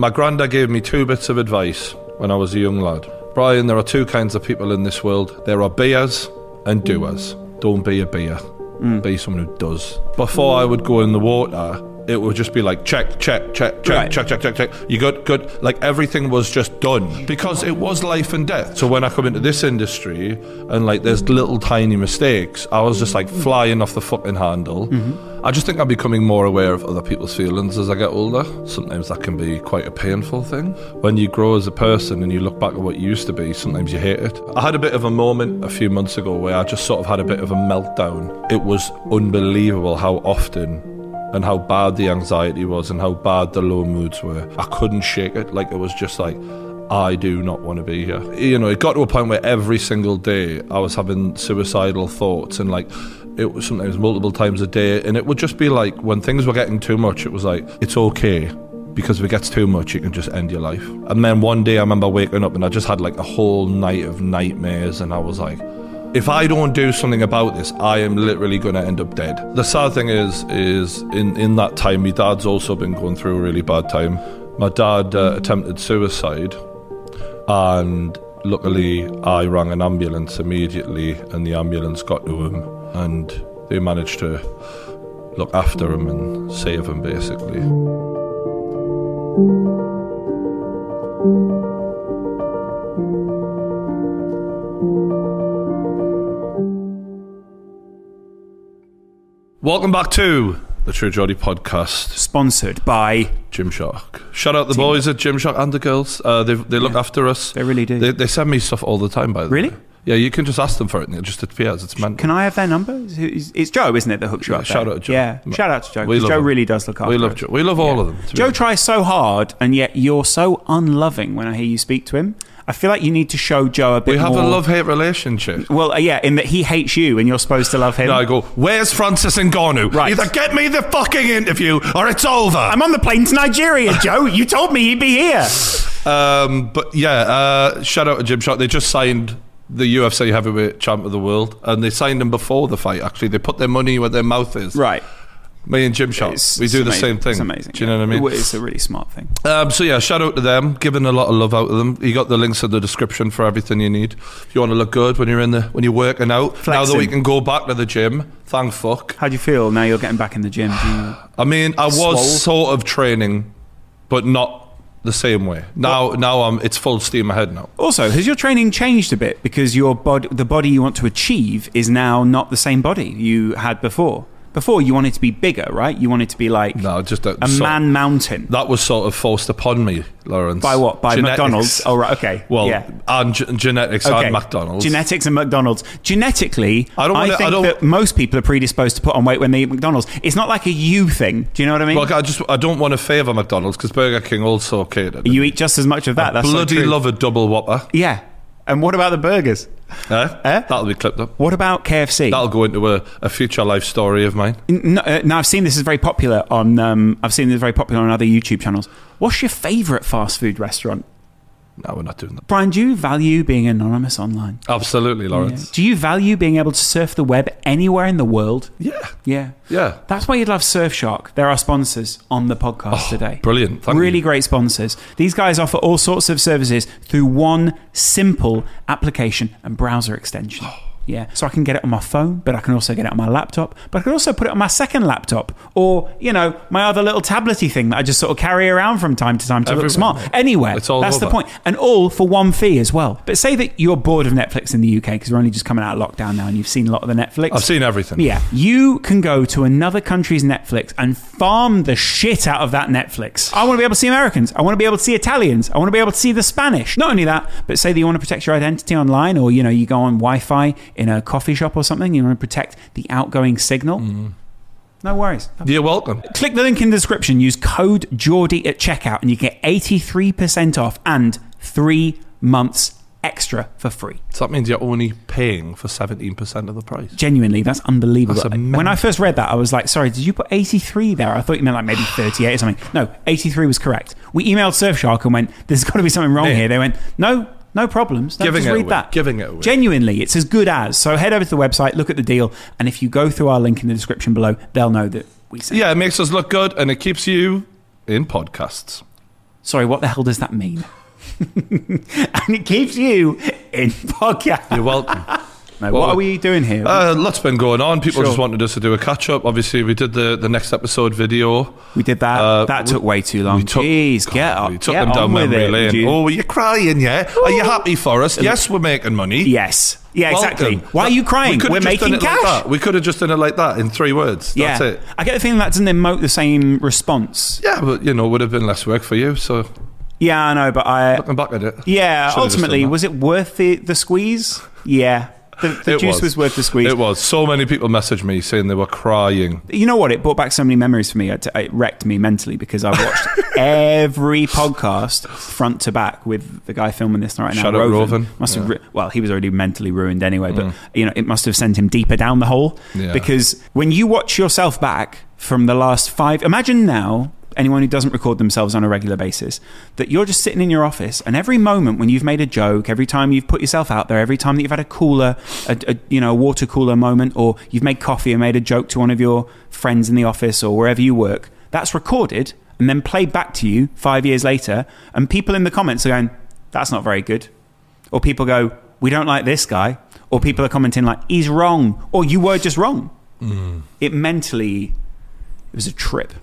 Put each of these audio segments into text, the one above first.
My granddad gave me two bits of advice when I was a young lad. Brian, there are two kinds of people in this world. There are beers and doers. Don't be a beer. Mm. Be someone who does. Before I would go in the water, it would just be like check, check, check, check, Right. check, check, check, check. You good, good. Like everything was just done because it was life and death. So when I come into this industry and like there's little tiny mistakes, I was just like flying off the fucking handle. Mm-hmm. I just think I'm becoming more aware of other people's feelings as I get older. Sometimes that can be quite a painful thing. When you grow as a person and you look back at what you used to be, sometimes you hate it. I had a bit of a moment a few months ago where I just sort of had a bit of a meltdown. It was unbelievable how often and how bad the anxiety was and how bad the low moods were. I couldn't shake it. Like it was just like, I do not want to be here. You know, it got to a point where every single day I was having suicidal thoughts and like it was sometimes multiple times a day. And it would just be like when things were getting too much, it was like, it's okay. Because if it gets too much, you can just end your life. And then one day I remember waking up and I just had like a whole night of nightmares and I was like, if I don't do something about this, I am literally going to end up dead. The sad thing is, is in, in that time, my dad's also been going through a really bad time. My dad uh, attempted suicide, and luckily, I rang an ambulance immediately, and the ambulance got to him, and they managed to look after him and save him, basically. Welcome back to the True Geordie podcast. Sponsored by. Gymshark. Shout out the boys at Gymshark and the girls. Uh, they they look after us. They really do. They, they send me stuff all the time. By the Really? way. Really? Yeah, you can just ask them for it. and It just appears. It's meant. Can I have their number? It's, it's Joe, isn't it, that hooks you Yeah, up? shout there? out to Joe. Yeah, shout out to Joe. We love Joe him. really does look after we love us. Joe. We love all of them. Joe tries so hard, and yet you're so unloving when I hear you speak to him. I feel like you need to show Joe a bit we have more. a love hate relationship. Well, uh, yeah, in that he hates you, and you're supposed to love him. And I go, where's Francis Ngannou? Right. Either get me the fucking interview or it's over. I'm on the plane to Nigeria, Joe. You told me he'd be here. Um, but yeah, uh, shout out to Gymshark. They just signed the UFC heavyweight champ of the world, and they signed him before the fight. Actually, they put their money where their mouth is. Right. Me and Gymshark, It's- we do the amazing. same thing. It's amazing. Do you know what I mean? It's a really smart thing. Um, so yeah, shout out to them, giving a lot of love out to them. You got the links in the description for everything you need. If you want to look good when you're in the when you're working out. Now that we can go back to the gym, thank fuck. How do you feel now you're getting back in the gym? Do you, I mean, I was Swole? sort of training, but not the same way. Now, now I'm it's full steam ahead now. Also, has your training changed a bit because your bod- the body you want to achieve is now not the same body you had before? Before you wanted to be bigger, right? You wanted to be like No, just a, a so- man mountain. That was sort of forced upon me, Laurence. By what? By Genetics. McDonald's? Oh, right. Okay. Well, yeah. and ge- genetics Okay. and McDonald's. Genetics and McDonald's. Genetically, I don't wanna- I think don't- that most people are predisposed to put on weight when they eat McDonald's. It's not like a you thing. Do you know what I mean? Well, I just I don't want to favour McDonald's because Burger King also catered. you eat just as much of that. That's so bloody true. love a double whopper. Yeah. And what about the burgers? Eh? Eh? That'll be clipped up. What about KFC? That'll go into a, a future life story of mine. No, uh, now I've seen this is very popular on. Um, I've seen this very popular on other YouTube channels. What's your favourite fast food restaurant? No, we're not doing that. Brian, do you value being anonymous online? Absolutely, Laurence. Do you value being able to surf the web anywhere in the world? Yeah. Yeah. Yeah. That's why you'd love Surfshark. They're our sponsors on the podcast oh, today. Oh, brilliant. Thank really you. great sponsors. These guys offer all sorts of services through one simple application and browser extension. Oh. Yeah, so I can get it on my phone, but I can also get it on my laptop, but I can also put it on my second laptop, or you know, my other little tablety thing that I just sort of carry around from time to time to Everywhere, look smart. Anywhere, It's all that's the point, and all for one fee as well. But say that you're bored of Netflix in the UK because we're only just coming out of lockdown now, and you've seen a lot of the Netflix. I've seen everything. Yeah, you can go to another country's Netflix and farm the shit out of that Netflix. I want to be able to see Americans. I want to be able to see Italians. I want to be able to see the Spanish. Not only that, but say that you want to protect your identity online, or you know, you go on Wi-Fi in a coffee shop or something. You want to protect the outgoing signal. Mm-hmm. No worries. You're welcome. Click the link in the description. Use code Geordie at checkout, and you get eighty three percent off and three months extra for free. So that means you're only paying for 17% of the price. Genuinely, that's unbelievable. That's when I first read that, I was like, sorry, did you put 83 there? I thought you meant like maybe 38 or something. No, 83 was correct. We emailed Surfshark and went, there's got to be something wrong Yeah. here. They went, no, no problems. Don't Giving just it read away. that. Giving it away. Genuinely, it's as good as. So head over to the website, look at the deal, and if you go through our link in the description below, they'll know that we sent. Yeah, it makes us look good and it keeps you in podcasts. Sorry, what the hell does that mean? and it keeps you in podcast. You're welcome. No, Well, what are we doing here? Uh, lots been going on. People Sure. just wanted us to do a catch up. Obviously, we did the, the next episode video. we did that. uh, that we- took way too long. We took, Jeez, get up. We took get them down memory lane. you? Oh, are you crying? Yeah. Are you happy for us? Yes, we're making money. Yes. Yeah, exactly. Welcome. Why are you crying? We could We're have just done making it like cash. that. We could have just done it like that in three words. yeah. It. I get the feeling that doesn't emote the same response. Yeah, but you know, would have been less work for you. So Yeah, I know, but I. looking back at it, Yeah, ultimately, was it worth the, the squeeze? Yeah. The, the juice was. worth the squeeze. It was. So many people messaged me saying they were crying. You know what? It brought back so many memories for me. It, it wrecked me mentally because I watched every podcast front to back with the guy filming this right now. Shout out Roven. Must have Yeah. Mm. ri- well, he was already mentally ruined anyway, but you know, it must have sent him deeper down the hole Yeah. because when you watch yourself back from the last five, imagine now. Anyone who doesn't record themselves on a regular basis, that you're just sitting in your office, and every moment when you've made a joke, every time you've put yourself out there, every time that you've had a cooler, a, a you know, a water cooler moment, or you've made coffee and made a joke to one of your friends in the office or wherever you work, that's recorded and then played back to you five years later, and people in the comments are going, "That's not very good," or people go, "We don't like this guy," or people are commenting like, "He's wrong," or "You were just wrong." Mm. It mentally, it was a trip.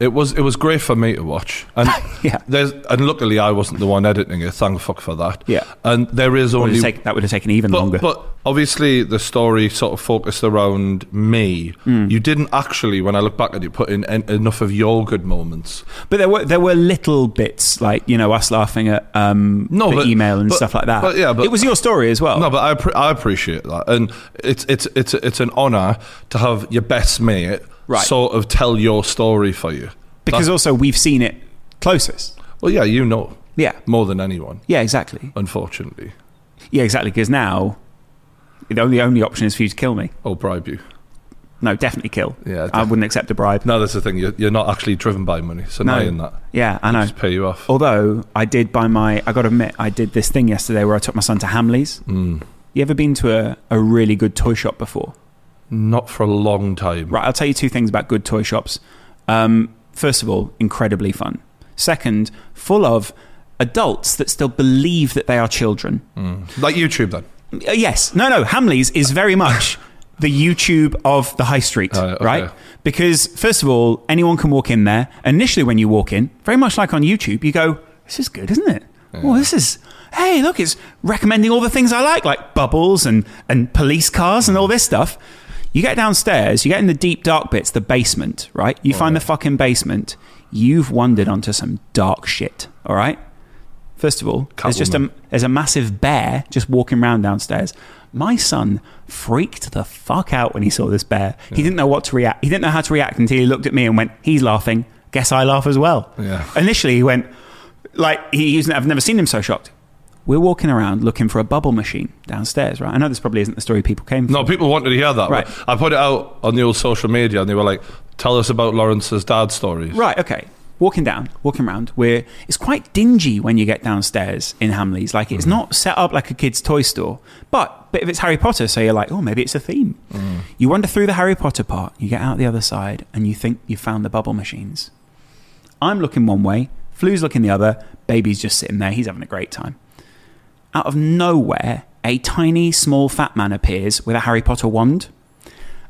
It was it was great for me to watch, and Yeah. there's and luckily I wasn't the one editing it. Thank fuck for that. Yeah. and there is only take- that would have taken even but, longer. but obviously the story sort of focused around me. Hmm. You didn't actually, when I look back at it, put in en- enough of your good moments. But there were there were little bits like you know us laughing at um, No, the but- email and but- stuff like that. but yeah, but- it was your story as well. No, but I, I appreciate that, and it's it's it's it's an honor to have your best mate Right. sort of tell your story for you. because That- also we've seen it closest. well, yeah, you know Yeah, more than anyone, yeah, exactly. unfortunately. Yeah, exactly. Because now the only only option is for you to kill me. Or bribe you. No, definitely kill. Yeah, I wouldn't accept a bribe. No, that's the thing. You're, you're not actually driven by money. So No. now in that, Yeah, I know. just pay you off. Although I did buy my, I got to admit, I did this thing yesterday where I took my son to Hamleys. Mm. You ever been to a, a really good toy shop before? Not for a long time. Right, I'll tell you two things about good toy shops. Um, first of all, incredibly fun. Second, full of adults that still believe that they are children. Like YouTube then. Uh, yes, no, no. Hamleys is very much the YouTube of the high street, Uh, okay. right? Because first of all, anyone can walk in there. Initially, when you walk in, very much like on YouTube, you go, "This is good, isn't it? Oh, this is." Hey, look, it's recommending all the things I like, like bubbles and, and police cars and all this stuff. You get downstairs, you get in the deep, dark bits, the basement, right? You find the fucking basement. You've wandered onto some dark shit, all right? First of all, there's just a there's a massive bear just walking around downstairs. My son freaked the fuck out when he saw this bear. He didn't know what to react. He didn't know how to react until he looked at me and went, "He's laughing. Guess I laugh as well." Yeah. Initially, he went like he. he's- I've never seen him so shocked. We're walking around looking for a bubble machine downstairs, right? I know this probably isn't the story people came from. No, people wanted to hear that. Right. I put it out on the old social media, and they were like, "Tell us about Laurence's dad stories." Right, okay. Walking down, walking around, where it's quite dingy when you get downstairs in Hamleys. Like it's mm. not set up like a kid's toy store. But but if it's Harry Potter, so you're like, oh, maybe it's a theme. Mm. You wander through the Harry Potter part, you get out the other side, and you think you found the bubble machines. I'm looking one way, Flu's looking the other, baby's just sitting there, he's having a great time. Out of nowhere, a tiny, small, fat man appears with a Harry Potter wand.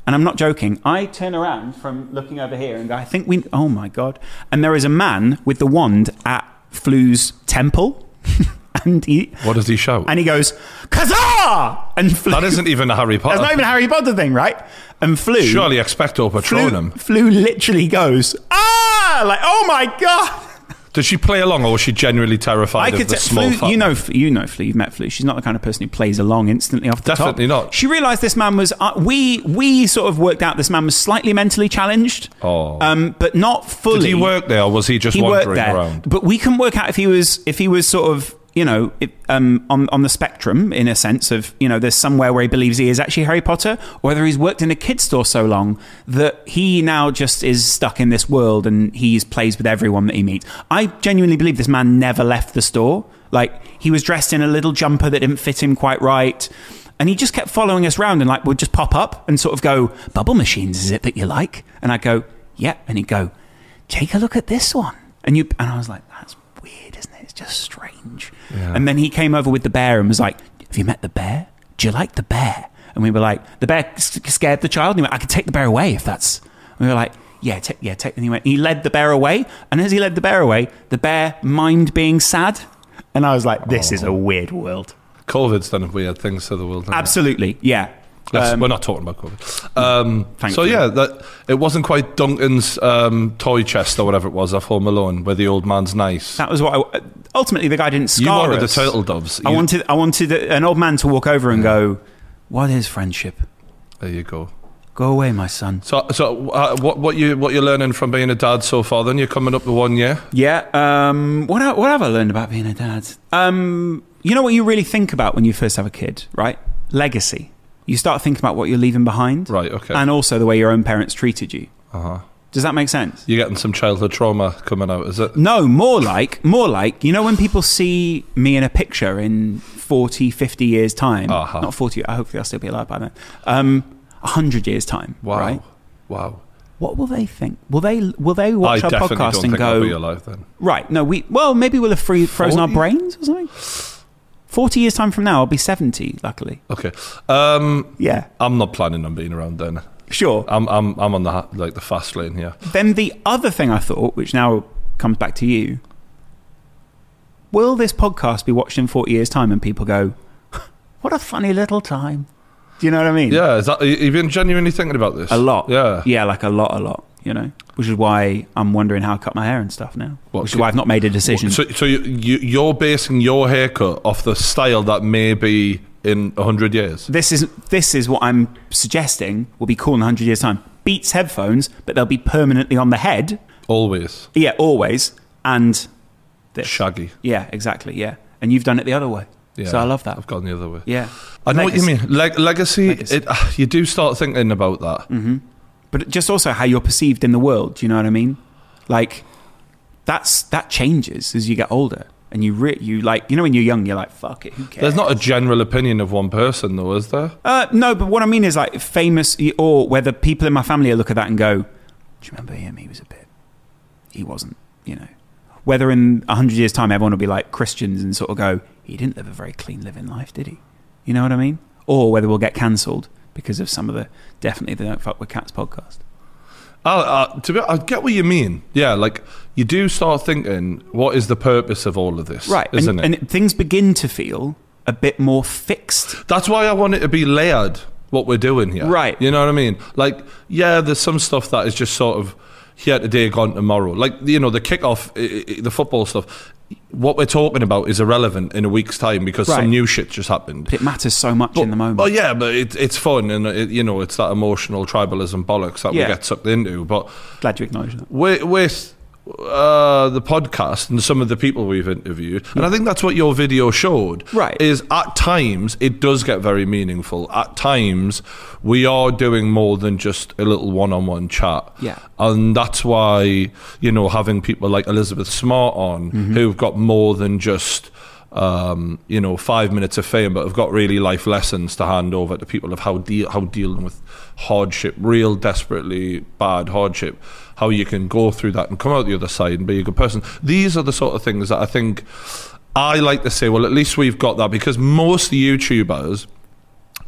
And I'm not joking. I turn around from looking over here and go, I think we. Oh my God. And there is a man with the wand at Flu's temple. and he. What does he shout? And he goes, Kazaa! And Flu. that isn't even a Harry Potter. That's not even a Harry Potter thing, right? And Flu. Surely expecto patronum. Flu literally goes, Ah! Like, oh my God! Did she play along, or was she genuinely terrified I of could the t- small? Flu, fat you man? know, you know, Flu. You've met Flu. She's not the kind of person who plays along instantly off the top. Definitely not. She realised this man was. Uh, we we sort of worked out this man was slightly mentally challenged. Oh. um, but not fully. Did he work there, or was he just He worked wandering there, around? but we couldn't work out if he was if he was sort of you know if, um, on on the spectrum in a sense of you know there's somewhere where he believes he is actually Harry Potter, or whether he's worked in a kid store so long that he now just is stuck in this world and he's plays with everyone that he meets. I genuinely believe this man never left the store. Like he was dressed in a little jumper that didn't fit him quite right. And he just kept following us around and like would just pop up and sort of go, Bubble machines, is it that you like? And I'd go, Yeah. And he'd go, Take a look at this one. And you and I was like, That's it? It's just strange. Yeah. And then he came over with the bear and was like, "Have you met the bear? Do you like the bear?" And we were like, "The bear scared the child." And he went, "I could take the bear away if that's." And we were like, "Yeah, take, yeah, take." And he went, he led the bear away, and as he led the bear away, the bear mind being sad. And I was like, "This is oh. a weird world." COVID's done weird things to the world. hasn't it? Absolutely, yeah. Um, we're not talking about COVID. Um, so yeah, that it wasn't quite Duncan's um, toy chest or whatever it was off Home Alone, where the old man's nice. that was what I, ultimately the guy didn't scar you wanted us. the turtle doves. I You- wanted I wanted an old man to walk over and go, "What is friendship? There you go. Go away, my son." So, so uh, what what you what you're learning from being a dad so far? Then you're coming up to one year. Yeah. Um, what what have I learned about being a dad? Um, you know what you really think about when you first have a kid, right? Legacy. You start thinking about what you're leaving behind, Right. Okay. and also the way your own parents treated you. uh-huh. Does that make sense? You're getting some childhood trauma coming out, is it? No, more like, more like, you know, when people see me in a picture in 40, 50 years' time, Uh-huh. not 40, I hopefully I'll still be alive by then, um, 100 years' time, Wow. right? Wow. What will they think? Will they will they watch I our podcast and think I'll be go, alive then. right? No, we well maybe we'll have free, frozen our brains or something. Forty years time from now, I'll be seventy. Luckily, Okay. Um, yeah, I'm not planning on being around then. sure. I'm I'm I'm on the ha- like the fast lane here. Then the other thing I thought, which now comes back to you, will this podcast be watched in forty years' time and people go, "What a funny little time"? Do you know what I mean? Yeah. Is that you- you've been genuinely thinking about this? a lot. Yeah. yeah, like a lot, a lot. You know, which is why I'm wondering how I cut my hair and stuff now. What, which is why I've not made a decision. So, so you, you, you're basing your haircut off the style that may be in hundred years. this is this is what I'm suggesting will be cool in 100 years' time. Beats headphones, but they'll be permanently on the head. Always Yeah, always. And this. shaggy. Yeah, exactly. Yeah. And you've done it the other way. Yeah. So I love that. I've gone the other way. Yeah. I know Legacy. what you mean. Leg- legacy. Legacy. It, ah, you do start thinking about that. Mm. But just also how you're perceived in the world. Do you know what I mean? Like, that's that changes as you get older. And you re- you like you know when you're young you're like fuck it who cares There's not a general opinion of one person, though, is there? uh, no but what I mean is like famous or whether people in my family look at that and go do you remember him he was a bit he wasn't you know whether in a 100 years time everyone will be like Christians and sort of go he didn't live a very clean living life did he you know what I mean or whether we'll get cancelled because of some of the definitely the don't fuck with cats podcast I, I, to be, I get what you mean. Yeah, like you do start thinking, what is the purpose of all of this? right isn't and, it? and things begin to feel a bit more fixed That's why I want it to be layered. What we're doing here, Right. You know what I mean? Like, yeah, there's some stuff that is just sort of here today, gone tomorrow. Like, you know, the kickoff, the football stuff. What we're talking about is irrelevant in a week's time because Right. some new shit just happened. it matters so much in the moment Oh yeah, but it, it's fun and it, you know it's that emotional tribalism bollocks that Yeah. we get sucked into. But glad you acknowledge that with, with uh, the podcast and some of the people we've interviewed, and I think that's what your video showed. Right. is at times it does get very meaningful. At times we are doing more than just a little one-on-one chat. Yeah. and that's why you know having people like Elizabeth Smart on Mm-hmm. who've got more than just um, you know, five minutes of fame, but have got really life lessons to hand over to people of how deal how dealing with hardship, real desperately bad hardship, how you can go through that and come out the other side and be a good person. These are the sort of things that I think I like to say. Well, at least we've got that because most YouTubers.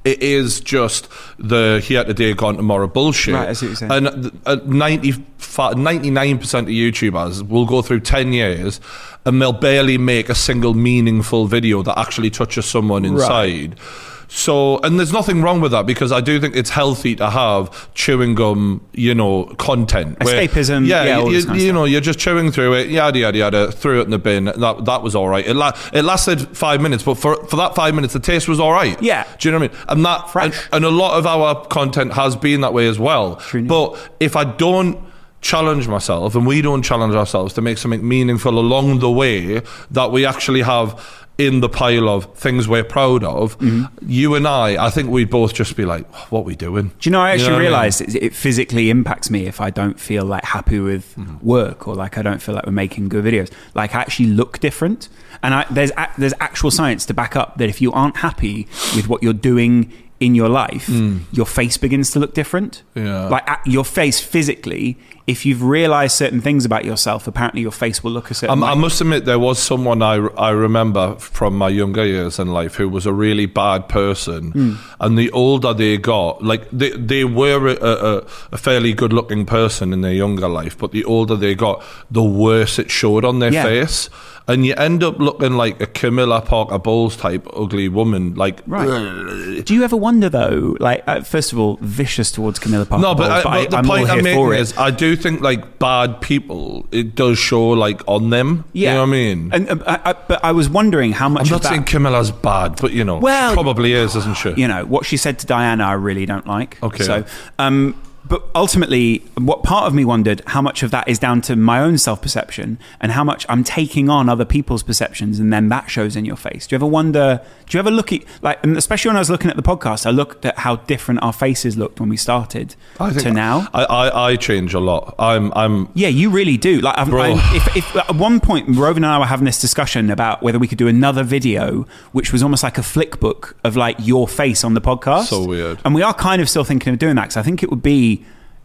It is just the here today, gone tomorrow bullshit. Right, I see what you're. And uh, 99% of YouTubers will go through 10 years and they'll barely make a single meaningful video that actually touches someone inside. So, and there's nothing wrong with that because I do think it's healthy to have chewing gum, you know, content. where- Escapism, yeah, yeah, all you, of you know, you're just chewing through it, yada, yada, yada, threw it in the bin. That, that was all right. It, la- it lasted five minutes, but for, for that five minutes, the taste was all right. Yeah. Do you know what I mean? And that, Fresh. and, and a lot of our content has been that way as well. True. But if I don't challenge myself and we don't challenge ourselves to make something meaningful along the way that we actually have in the pile of things we're proud of, Mm-hmm. you and I, I think we'd both just be like, what are we doing? Do you know, I actually what I mean? realised it, physically impacts me if I don't feel like happy with Mm-hmm. work or like I don't feel like we're making good videos. Like I actually look different, and I, there's a, there's actual science to back up that if you aren't happy with what you're doing in your life, your face begins to look different. Mm. Yeah. like your face physically if you've realized certain things about yourself, apparently your face will look a certain Um. I must admit, there was someone I, I remember from my younger years in life who was a really bad person. Hmm. And the older they got, like they, they were a, a, a fairly good looking person in their younger life, but the older they got, the worse it showed on their Yeah. face. And you end up looking like a Camilla Parker Bowles type ugly woman. Like, Right. Do you ever wonder though, like, uh, first of all, vicious towards Camilla Parker? No, but, Bowles, I, but the I'm point I'm making is, I do think like bad people, it does show like on them. yeah, you know what I mean. And uh, I, I, but I was wondering how much I'm not that, saying Camilla's bad, but you know, Well, probably is, isn't she? you know, what she said to Diana, I really don't like. Okay. So, um, but ultimately, what part of me wondered how much of that is down to my own self perception and how much I'm taking on other people's perceptions, and then that shows in your face. Do you ever wonder? Do you ever look at like, and especially when I was looking at the podcast, I looked at how different our faces looked when we started to now. I, I, I change a lot. I'm I'm Yeah, you really do. Like, I'm, I'm- if, if at one point Rovan and I were having this discussion about whether we could do another video, which was almost like a flick book of like your face on the podcast. So weird. And we are kind of still thinking of doing that because I think it would be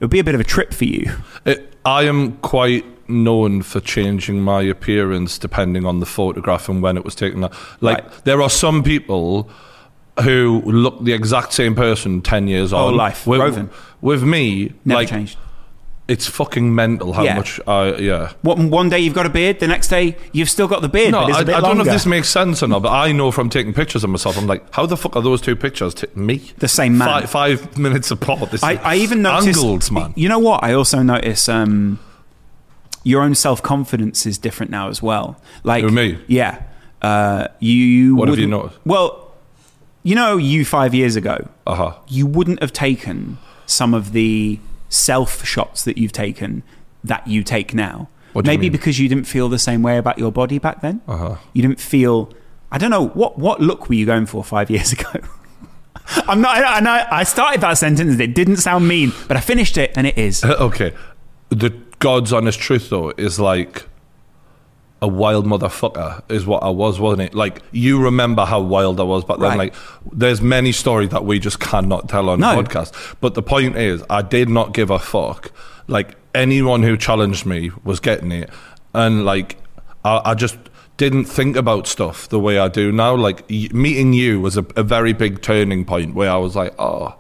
it would be a bit of a trip for you. it, I am quite known for changing my appearance depending on the photograph and when it was taken. Like Right. there are some people who look the exact same person ten years on. life. With, Roven. with me, Never like changed. It's fucking mental how Yeah. much I yeah. What, one day you've got a beard, the next day you've still got the beard, No, but it's I, a bit I don't know longer. if this makes sense or not, but I know from taking pictures of myself, I'm like, how the fuck are those two pictures? T- me, The same man. Five, five minutes apart. This I, is I even noticed. angles, man. You know what? I also notice um, your own self confidence is different now as well. Like Who, me? Yeah. Uh, you. What have you wouldn't- noticed? Well, you know, you five years ago, Uh huh. you wouldn't have taken some of the self shots that you've taken that you take now. What do you Maybe mean? because you didn't feel the same way about your body back then. Uh-huh. You didn't feel. I don't know what what look were you going for five years ago. I'm not. I, I, I started that sentence. and It didn't sound mean, but I finished it, and it is. okay. The God's honest truth, though, is like a wild motherfucker, is what I was, wasn't it? Like, you remember how wild I was back then. Right. Like, there's many stories that we just cannot tell on No. the podcast. But the point is, I did not give a fuck. Like, anyone who challenged me was getting it. And, like, I, I just didn't think about stuff the way I do now. Like, y- meeting you was a, a very big turning point where I was like, oh,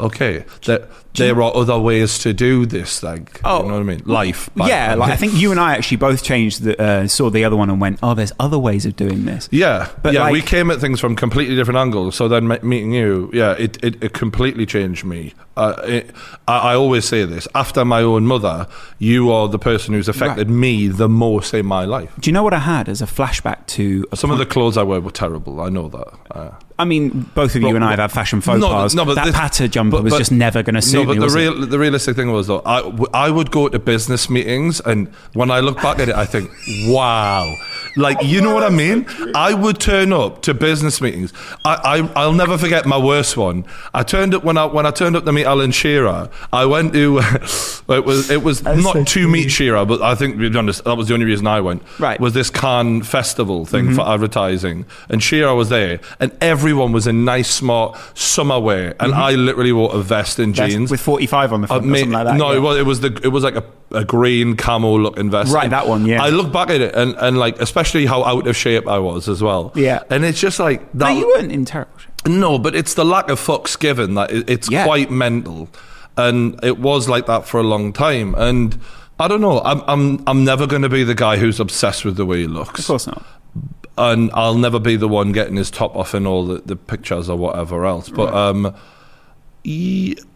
okay, there, there are other ways to do this. Like, Oh. you know what I mean? Life. yeah, like I think you and I actually both changed the uh, saw the other one and went, "Oh, there's other ways of doing this." Yeah, But yeah, we came at things from completely different angles. So then meeting you, yeah, it, it, it completely changed me. Uh, it, I, I always say this: after my own mother, you are the person who's affected me the most in my life. Do you know what I had as a flashback to? A Some of the clothes I wear were terrible. I know that. Uh, I mean, both of you But- and I have had fashion faux No, pas. no, but that this- patter jumper but- was just never going to suit no, but me. the real, the realistic thing was though, I, w- I would go to business meetings, and when I look back at it, I think, wow, like you know what I mean. I would turn up to business meetings. I, I I'll never forget my worst one. I turned up when I when I turned up to meet Alan Shearer. I went to it was it was not so to meet Shearer, but I think to be honest, that was the only reason I went. Right. Mm-hmm. was this Cannes festival thing for advertising, and Shearer was there, and everyone was in nice smart summer wear, and I literally wore a vest and Vest jeans with 45 on the front mate, something like that. no, yeah. it was it was the it was like a, a green camo looking vest. Right, And that one, yeah. I look back at it and, and like especially how out of shape I was as well. Yeah. and it's just like that. No, you weren't in terrible shape. No, but it's the lack of fucks given that it's Yeah. quite mental, and it was like that for a long time. And I don't know. I'm I'm I'm never going to be the guy who's obsessed with the way he looks Of course not. and I'll never be the one getting his top off in all the, the pictures or whatever else. But um, he,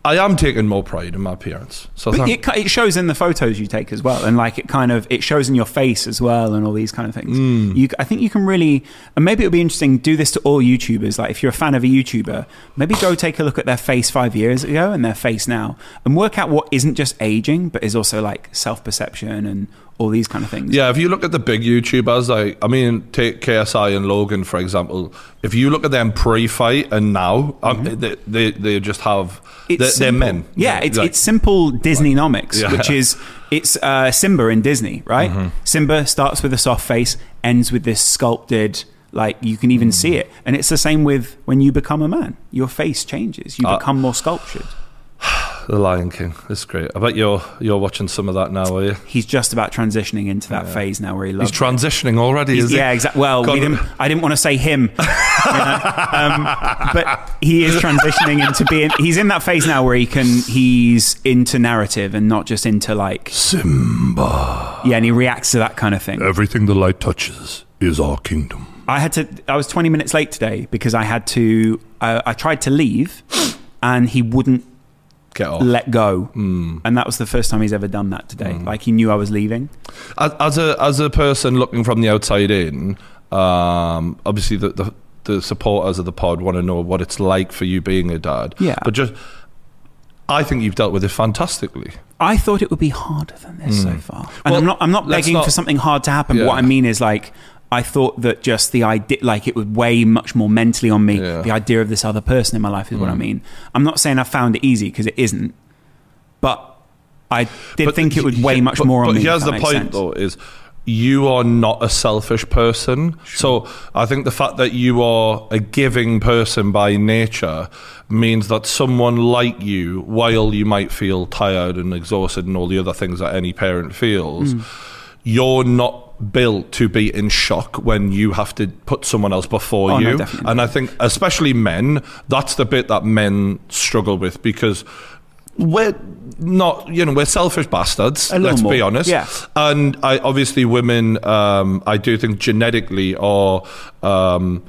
I am taking more pride in my appearance. So it, it shows in the photos you take as well, and like it kind of it shows in your face as well, and all these kind of things. Mm. You, I think you can really, and maybe it would be interesting. Do this to all YouTubers. Like if you're a fan of a YouTuber, maybe go take a look at their face five years ago and their face now, and work out what isn't just aging, but is also like self perception and all these kind of things. yeah, if you look at the big YouTubers, like I mean, take KSI and Logan for example. If you look at them pre-fight and now, um, they, they they just have they're, they're men. Yeah, it's, Like, it's simple Disneynomics, Yeah. Mm-hmm. which is it's uh, Simba in Disney, right? Simba starts with a soft face, ends with this sculpted, like you can even Mm. see it, and it's the same with when you become a man. Your face changes; you Uh, become more sculptured. The Lion King. It's great. I bet you're you're watching some of that now, are you? He's just about transitioning into that phase now where he loves. He's transitioning already, is yeah, exactly. Well, we didn't, I didn't want to say him, you know? um, but he is transitioning into being. He's in that phase now where he can. He's into narrative and not just into like. Simba. Yeah, and he reacts to that kind of thing. Everything the light touches is our kingdom. I had to. I was 20 minutes late today because I had to. Uh, I tried to leave, and he wouldn't Get off. let go. Hmm. And that was the first time he's ever done that today. Like he knew I was leaving. as, as a as a person looking from the outside in, um, obviously the, the the supporters of the pod want to know what it's like for you being a dad. Yeah. but just I think you've dealt with it fantastically. I thought it would be harder than this so far. And Well, I'm not. I'm not begging not- for something hard to happen. Yeah. What I mean is like. I thought that just the idea, like it would weigh much more mentally on me. Yeah. The idea of this other person in my life is what I mean. I'm not saying I found it easy because it isn't, but I did But think it would weigh much but- more on but me. if here's the point, sense. though: is you are not a selfish person. So I think the fact that you are a giving person by nature means that someone like you, while you might feel tired and exhausted and all the other things that any parent feels, Mm. you're not built to be in shock when you have to put someone else before Oh, you. definitely. and I think, especially men, that's the bit that men struggle with because we're not, you know, we're selfish bastards. Let's be honest. yeah. And I obviously women, um, I do think genetically are. Um,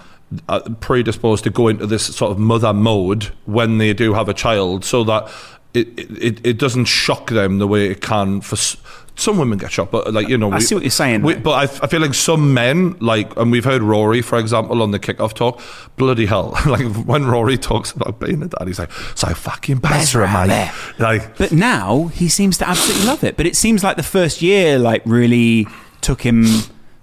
uh, predisposed to go into this sort of mother mode when they do have a child, so that it it, it doesn't shock them the way it can for some women get shot, but like you know, I see what you're saying, we- but I, feel like some men, like, and we've heard Rory, for example, on the kickoff talk. Bloody hell! like when Rory talks about being a dad, he's like, "So fucking better, mate." Like, But now he seems to absolutely love it. But it seems like the first year, like, really took him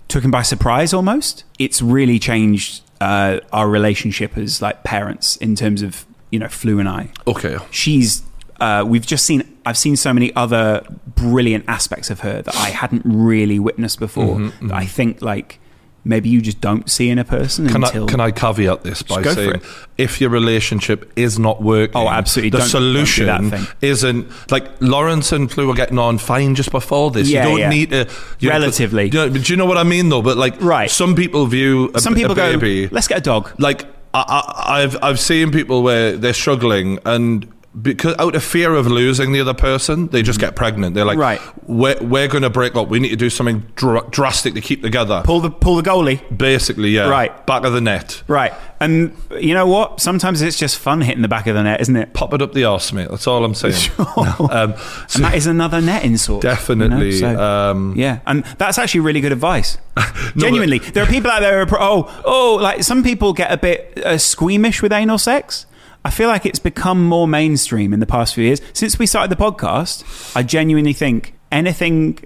took him by surprise. Almost, it's really changed uh, our relationship as like parents in terms of you know Flu and I. okay, She's uh, we've just seen. I've seen so many other brilliant aspects of her that I hadn't really witnessed before. Mm-hmm, That I think like maybe you just don't see in a person Can. I, can I caveat this by saying if your relationship is not working, Oh, absolutely. the Don't- don't do solution isn't like Laurence and Flu were getting on fine just before this. Yeah, you don't yeah. need to you Relatively. know, but do you know what I mean, though? But like, Right. Some people view a, Some people go, let's get a dog. like I, I, I've I've seen people where they're struggling and. Because out of fear of losing the other person, they just get pregnant. They're like, Mm. Right. we're, we're going to break up. We need to do something dr- drastic to keep together. Pull the pull the goalie. Basically, yeah. Right. Back of the net. Right. And you know what? Sometimes it's just fun hitting the back of the net, isn't it? Pop it up the arse, mate. That's all I'm saying. Um, and that is another netting sort. Definitely, You know? So, um, yeah, and that's actually really good advice. Genuinely, there are people out there who are pro- oh oh like some people get a bit uh, squeamish with anal sex. I feel like it's become more mainstream in the past few years since we started the podcast. I genuinely think anything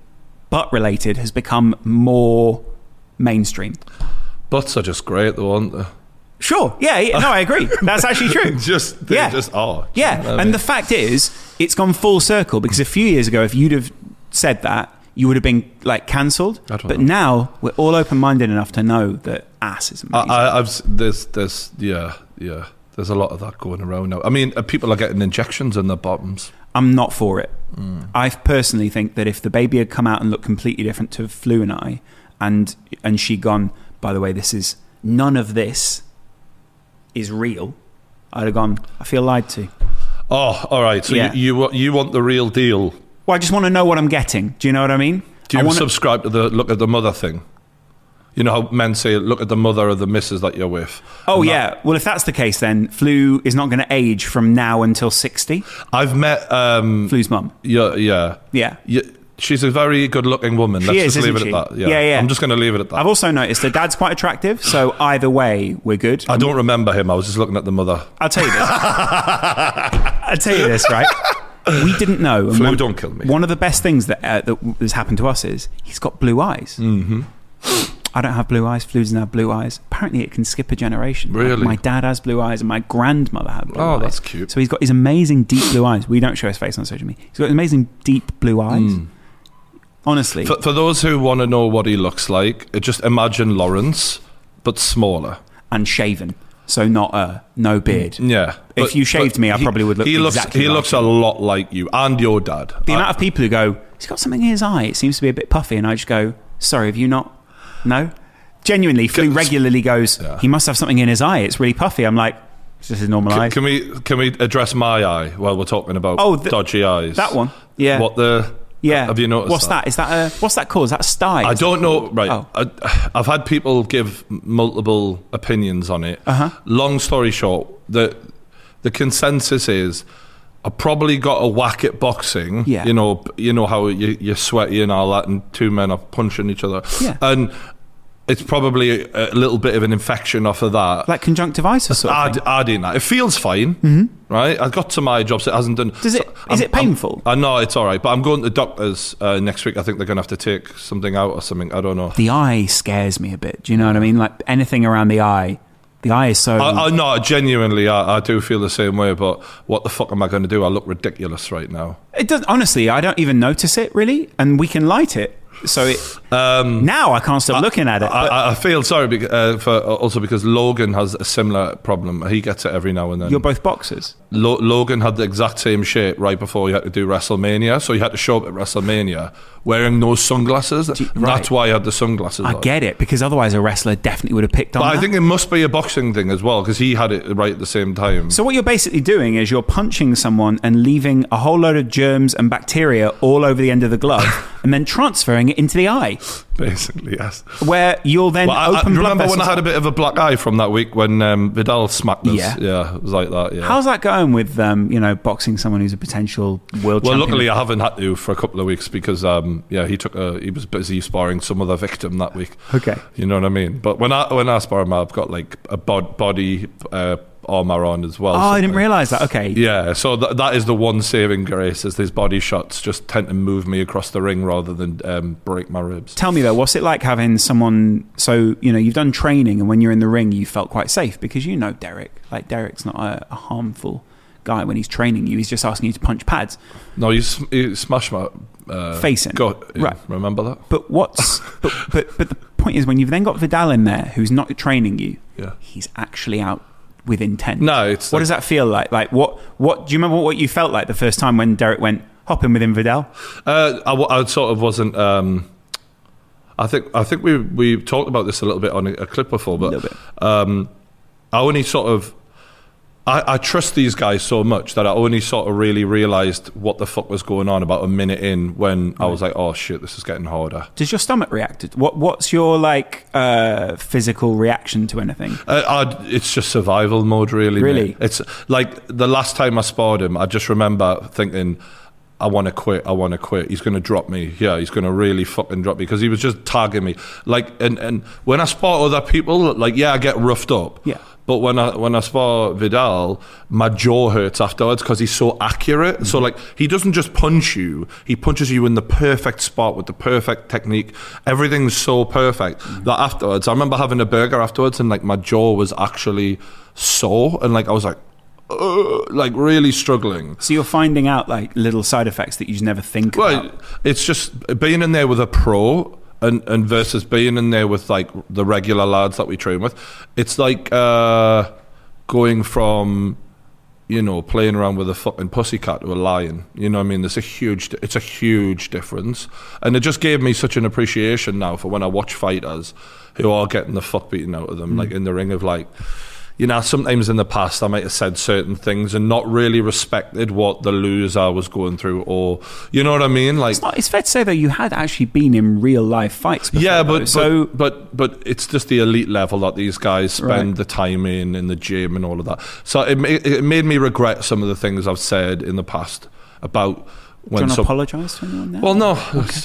butt related has become more mainstream. butts are just great, though, aren't they? Sure. Yeah. yeah no, I agree. That's actually true. Just, they Yeah. just are. Yeah, I mean, and the fact is, it's gone full circle because a few years ago, if you'd have said that, you would have been like cancelled. But know. now we're all open-minded enough to know that ass is I, amazing. I, I've there's there's yeah yeah. There's a lot of that going around now. I mean, uh, people are getting injections in their bottoms. I'm not for it. Mm. I personally think that if the baby had come out and looked completely different to Flu and I, and and she gone, by the way, this is none of this is real. I'd have gone. I feel lied to. Oh, all right. So Yeah. you, you you want the real deal? Well, I just want to know what I'm getting. Do you know what I mean? Do you wanna- subscribe to the look at the mother thing? You know how men say, "Look at the mother of the missus that you're with." Oh And that- yeah. Well, if that's the case, then Flu is not going to age from now until sixty. I've met. Um, Flu's mum. yeah, yeah, Yeah. yeah. She's a very good-looking woman. She Let's is, just leave it isn't at she? that. Yeah. Yeah, yeah. I'm just going to leave it at that. I've also noticed that dad's quite attractive, so either way, we're good. I don't remember him. I was just looking at the mother. I'll tell you this. I'll tell you this, right? We didn't know. Flu, one, don't kill me. One of the best things that uh, that has happened to us is he's got blue eyes. Mm-hmm. I don't have blue eyes. Flu doesn't have blue eyes. Apparently, it can skip a generation. Like, Really? my dad has blue eyes, and my grandmother had blue Oh, eyes. that's cute. So he's got his amazing deep blue eyes. We don't show his face on social media. He's got amazing deep blue eyes. Hmm. Honestly, For, for those who want to know what he looks like, uh, just imagine Laurence, but smaller. and shaven. so not a no hmm. beard. Yeah. If But- you shaved me, I he- probably would look He looks. exactly he like looks a lot like you and your dad. The I- amount of people who go, he's got something in his eye. It seems to be a bit puffy, and I just go, sorry, have you not? No. Genuinely, Can- regularly goes, Yeah. he must have something in his eye. It's really puffy. I'm like, it's just his normal eye. Can we can we address my eye while we're talking about Oh, the- dodgy eyes? that one. Yeah. What the? yeah. Have you noticed? What's that? Is that a what's that called? Is that a sty? I don't know. Right. Oh. I, I've had people give multiple opinions on it. Uh-huh. Long story short, the the consensus is. I probably got a whack at boxing. Yeah. You know, you know how you, you're sweaty and all that, and two men are punching each other. Yeah. And it's probably a, a little bit of an infection off of that. Like conjunctivitis sort of Add, adding that. It feels fine, right? I got to my job, so it hasn't done. Does it- so is it painful? I'm- I know it's all right, but I'm going to the doctors uh, next week. I think they're going to have to take something out or something. I don't know. The eye scares me a bit. Do you know what I mean? Like anything around the eye. The eye is so. I, I no, genuinely, I, I do feel the same way. But what the fuck am I going to do? I look ridiculous right now. it does. Honestly, I don't even notice it really, and we can light it. So it, now I can't stop looking at it. I, I, I feel sorry bec- uh, for also because Logan has a similar problem. He gets it every now and then. you're both boxers. Lo- Logan had the exact same shape right before he had to do WrestleMania, so he had to show up at WrestleMania wearing those sunglasses. you- right. That's why he had the sunglasses. I on. get it because otherwise a wrestler definitely would have picked on. But I think it must be a boxing thing as well because he had it right at the same time. So what you're basically doing is you're punching someone and leaving a whole load of germs and bacteria all over the end of the glove, and then transferring it into the eye, basically, yes. where you'll then Well, I, I remember when I had a bit of a black eye from that week when um, Vidal smacked us. Yeah. yeah, it was like that. Yeah. How's that going with um, you know boxing someone who's a potential world well, champion? luckily I haven't had to for a couple of weeks because um, yeah, he took a he was busy sparring some other victim that week. Okay. You know what I mean? But when I when I spar him, I've got like a bod, body uh, armor on as well. Oh, I didn't realize that. Okay. Yeah, so th- that is the one saving grace is these body shots just tend to move me across the ring rather than um, break my ribs. Tell me though, what's it like having someone? So you know, you've done training, and when you're in the ring, you felt quite safe because you know Derek. Like Derek's not a, a harmful guy when he's training you. He's just asking you to punch pads. No, you, sm- you smash my uh, Face in. Go, yeah, Right. Remember that? But what's but, but but the point is when you've then got Vidal in there who's not training you, Yeah. he's actually out with intent. No, it's what like- does that feel like? Like what what do you remember what you felt like the first time when Derek went hop in with Vidal? Uh, I, I sort of wasn't. Um, I think I think we we talked about this a little bit on a, a clip before, but. Um, I only sort of. I, I trust these guys so much that I only sort of really realised what the fuck was going on about a minute in when I was like, "Oh shit, this is getting harder." Does your stomach react? What what's your like uh, physical reaction to anything? Uh, it's just survival mode, really. Really? mate. It's like the last time I sparred him, I just remember thinking, I want to quit. I want to quit. He's going to drop me. Yeah, he's going to really fucking drop me because he was just tagging me. Like, and, and when I spar other people, like, yeah, I get roughed up. Yeah. But when I when I spar Vidal, my jaw hurts afterwards because he's so accurate. So mm-hmm. like he doesn't just punch you; he punches you in the perfect spot with the perfect technique. Everything's so perfect mm-hmm. that afterwards, I remember having a burger afterwards, and like my jaw was actually sore, and like I was like, "Ugh," like really struggling. So you're finding out like little side effects that you never think Well, about. it's just being in there with a pro and, and versus being in there with like the regular lads that we train with. It's like uh, going from you know playing around with a fucking pussycat to a lion. You know what I mean? There's a huge. It's a huge difference, and it just gave me such an appreciation now for when I watch fighters who are getting the fuck beaten out of them, like in the ring of like you know, sometimes in the past I might have said certain things and not really respected what the loser was going through, or you know what I mean? Like, It's, not, it's fair to say though you had actually been in real life fights. Before, yeah, though. but so but, but but it's just the elite level that these guys spend Right. the time in in the gym and all of that. So it it made me regret some of the things I've said in the past about When do you want to some. apologise to anyone now? Well, no,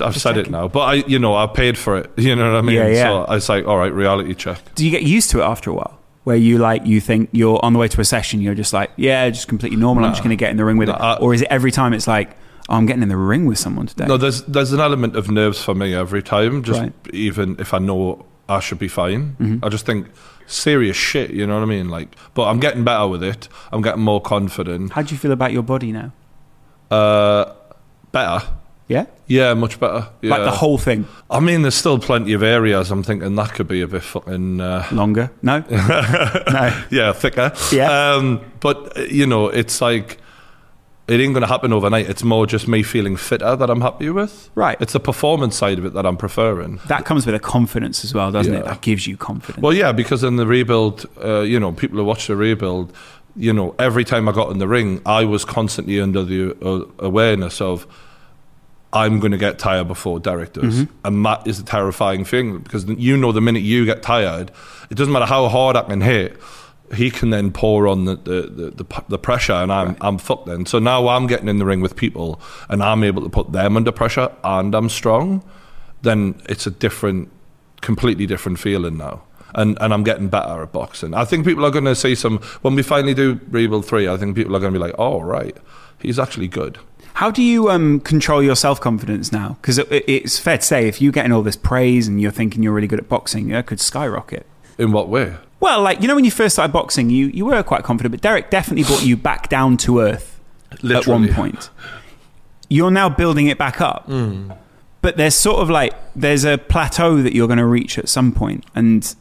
I've said it now, but I, you know, I paid for it. You know what I mean? Yeah, yeah. So I was like, all right, reality check. do you get used to it after a while? Where you like you think you're on the way to a session, you're just like, yeah, just completely normal. I'm just going to get in the ring with No, it, I- or is it every time it's like, oh, I'm getting in the ring with someone today? No, there's there's an element of nerves for me every time. Just Right. even if I know I should be fine, Mm-hmm. I just think serious shit. You know what I mean? Like, but I'm getting better with it. I'm getting more confident. How do you feel about your body now? Uh, better. Yeah? Yeah, much better. Yeah. Like the whole thing. I mean, there's still plenty of areas. I'm thinking that could be a bit fucking. Uh, Longer? No? no. yeah, thicker. Yeah. Um, but uh, you know, it's like it ain't going to happen overnight. It's more just me feeling fitter that I'm happy with. Right. It's the performance side of it that I'm preferring. That comes with a confidence as well, doesn't it? That gives you confidence. Well, yeah, because in the rebuild, uh, you know, people who watch the rebuild, you know, every time I got in the ring, I was constantly under the uh, awareness of I'm going to get tired before Derek does, mm-hmm. and that is a terrifying thing because you know the minute you get tired, it doesn't matter how hard I can hit. He can then pour on the the, the, the, the pressure, and I'm I'm fucked then. So now I'm getting in the ring with people, and I'm able to put them under pressure, and I'm strong. Then it's a different, completely different feeling now. And, and I'm getting better at boxing. I think people are going to see some when we finally do Rebuild three. I think people are going to be like, "Oh, right, he's actually good." How do you um, control your self confidence now? Because it, it's fair to say, if you're getting all this praise and you're thinking you're really good at boxing, that could skyrocket. In what way? Well, like, you know, when you first started boxing, you, you were quite confident, but Derek definitely brought you back down to earth at one point. You're now building it back up. But there's sort of like, there's a plateau that you're going to reach at some. And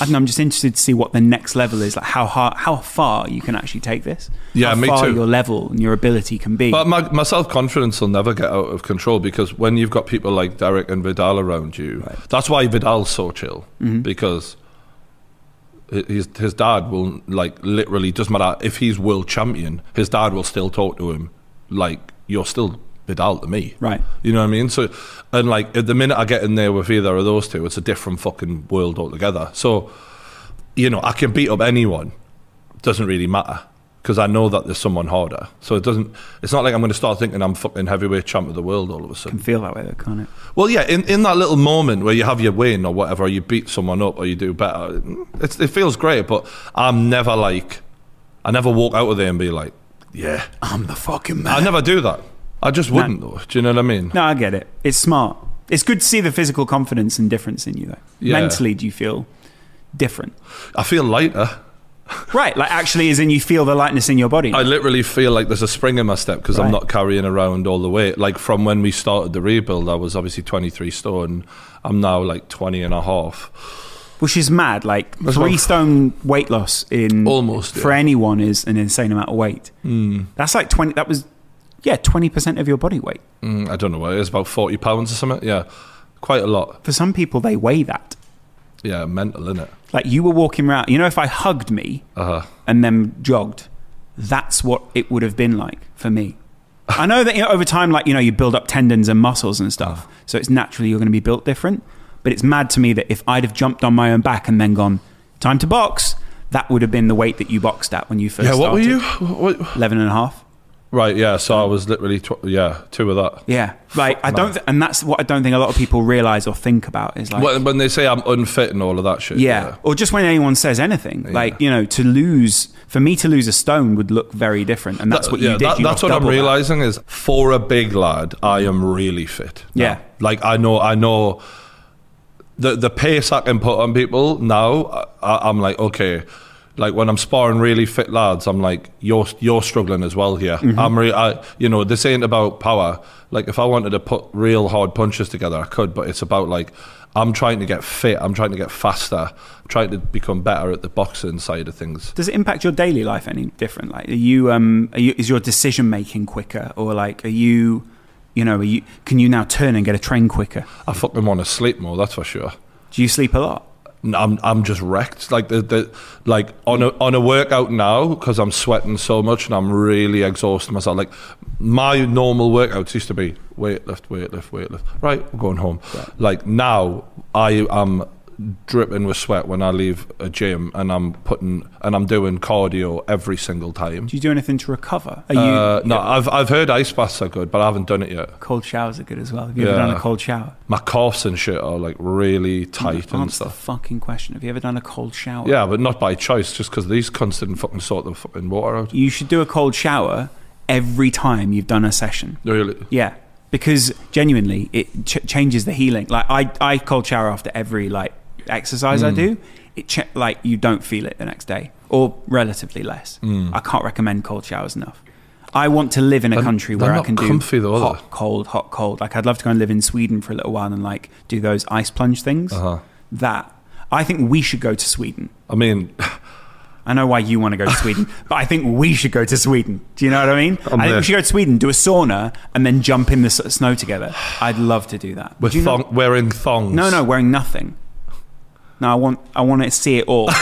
I don't know, I'm just interested to see what the next level is, like how, hard, how far you can actually take this. Yeah, how me far too. your level and your ability can be. But my, my self confidence will never get out of control because when you've got people like Derek and Vidal around you, that's why Vidal's so chill mm-hmm. because his his dad will like literally doesn't matter if he's world champion, his dad will still talk to him like you're still Vidal to me, Right. You know what I mean? So, and like at the minute I get in there with either of those two, it's a different fucking world altogether. So, you know, I can beat up anyone. Doesn't really matter because I know that there's someone harder. So it doesn't. It's not like I'm going to start thinking I'm fucking heavyweight champ of the world all of a sudden. can feel that way, though, can't it? Well, yeah, in, in that little moment where you have your win or whatever, you beat someone up or you do better, it's, it feels great. But I'm never like, I never walk out of there and be like, yeah, I'm the fucking man. I never do that. I just wouldn't though. Do you know what I mean? No, I get it. It's smart. It's good to see the physical confidence and difference in you, though. Yeah. Mentally, do you feel different? I feel lighter. Right, like actually, as in you feel the lightness in your body. I literally feel like there's a spring in my step because Right. I'm not carrying around all the weight. Like from when we started the rebuild, I was obviously 23 stone. I'm now like 20 and a half. which is mad. Like That's three stone weight loss in Almost, for yeah. anyone is an insane amount of weight. Mm. That's like twenty. That was yeah, twenty percent of your body weight. Mm, I don't know what it is, about 40 pounds or something. Yeah, quite a lot. For some people, they weigh that. Yeah, mental, isn't it? Like you were walking around. You know, if I hugged me Uh-huh. and then jogged, that's what it would have been like for me. I know that you know, over time, like you know, you build up tendons and muscles and stuff, so it's naturally you're going to be built different. But it's mad to me that if I'd have jumped on my own back and then gone time to box, that would have been the weight that you boxed at when you first. Yeah, what were started. you? What, what- 11 and a half. Right, yeah, so I was literally, tw- yeah, two of that. Yeah, like I don't, th- and that's what I don't think a lot of people realize or think about is like, When, when they say I'm unfit and all of that shit. yeah. or just when anyone says anything, like you know, to lose for me to lose a stone would look very different, and that's That- what yeah, you did. that- You that's what I'm realizing is for a big lad, I am really fit. now. Yeah. like I know, I know the the pace I can put on people now. I, I'm like, okay, like when I'm sparring really fit lads, I'm like, you're you're struggling as well here. Mm-hmm. I'm, re- I, you know, this ain't about power. Like if I wanted to put real hard punches together, I could, but it's about like. I'm trying to get fit. I'm trying to get faster. I'm trying to become better at the boxing side of things. Does it impact your daily life any different? Like, are you, um, are you, is your decision making quicker, or like, are you, you know, are you, can you now turn and get a train quicker? I fucking want to sleep more. That's for sure. Do you sleep a lot? I'm I'm just wrecked. Like the, the like on a on a workout now because I'm sweating so much and I'm really exhausting myself. Like my normal workouts used to be weightlift, weightlift, weightlift. Right, we're going home. Like now, I am dripping with sweat when I leave a gym and I'm putting and I'm doing cardio every single time. Do you do anything to recover? Are you Uh, no, I've I've heard ice baths are good, but I haven't done it yet. cold showers are good as well. Have you ever done a cold shower? My coughs and shit are like really tight and Answer the stuff. fucking question. Have you ever done a cold shower? Yeah, but not by choice, just because these cunts didn't fucking sort the fucking water out. You should do a cold shower every time you've done a session. Really? Yeah, because genuinely, it ch- changes the healing. Like I, I cold shower after every like exercise I do. It ch- like you don't feel it the next day, or relatively less. I can't recommend cold showers enough. I want to live in a country they're where I can do though, hot, they? cold, hot, cold. Like I'd love to go and live in Sweden for a little while and like do those ice plunge things. Uh-huh. That I think we should go to Sweden. I mean, I know why you want to go to Sweden, but I think we should go to Sweden. Do you know what I mean? I'm I think there. we should go to Sweden, do a sauna, and then jump in the snow together. I'd love to do that. with Do thong, wearing thongs. no, no, wearing nothing. No, I want, I want to see it all.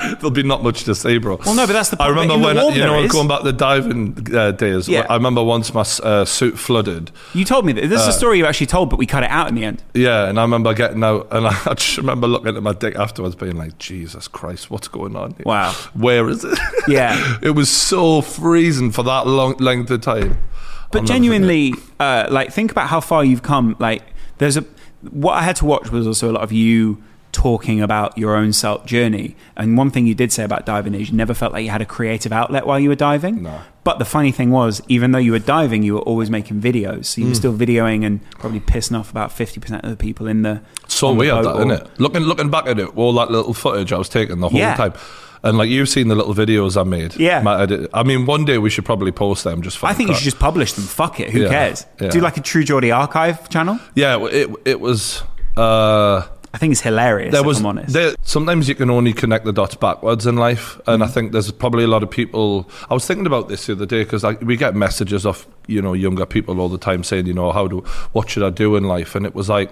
there'll be not much to see, bro. Well, no, but that's the I remember when warm you know going back the diving uh, days. Yeah. I remember once my uh, suit flooded. You told me that. This is Uh, a story you actually told, but we cut it out in the end. Yeah, and I remember getting out, and I just remember looking at my dick afterwards, being like, "Jesus Christ, what's going on? Here? Wow. where is it?" Yeah. it was so freezing for that long length of time. But I'll genuinely, uh, like, think about how far you've come. Like, there's a what I had to watch was also a lot of you talking about your own self journey. And one thing you did say about diving is you never felt like you had a creative outlet while you were diving. No. But the funny thing was, even though you were diving, you were always making videos. So you Hmm. were still videoing and probably pissing off about fifty percent of the people in the. So weird, that isn't it? Looking looking back at it, all that little footage I was taking the whole Yeah. time, and like you've seen the little videos I made. Yeah. my edit. I mean, one day we should probably post them just for. I think you should just publish them. Fuck it. Who Yeah, cares? yeah. Do like a True Geordie archive channel. Yeah, it it was. Uh, I think it's hilarious. there if was I'm honest. there, sometimes you can only connect the dots backwards in life and i mm. think there's probably a lot of people i was thinking about this the other day because like, we get messages of you know younger people all the time saying you know how do what should i do in life and it was like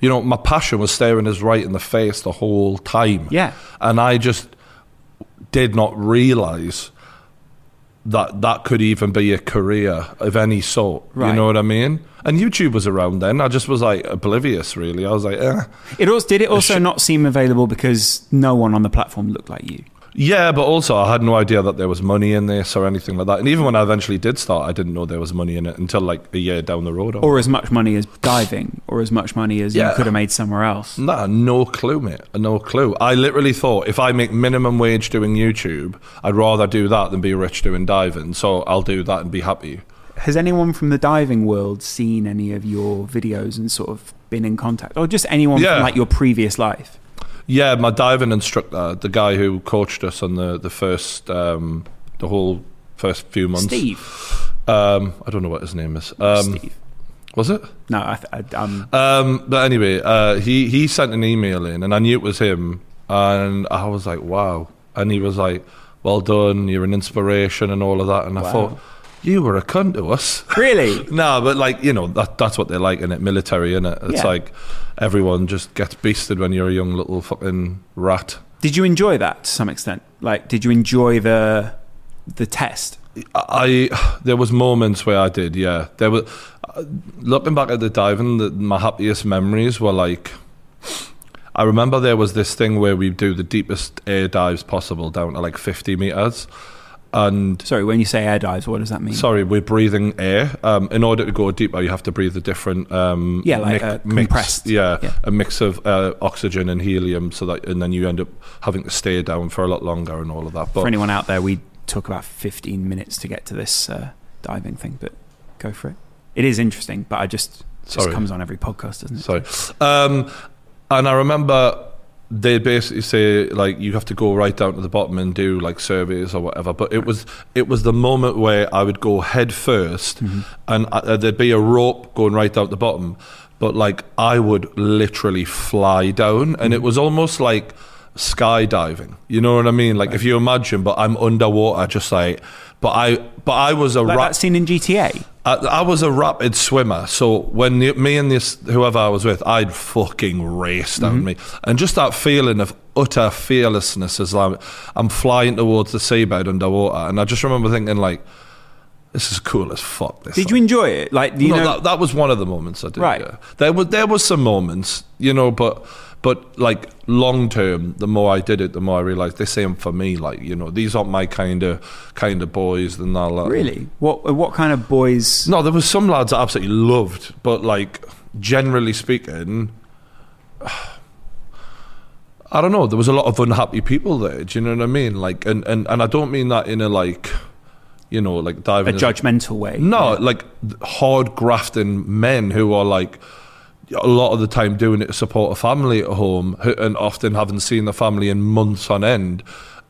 you know my passion was staring us right in the face the whole time Yeah. and i just did not realize that that could even be a career of any sort you know what i mean and youtube was around then i just was like oblivious really i was like eh. It also did it also sh- not seem available because no one on the platform looked like you. Yeah, but also I had no idea that there was money in this or anything like that. And even when I eventually did start, I didn't know there was money in it until like a year down the road. Or as much money as diving, or as much money as Yeah. you could have made somewhere else. Nah, no clue, mate. No clue. I literally thought if I make minimum wage doing YouTube, I'd rather do that than be rich doing diving. So I'll do that and be happy. Has anyone from the diving world seen any of your videos and sort of been in contact, or just anyone Yeah. from like your previous life? Yeah, my diving instructor, the guy who coached us on the the first, um, the whole first few months. Steve. Um, I don't know what his name is. Um, Steve. Was it? No, I, th- I, um, Um, but anyway, uh, he he sent an email in, and I knew it was him, and I was like, "Wow!" And he was like, "Well done, you're an inspiration," and all of that. And I thought, "You were a cunt to us." really. no, but like you know, that that's what they're like in it, military, in it. It's Yeah. like everyone just gets beasted when you're a young little fucking rat. Did you enjoy that to some extent? Like, did you enjoy the the test? I there was moments where I did, yeah. There was uh, looking back at the diving, the, my happiest memories were like. I remember there was this thing where we do the deepest air dives possible down to like 50 meters, and Sorry, when you say air dives, what does that mean? sorry, we're breathing air. Um, in order to go deeper, you have to breathe a different um, Yeah, like, uh, compressed. yeah, Yeah. a mix of uh, oxygen and helium, so that and then you end up having to stay down for a lot longer and all of that. But For anyone out there, we took about 15 minutes to get to this uh, diving thing, but go for it. It is interesting, but I just just Sorry. comes on every podcast, doesn't it? Sorry. Um, and I remember they basically say like you have to go right down to the bottom and do like surveys or whatever. But it was it was the moment where I would go head 1st and uh, there'd be a rope going right down to the bottom. But like I would literally fly down, and it was almost like skydiving. You know what I mean? Like if you imagine, but I'm underwater, just like. But I, but I was a Like rat. that scene in GTA. I, I was a rapid swimmer, so when the, me and this whoever I was with, I'd fucking race down mm-hmm. me, and just that feeling of utter fearlessness as I'm, I'm flying towards the seabed underwater, and I just remember thinking like, this is cool as fuck. This Did you enjoy it? Like, you no, know, that, that was one of the moments I did. Right. Yeah. There was there was some moments, you know, but but like long term, the more I did it, the more I realized this ain't for me. Like you know, these aren't my kind of kind of boys. And all that. really, what what kind of boys? No, there was some lads I absolutely loved, but like generally speaking, I don't know. There was a lot of unhappy people there. Do you know what I mean? Like, and and, and I don't mean that in a like, you know, like diving A judgmental way. No, like hard grafting men who are like a lot of the time doing it to support a family at home and often haven't seen the family in months on end.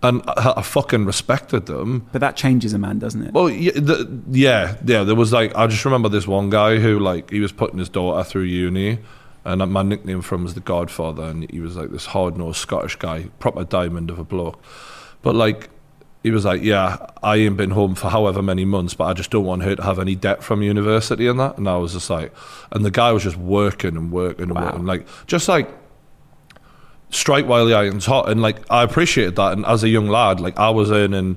and I, I fucking respected them. But that changes a man, doesn't it? Well, yeah, the, yeah, yeah. There was like I just remember this one guy who like he was putting his daughter through uni, and my nickname for him was the Godfather, and he was like this hard nosed Scottish guy, proper diamond of a bloke. But like he was like, yeah, I ain't been home for however many months, but I just don't want her to have any debt from university and that. And I was just like, and the guy was just working and working and Wow. working, like just like strike while the iron's hot. And like I appreciated that. And as a young lad, like I was earning,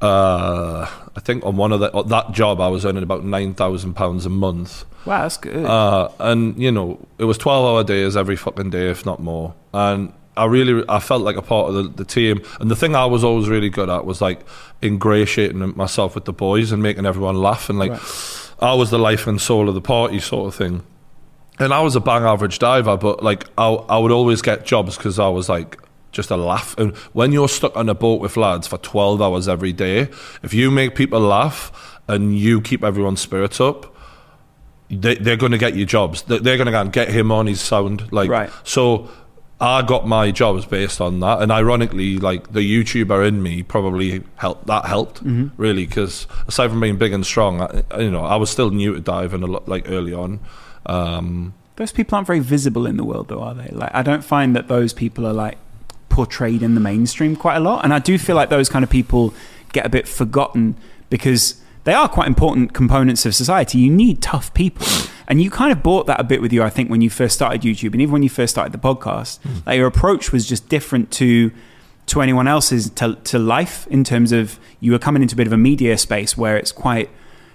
uh, I think on one of the, that job, I was earning about nine thousand pounds a month. wow, that's good. Uh, and you know, it was twelve hour days every fucking day, if not more. And I really, I felt like a part of the, the team. And the thing I was always really good at was like ingratiating myself with the boys and making everyone laugh. And like, I was the life and soul of the party, sort of thing. And I was a bang average diver, but like I, I would always get jobs because I was like just a laugh. And when you're stuck on a boat with lads for 12 hours every day, if you make people laugh and you keep everyone's spirits up, they, they're going to get you jobs. They- They're going to go and get him on his sound. Like Right. so. I got my jobs based on that, and ironically, like the YouTuber in me probably helped. That helped really because aside from being big and strong, I, you know, I was still new to diving a lot, like early on. Um, those people aren't very visible in the world, though, are they? Like, I don't find that those people are like portrayed in the mainstream quite a lot, and I do feel like those kind of people get a bit forgotten because they are quite important components of society. You need tough people. And you kind of bought that a bit with you, I think, when you first started YouTube and even when you first started the podcast. Like your approach was just different to to anyone else's to, to life in terms of you were coming into a bit of a media space where it's quite,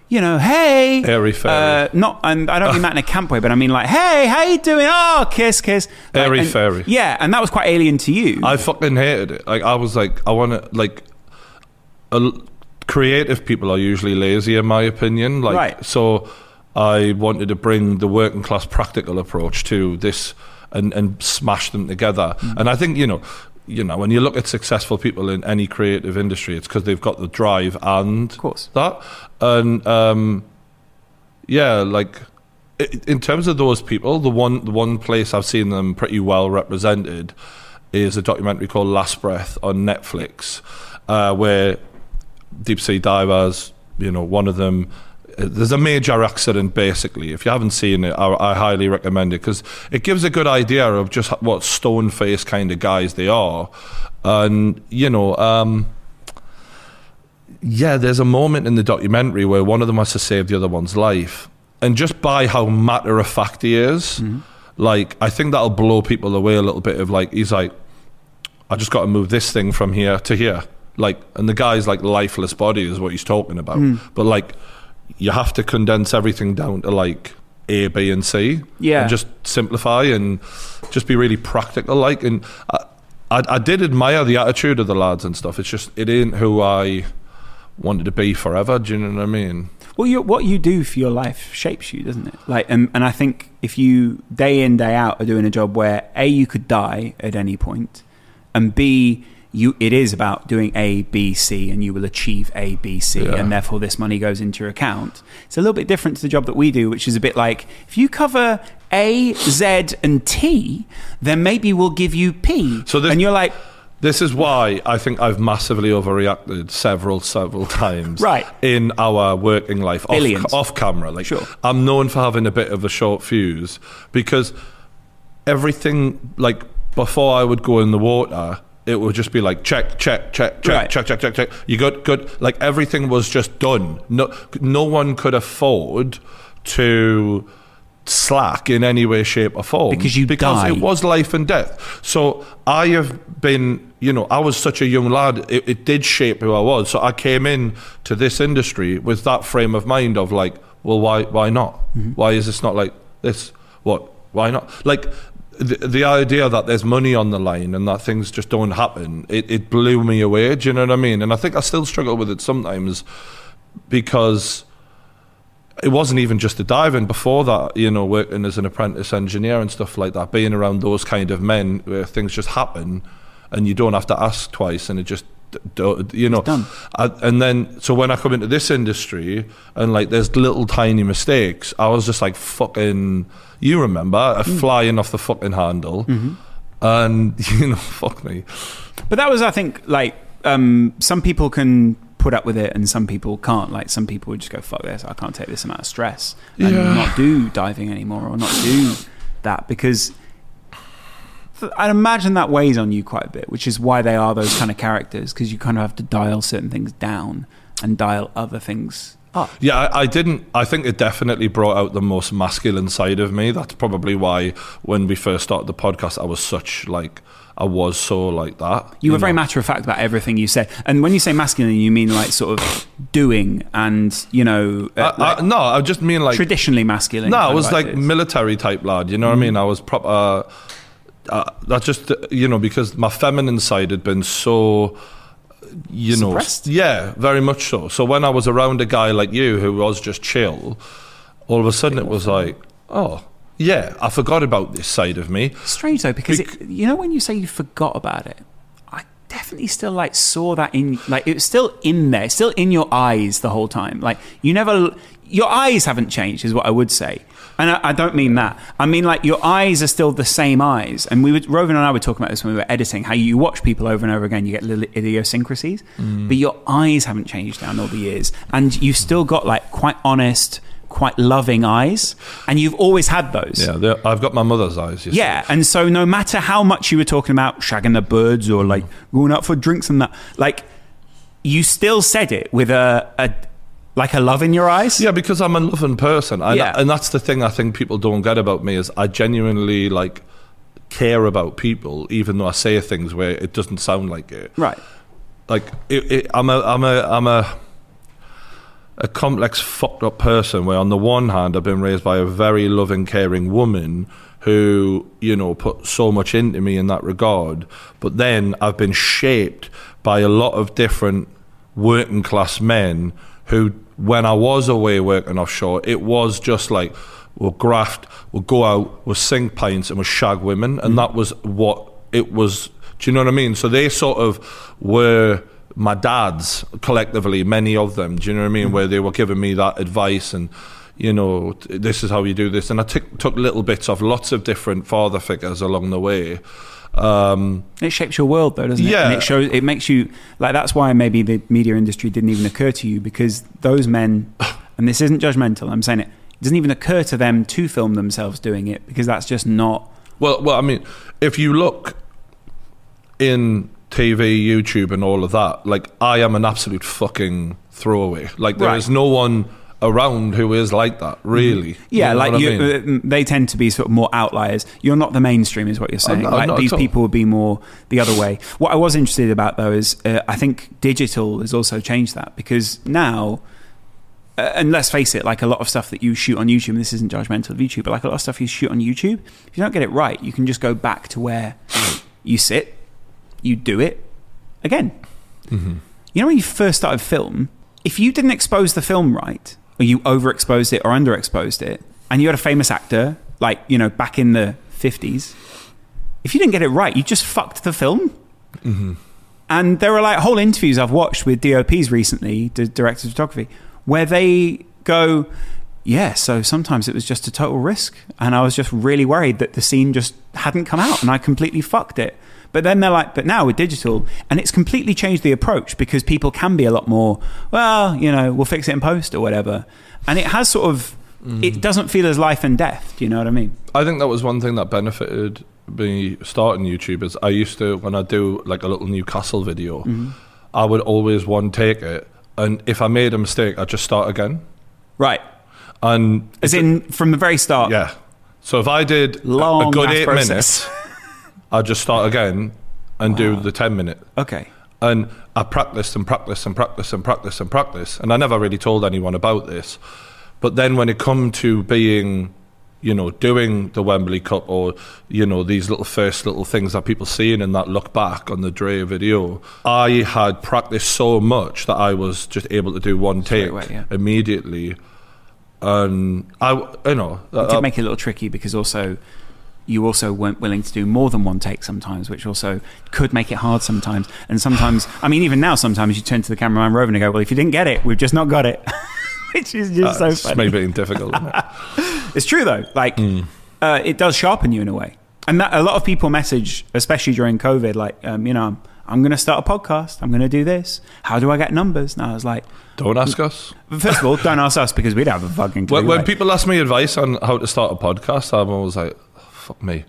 you know, hey, Airy fairy. uh, not, and I don't mean that in a camp way, but I mean like, hey, how you doing? Oh, kiss, kiss. Like, Airy and- fairy. Yeah, and that was quite alien to you. I fucking hated it. Like I was like, I want to like. A, creative people are usually lazy, in my opinion. Like Right. so, I wanted to bring the working class practical approach to this and and smash them together. Mm. And I think you know. You know, when you look at successful people in any creative industry, it's because they've got the drive and Of course. that. And um, yeah, like in terms of those people, the one the one place I've seen them pretty well represented is a documentary called Last Breath on Netflix, uh, where deep sea divers, you know, one of them. There's a major accident, basically. If you haven't seen it, I, I highly recommend it because it gives a good idea of just what stone faced kind of guys they are. And, you know, um, yeah, there's a moment in the documentary where one of them has to save the other one's life. And just by how matter of fact he is, like, I think that'll blow people away a little bit of like, he's like, I just got to move this thing from here to here. Like, and the guy's like lifeless body is what he's talking about. But like, you have to condense everything down to like A, B, and C. Yeah. And just simplify and just be really practical. Like, and I, I, I did admire the attitude of the lads and stuff. It's just, it ain't who I wanted to be forever. Do you know what I mean? Well, you, what you do for your life shapes you, doesn't it? Like, and, and I think if you day in day out are doing a job where a you could die at any point, and b you it is about doing A, B, C, and you will achieve A, B, C, Yeah. and therefore this money goes into your account. It's a little bit different to the job that we do, which is a bit like if you cover A, Z, and T, then maybe we'll give you P. So this- and you're like, This is why I think I've massively overreacted several, several times. Right. In our working life, off, off camera. Like, Sure. I'm known for having a bit of a short fuse because everything, like, before I would go in the water, it would just be like check, check, check, check, Right. check, check, check, check. You got good. Like everything was just done. No, no one could afford to slack in any way, shape, or form Because you because die. it was life and death. So I have been, you know, I was such a young lad. It, it did shape who I was. So I came in to this industry with that frame of mind of like, well, why, why not? Mm-hmm. Why is this not like this? What? Why not? Like the, the idea that there's money on the line and that things just don't happen. It, it blew me away. Do you know what I mean? And I think I still struggle with it sometimes because it wasn't even just the diving before that you know working as an apprentice engineer and stuff like that being around those kind of men where things just happen and you don't have to ask twice and it just you know done. I, and then so when i come into this industry and like there's little tiny mistakes i was just like fucking you remember uh, flying off the fucking handle and you know fuck me But that was, I think, like um, some people can put up with it and some people can't. Like some people would just go, "Fuck this! I can't take this amount of stress and Yeah. not do diving anymore or not do that because." I'd imagine that weighs on you quite a bit, which is why they are those kind of characters because you kind of have to dial certain things down and dial other things up. Yeah, I, I didn't. I think it definitely brought out the most masculine side of me. That's probably why when we first started the podcast, I was such like I was so like that. You were very matter of fact about everything you said, and when you say masculine, you mean like sort of doing and you know uh, I, like I, no, I just mean like traditionally masculine. No, I was like military type lad. You know what I mean? I was proper. Uh, that just uh, you know because my feminine side had been so. You know, yeah, very much so. So when I was around a guy like you who was just chill, all of a sudden it was like, oh, yeah, I forgot about this side of me. strange though because Bec- it, you know when you say you forgot about it, I definitely still like saw that in like it was still in there, still in your eyes the whole time. Like you never, your eyes haven't changed, is what I would say. And I, I don't mean that. I mean like your eyes are still the same eyes. And we would Rovan and I were talking about this when we were editing. How you watch people over and over again, you get little idiosyncrasies, mm. but your eyes haven't changed down all the years, and you've still got like quite honest. Quite loving eyes, and you've always had those. Yeah, I've got my mother's eyes. You see. Yeah, and so no matter how much you were talking about shagging the birds or like going out for drinks and that, like you still said it with a, a like a love in your eyes. Yeah, because I'm a loving person, and, Yeah. and that's the thing I think people don't get about me is I genuinely like care about people, even though I say things where it doesn't sound like it. Right. Like it, it, I'm a I'm a I'm a a complex fucked up person. Where on the one hand I've been raised by a very loving, caring woman who you know put so much into me in that regard, but then I've been shaped by a lot of different working class men who, when I was away working offshore, it was just like we'll graft, we'll go out, we'll sing pints, and we'll shag women, and mm. that was what it was. Do you know what I mean? So they sort of were my dads collectively, many of them. Do you know what I mean? Mm. Where they were giving me that advice and. You know, this is how you do this, and I took took little bits of lots of different father figures along the way. Um, It shapes your world though, doesn't it? Yeah. And it shows it makes you like that's why maybe the media industry didn't even occur to you because those men and this isn't judgmental, I'm saying it, it doesn't even occur to them to film themselves doing it because that's just not Well, well, I mean, if you look in TV, YouTube, and all of that, like I am an absolute fucking throwaway. Like there Right. is no one around who is like that, really. Yeah, know like what I mean? uh, they tend to be sort of more outliers. You're not the mainstream, is what you're saying. not- like these people would be more the other way. What I was interested about though is uh, I think digital has also changed that because now. Uh, and let's face it, like a lot of stuff that you shoot on YouTube, and this isn't judgmental of YouTube, but like a lot of stuff you shoot on YouTube, if you don't get it right, you can just go back to where you sit, you do it again. Mm-hmm. You know, when you first started film, if you didn't expose the film right, or you overexposed it or underexposed it, and you had a famous actor, like, you know, back in the 50s, if you didn't get it right, you just fucked the film. Mm-hmm. And there are like whole interviews I've watched with DOPs recently, the directors of photography, where they go, yeah, so sometimes it was just a total risk. And I was just really worried that the scene just hadn't come out and I completely fucked it. But then they're like, but now with digital, and it's completely changed the approach because people can be a lot more, well, you know, we'll fix it in post or whatever. And it has sort of, it doesn't feel as life and death. Do you know what I mean? I think that was one thing that benefited me starting YouTube. Is I used to when I do like a little Newcastle video, Mm-hmm. I would always one take it, and if I made a mistake, I'd just start again. Right. And As in from the very start. yeah, so if I did Long a good eight process. minutes, I'd just start again and do the ten minute. Okay. And I practiced and practiced and practiced and practiced and practiced. And I never really told anyone about this. But then when it come to being, you know, doing the Wembley Cup or, you know, these little first little things that people seeing in that look back on the Dre video, I had practiced so much that I was just able to do one Straight take away, yeah. immediately. And I, you know, It did make it a little tricky because also you also weren't willing to do more than one take sometimes, which also could make it hard sometimes. And sometimes, I mean, even now, sometimes you turn to the cameraman Rovan and go, "Well, if you didn't get it, we've just not got it," which is just so it's funny. maybe being difficult. it? It's true though. Like Hmm. uh, it does sharpen you in a way. And that, a lot of people message, especially during COVID, like um, you know, I'm, I'm going to start a podcast. I'm going to do this. How do I get numbers? And I was like, Don't ask us. first of all, don't ask us because we'd have a fucking clue. When, when like- people ask me advice on how to start a podcast, I'm always like, fuck me.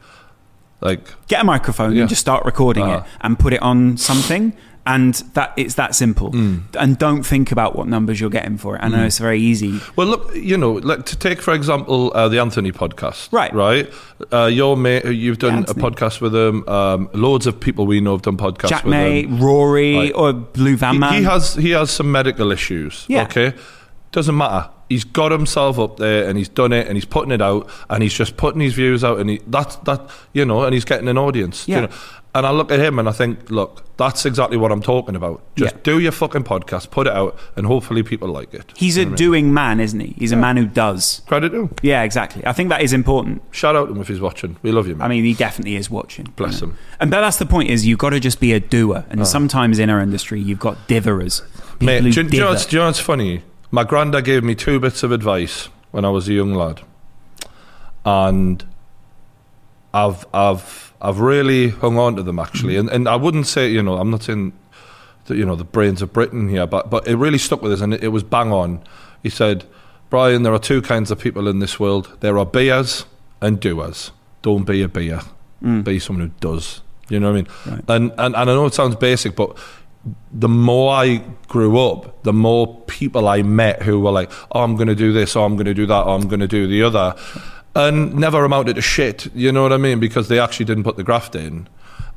Like, get a microphone Yeah. and just start recording Ah. it and put it on something and that it's that simple Mm. and don't think about what numbers you're getting for it i know it's very easy well, look, you know, like to take for example uh, the Anthony podcast, Right. Right. Uh, your mate, you've done a podcast with him. Um, loads of people we know have done podcasts jack with may him. rory or blue van He, man he has he has some medical issues. Yeah. Okay. Doesn't matter. He's got himself up there and he's done it and he's putting it out and he's just putting his views out and he that's that you know and he's getting an audience. Yeah. You know? And I look at him and I think, look, that's exactly what I'm talking about. Just Yeah. do your fucking podcast, put it out, and hopefully people like it. he's a doing man isn't he he's a man who does Credit to him. yeah exactly i think that is important Shout out to him if he's watching. We love you, man. I mean, he definitely is watching. Bless you know. him. And but that's the point: is you've got to just be a doer. And ah. sometimes in our industry, you've got ditherers. People Mate, do, do you know do you know what's funny? My granddad gave me two bits of advice when I was a young lad, and I've I've I've really hung on to them actually. And and I wouldn't say you know I'm not saying that, you know the brains of Britain here, but but it really stuck with us, and it, it was bang on. He said, Brian, there are two kinds of people in this world. There are beers and doers. Don't be a beer. Mm. Be someone who does. You know what I mean? Right. And, and and I know it sounds basic, but the more I grew up, the more people I met who were like, "Oh, I'm going to do this, or I'm going to do that, or I'm going to do the other," and never amounted to shit. You know what I mean? Because they actually didn't put the graft in.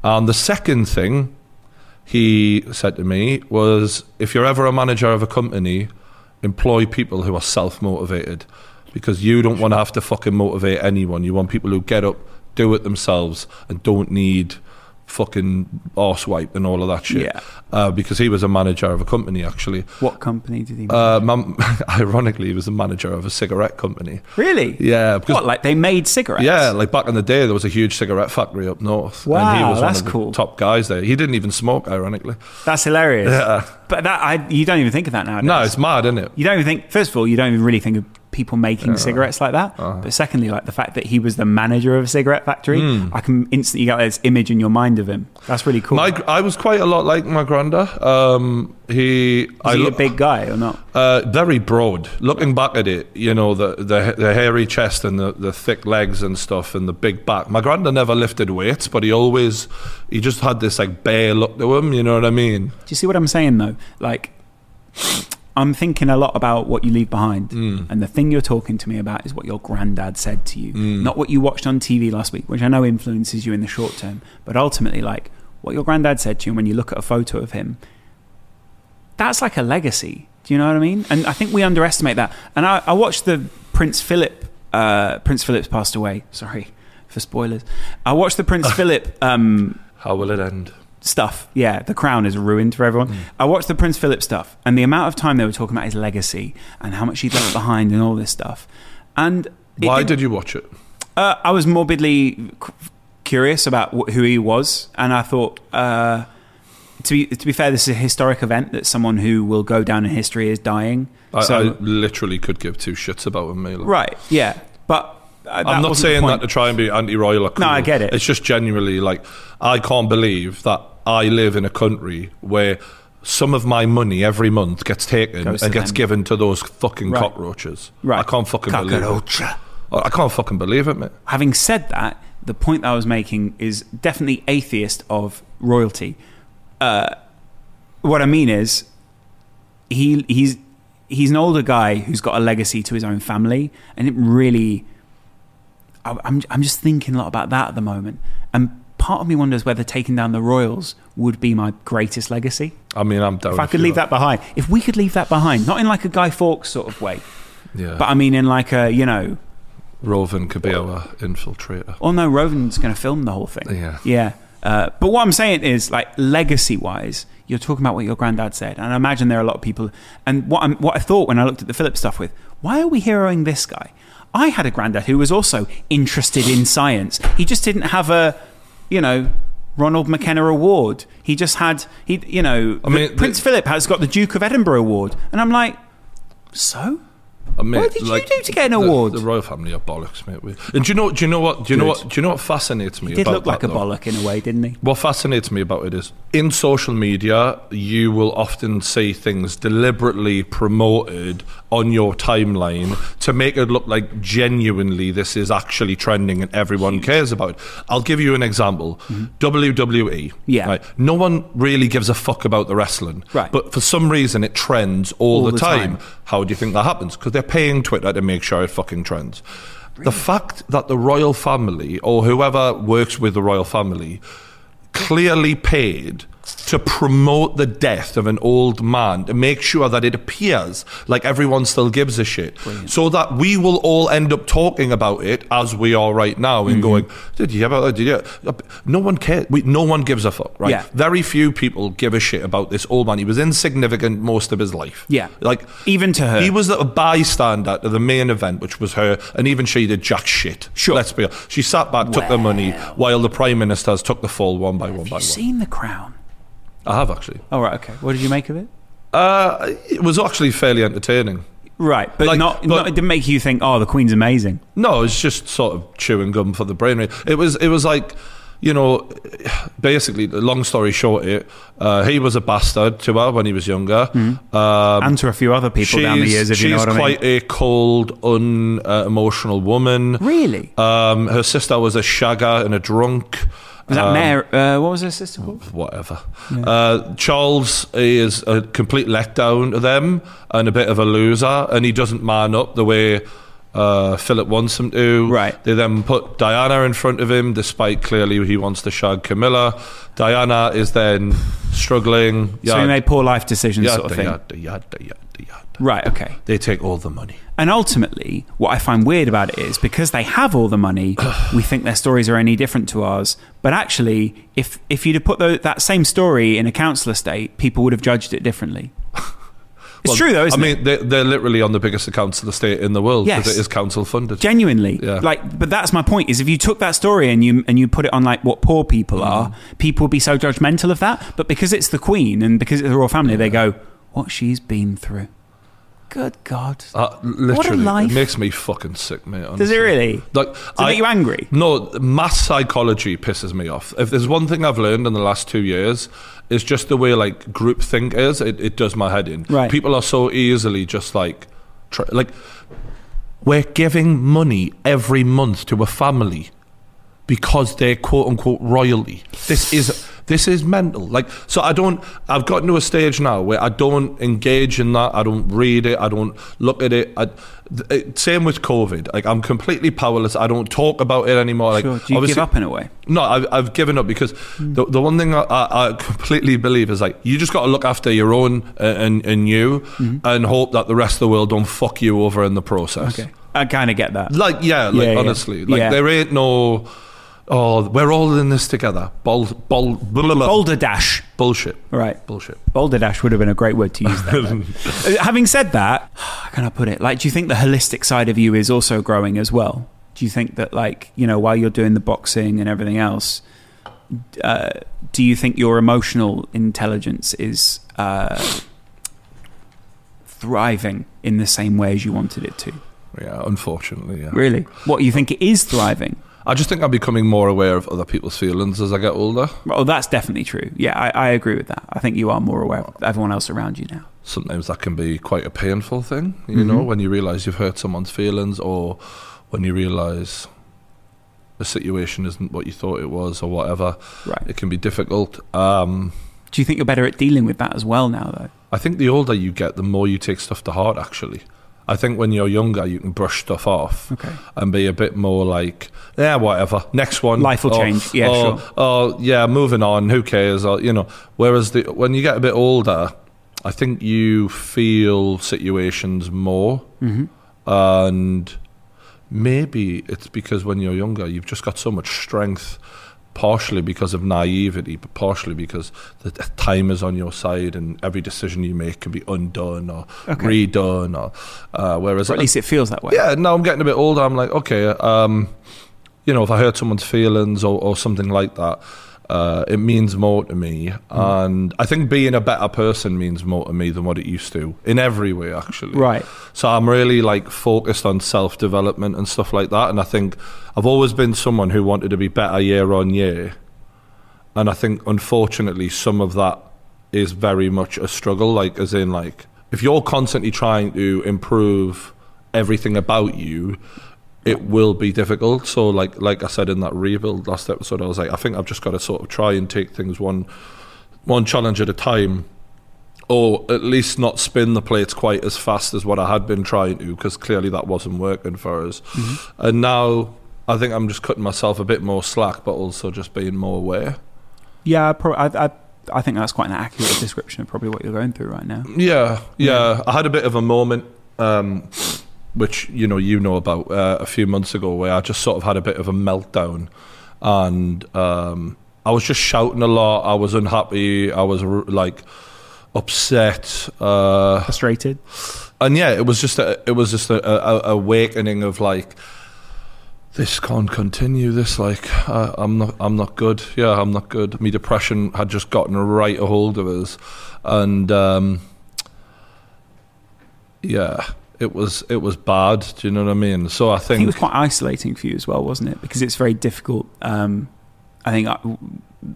And the second thing he said to me was, "If you're ever a manager of a company, employ people who are self motivated." Because you don't want to have to fucking motivate anyone. You want people who get up, do it themselves, and don't need fucking arse wipe and all of that shit. Yeah. Uh, because he was a manager of a company, actually. What company did he? Uh, mum, ironically, he was a manager of a cigarette company. really? Yeah, because What? Like they made cigarettes? yeah, like back in the day, there was a huge cigarette factory up north. and he Wow, was that's one of the cool. top guys there. He didn't even smoke, ironically. That's hilarious. Yeah. But that I, you don't even think of that nowadays. No, it's mad, isn't it? you don't even think. First of all, you don't even really think of people making cigarettes like that. Uh-huh. But secondly, like the fact that he was the manager of a cigarette factory, Hmm. I can instantly get this image in your mind of him. That's really cool. My, I was quite a lot like my granddad. Um, he, Is I he look, a big guy or not? Uh, very broad. Looking back at it, you know the the, the hairy chest and the, the thick legs and stuff and the big back. My granddad never lifted weights, but he always he just had this like bare look to him. You know what I mean? Do you see what I'm saying though? Like, I'm thinking a lot about what you leave behind, Mm. and the thing you're talking to me about is what your granddad said to you, not what you watched on TV last week, which I know influences you in the short term, but ultimately, like what your granddad said to you when you look at a photo of him. That's like a legacy. Do you know what I mean? And I think we underestimate that. And I, I watched the Prince Philip. Uh, Prince Philip's passed away. Sorry for spoilers. I watched the Prince Philip um, How will it end? Stuff. Yeah, the crown is ruined for everyone. I watched the Prince Philip stuff, and the amount of time they were talking about his legacy and how much he'd left behind and all this stuff. And Why didn't- you watch it? uh, I was morbidly c- curious about wh- who he was, and I thought. Uh, to be, to be fair, this is a historic event that someone who will go down in history is dying. I, so, I literally could give two shits about him. Mila. right, yeah, but I'm not saying that to try and be anti-royal or cool. No, I get it. It's just genuinely like I can't believe that I live in a country where some of my money every month gets taken Goes and gets them. given to those fucking Right. cockroaches. Right. I can't fucking believe it. Cockroach. I can't fucking believe it, mate. having said that, the point that I was making is definitely atheist of royalty. Uh, what I mean is, he he's he's an older guy who's got a legacy to his own family, and it really, I, I'm I'm just thinking a lot about that at the moment, and part of me wonders whether taking down the royals would be my greatest legacy. I mean, I'm down. If I could leave that behind, if we could leave that behind, not in like a Guy Fawkes sort of way, yeah. but I mean in like a you know, Rovin could be our infiltrator. Oh no, Roven's going to film the whole thing. Yeah. yeah. Uh, but what I'm saying is, like legacy-wise, you're talking about what your granddad said, and I imagine there are a lot of people. And what I'm, what I thought when I looked at the Philip stuff with, why are we heroing this guy? I had a granddad who was also interested in science. He just didn't have a, you know, Ronald McKenna Award. He just had he, you know, I mean, Prince the- Philip has got the Duke of Edinburgh Award, and I'm like, so mate, What did you do to get an award? The, the royal family are bollocks, mate. And do you know? Do you know what? Do you know what? Do you know what fascinates me? He did look like a that, though? bollock in a way, didn't he? What fascinates me about it is in social media, you will often see things deliberately promoted on your timeline to make it look like genuinely this is actually trending and everyone cares about it. I'll give you an example WWE. Mm-hmm. Yeah. Right? No one really gives a fuck about the wrestling. Right. But for some reason, it trends all, All the, the time. time. How do you think that happens? Because they're paying Twitter to make sure it fucking trends. The fact that the royal family or whoever works with the royal family clearly paid to promote the death of an old man to make sure that it appears like everyone still gives a shit so that we will all end up talking about it as we are right now Mm-hmm. and going did you that did you no one cares we, no one gives a fuck right Yeah. very few people give a shit about this old man he was insignificant most of his life Yeah. like Even to her. he was a bystander to the main event, which was her, and even she did jack shit. Sure. Let's be honest. She sat back, took the money, while the prime ministers took the fall one by one by Have you seen The Crown? I have actually. Oh, right, okay. What did you make of it? Uh, it was actually fairly entertaining. Right, but, Like, not, but- not. It didn't make you think, oh, the Queen's amazing. No, it's just sort of chewing gum for the brain. It was. It was like. You know, basically, the long story short, it uh, he was a bastard to her when he was younger. Um, and to a few other people down the years, if she's you know what I mean. quite a cold, unemotional woman. Really? Um, her sister was a shagger and a drunk. Was that Um, Mary? Uh, what was her sister called? Whatever. Uh, Charles is a complete letdown to them and a bit of a loser, and he doesn't man up the way uh, Philip wants him to. Right. They then put Diana in front of him, despite clearly he wants to shag Camilla. Diana is then struggling. So he made poor life decisions, yada, sort of thing. Right. Okay. They take all the money. And ultimately, what I find weird about it is because they have all the money, we think their stories are any different to ours. But actually, if if you'd have put tho- that same story in a council estate, people would have judged it differently. It's Well, true, though, isn't I it? mean, they're, they're literally on the biggest council estate in the world because Yes. it is council funded. Genuinely, Yeah. like, but that's my point. Is if you took that story and you and you put it on like what poor people are, mm. people would be so judgmental of that. But because it's the Queen and because it's the royal family, they go, "What she's been through." Good God, Uh, literally, life. it makes me fucking sick, mate. does it really? Like, Does it make you angry? No, mass psychology pisses me off. If there's one thing I've learned in the last two years, it's just the way like group think is. It, it does my head in. Right. People are so easily just like, try, like, we're giving money every month to a family because they're quote unquote royalty. This is this is mental. Like so I don't I've gotten to a stage now where I don't engage in that. I don't read it. I don't look at it. I, it same with COVID. Like I'm completely powerless. I don't talk about it anymore. Like Sure. Do you give up in a way? no, I've, I've given up because the, the one thing I, I, I completely believe is like you just got to look after your own uh, and, and you and hope that the rest of the world don't fuck you over in the process. Okay, I kind of get that. Like yeah, like Yeah, yeah. honestly, like Yeah. there ain't no. Oh, we're all in this together. Bol, bol, blah, blah, blah. Boulder Dash. bullshit. Right. Bullshit. Boulder Dash would have been a great word to use there. Uh, Having said that, how can I put it? Like, do you think the holistic side of you is also growing as well? Do you think that, like, you know, while you're doing the boxing and everything else, uh, do you think your emotional intelligence is uh, thriving in the same way as you wanted it to? Yeah, unfortunately, yeah. Really? What you think it is thriving? I just think I'm becoming more aware of other people's feelings as I get older. Well, that's definitely true. Yeah, I, I agree with that. I think you are more aware of everyone else around you now. Sometimes that can be quite a painful thing, you Mm-hmm. know, when you realise you've hurt someone's feelings or when you realise the situation isn't what you thought it was or whatever. Right. It can be difficult. Um, Do you think you're better at dealing with that as well now, though? I think the older you get, the more you take stuff to heart, actually. I think when you're younger, you can brush stuff off Okay. and be a bit more like, yeah, whatever. Next one, Life will Or- change. Yeah, or, sure. Oh, yeah, moving on. Who cares? Or you know. Whereas the when you get a bit older, I think you feel situations more, Mm-hmm. and maybe it's because when you're younger, you've just got so much strength. Partially because of naivety, but partially because the time is on your side, and every decision you make can be undone or Okay. redone. Or uh, whereas Or at least it feels that way. yeah, now I'm getting a bit older. I'm like, okay, um, you know, if I hurt someone's feelings or, or something like that, Uh, it means more to me, and I think being a better person means more to me than what it used to in every way, actually. Right. So I'm really like focused on self development and stuff like that, and I think I've always been someone who wanted to be better year on year, and I think unfortunately some of that is very much a struggle. Like, as in, like if you're constantly trying to improve everything about you, it will be difficult. So, like like I said in that rebuild last episode, I was like, I think I've just got to sort of try and take things one one challenge at a time, or at least not spin the plates quite as fast as what I had been trying to, because clearly that wasn't working for us. And now I think I'm just cutting myself a bit more slack, but also just being more aware. Yeah, pro- I, I, I think that's quite an accurate description of probably what you're going through right now. Yeah, yeah. I had a bit of a moment, um, which you know you know about uh, a few months ago, where I just sort of had a bit of a meltdown, and um, I was just shouting a lot. I was unhappy. I was like upset, uh, Frustrated. and yeah, it was just a, it was just a, a, awakening of like. This can't continue. This like uh, I'm not. I'm not good. Yeah, I'm not good. My depression had just gotten a right a hold of us, and um, yeah, it was it was bad. Do you know what I mean? So I I think think, it was quite isolating for you as well, wasn't it? Because it's very difficult. Um, I think, I,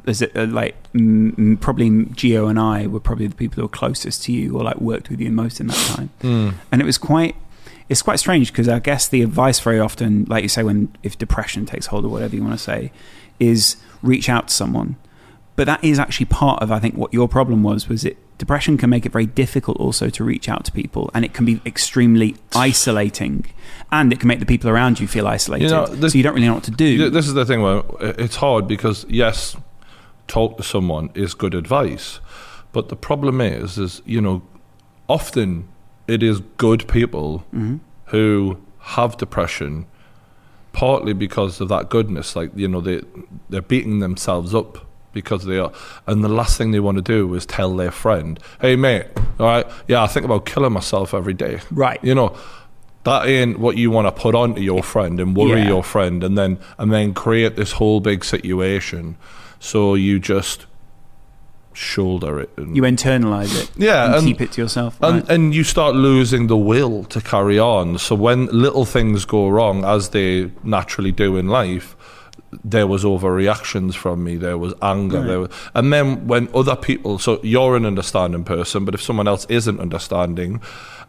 is it uh, like mm, probably Geo and I were probably the people who were closest to you or like worked with you most in that time, Mm. and it was quite. It's quite strange because I guess the advice very often, like you say, when if depression takes hold or whatever you want to say, is reach out to someone. But that is actually part of I think what your problem was was it depression can make it very difficult also to reach out to people and it can be extremely isolating and it can make the people around you feel isolated You know, this- so you don't really know what to do This is the thing where it's hard because yes, talk to someone is good advice, but the problem is, is you know, often it is good people Mhm. who have depression, partly because of that goodness. Like you know, they they're beating themselves up because they are, and the last thing they want to do is tell their friend, "Hey mate, all right, yeah, I think about killing myself every day." right you know that ain't what you want to put onto your friend and worry Yeah. your friend and then and then create this whole big situation so you just shoulder it and, you internalize it yeah and and, keep it to yourself and right? and you start losing the will to carry on so when little things go wrong as they naturally do in life there was overreactions from me there was anger Right. there was, and then when other people so you're an understanding person but if someone else isn't understanding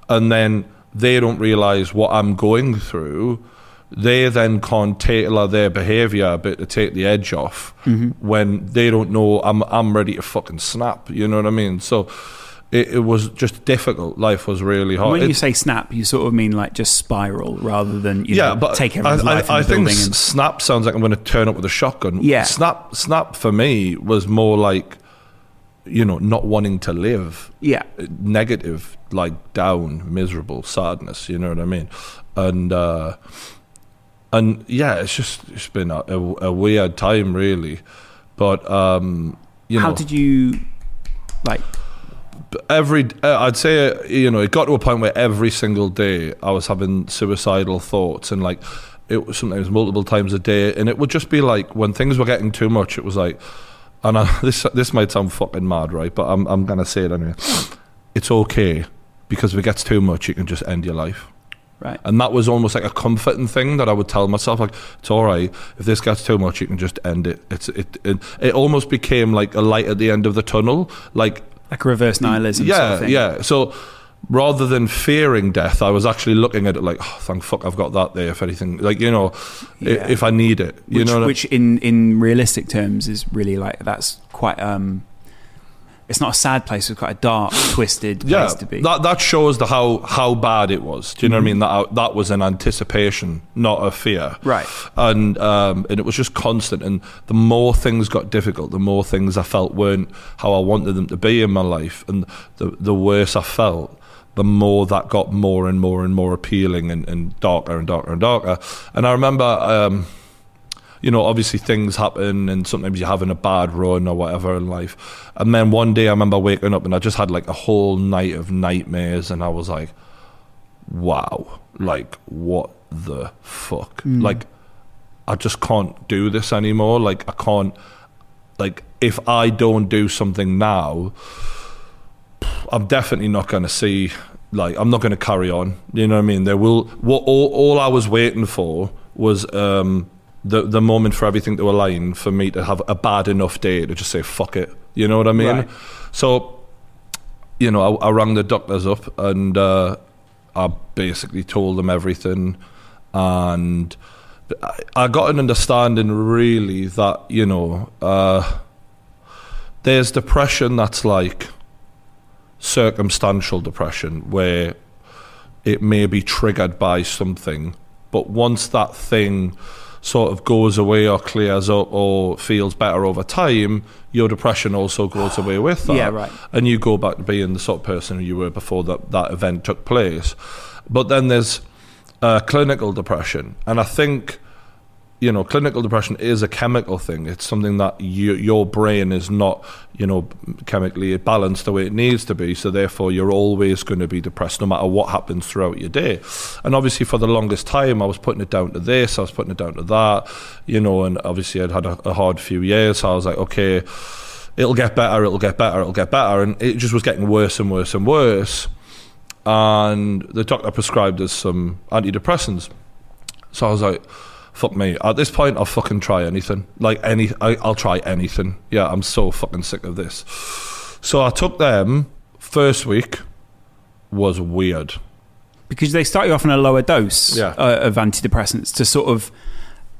and then they don't realize what I'm going through they then can't tailor their behavior a bit to take the edge off Mm-hmm. when they don't know I'm I'm ready to fucking snap you know what I mean so it, it was just difficult life was really hard when It- you say snap you sort of mean like just spiral rather than you yeah, know, but take I, everyone's I, life I the think and snap sounds like I'm going to turn up with a shotgun. Yeah. snap, snap for me was more like, you know, not wanting to live, yeah negative, like down, miserable, sadness. You know what I mean? And uh, and yeah, it's just it's been a, a, a weird time, really. But um, you how know, how did you like every uh, I'd say uh, you know it got to a point where every single day I was having suicidal thoughts and like it was sometimes multiple times a day and it would just be like when things were getting too much it was like and I, this this might sound fucking mad right but I'm I'm gonna say it anyway it's okay because if it gets too much you can just end your life right and that was almost like a comforting thing that I would tell myself, like, it's all right. If this gets too much, you can just end it. It's it. It, it almost became like a light at the end of the tunnel. Like, like a reverse nihilism yeah, sort of thing. yeah. So rather than fearing death, I was actually looking at it like, oh, thank fuck, I've got that there. If anything, like you know, Yeah. if I need it, you which, know, which in in realistic terms is really like that's quite um it's not a sad place it's quite a dark twisted place yeah, to be that that shows the how how bad it was. Do you know what I mean? That that was an anticipation, not a fear. right and um, and it was just constant. And the more things got difficult, the more things I felt weren't how I wanted them to be in my life, and the the worse I felt. The more that got more and more and more appealing and, and darker and darker and darker. And I remember, um, you know, obviously things happen and sometimes you're having a bad run or whatever in life. And then one day I remember waking up and I just had like a whole night of nightmares and I was like, wow, like what the fuck? Mm. Like I just can't do this anymore. Like I can't like if I don't do something now, I'm definitely not going to see. Like I'm not going to carry on. You know what I mean? There will. What all, all I was waiting for was um, the the moment for everything to align for me to have a bad enough day to just say fuck it. You know what I mean? Right. So, you know, I, I rang the doctors up and uh, I basically told them everything, and I, I got an understanding really that you know uh, there's depression that's like circumstantial depression where it may be triggered by something, but once that thing sort of goes away or clears up or feels better over time, your depression also goes away with that. Yeah, right. And you go back to being the sort of person you were before that, that event took place. But then there's uh, clinical depression. And I think, you know, clinical depression is a chemical thing. It's something that you, your brain is not, you know, chemically balanced the way it needs to be. So therefore, you're always going to be depressed no matter what happens throughout your day. And obviously, for the longest time, I was putting it down to this, I was putting it down to that, you know, and obviously, I'd had a, a hard few years. So I was like, okay, it'll get better, it'll get better, it'll get better. And it just was getting worse and worse and worse. And the doctor prescribed us some antidepressants. So I was like, fuck me. At this point, I'll fucking try anything. Like any, I, I'll try anything. Yeah, I'm so fucking sick of this. So I took them. First week was weird. because they start you off on a lower dose Yeah. uh, of antidepressants to sort of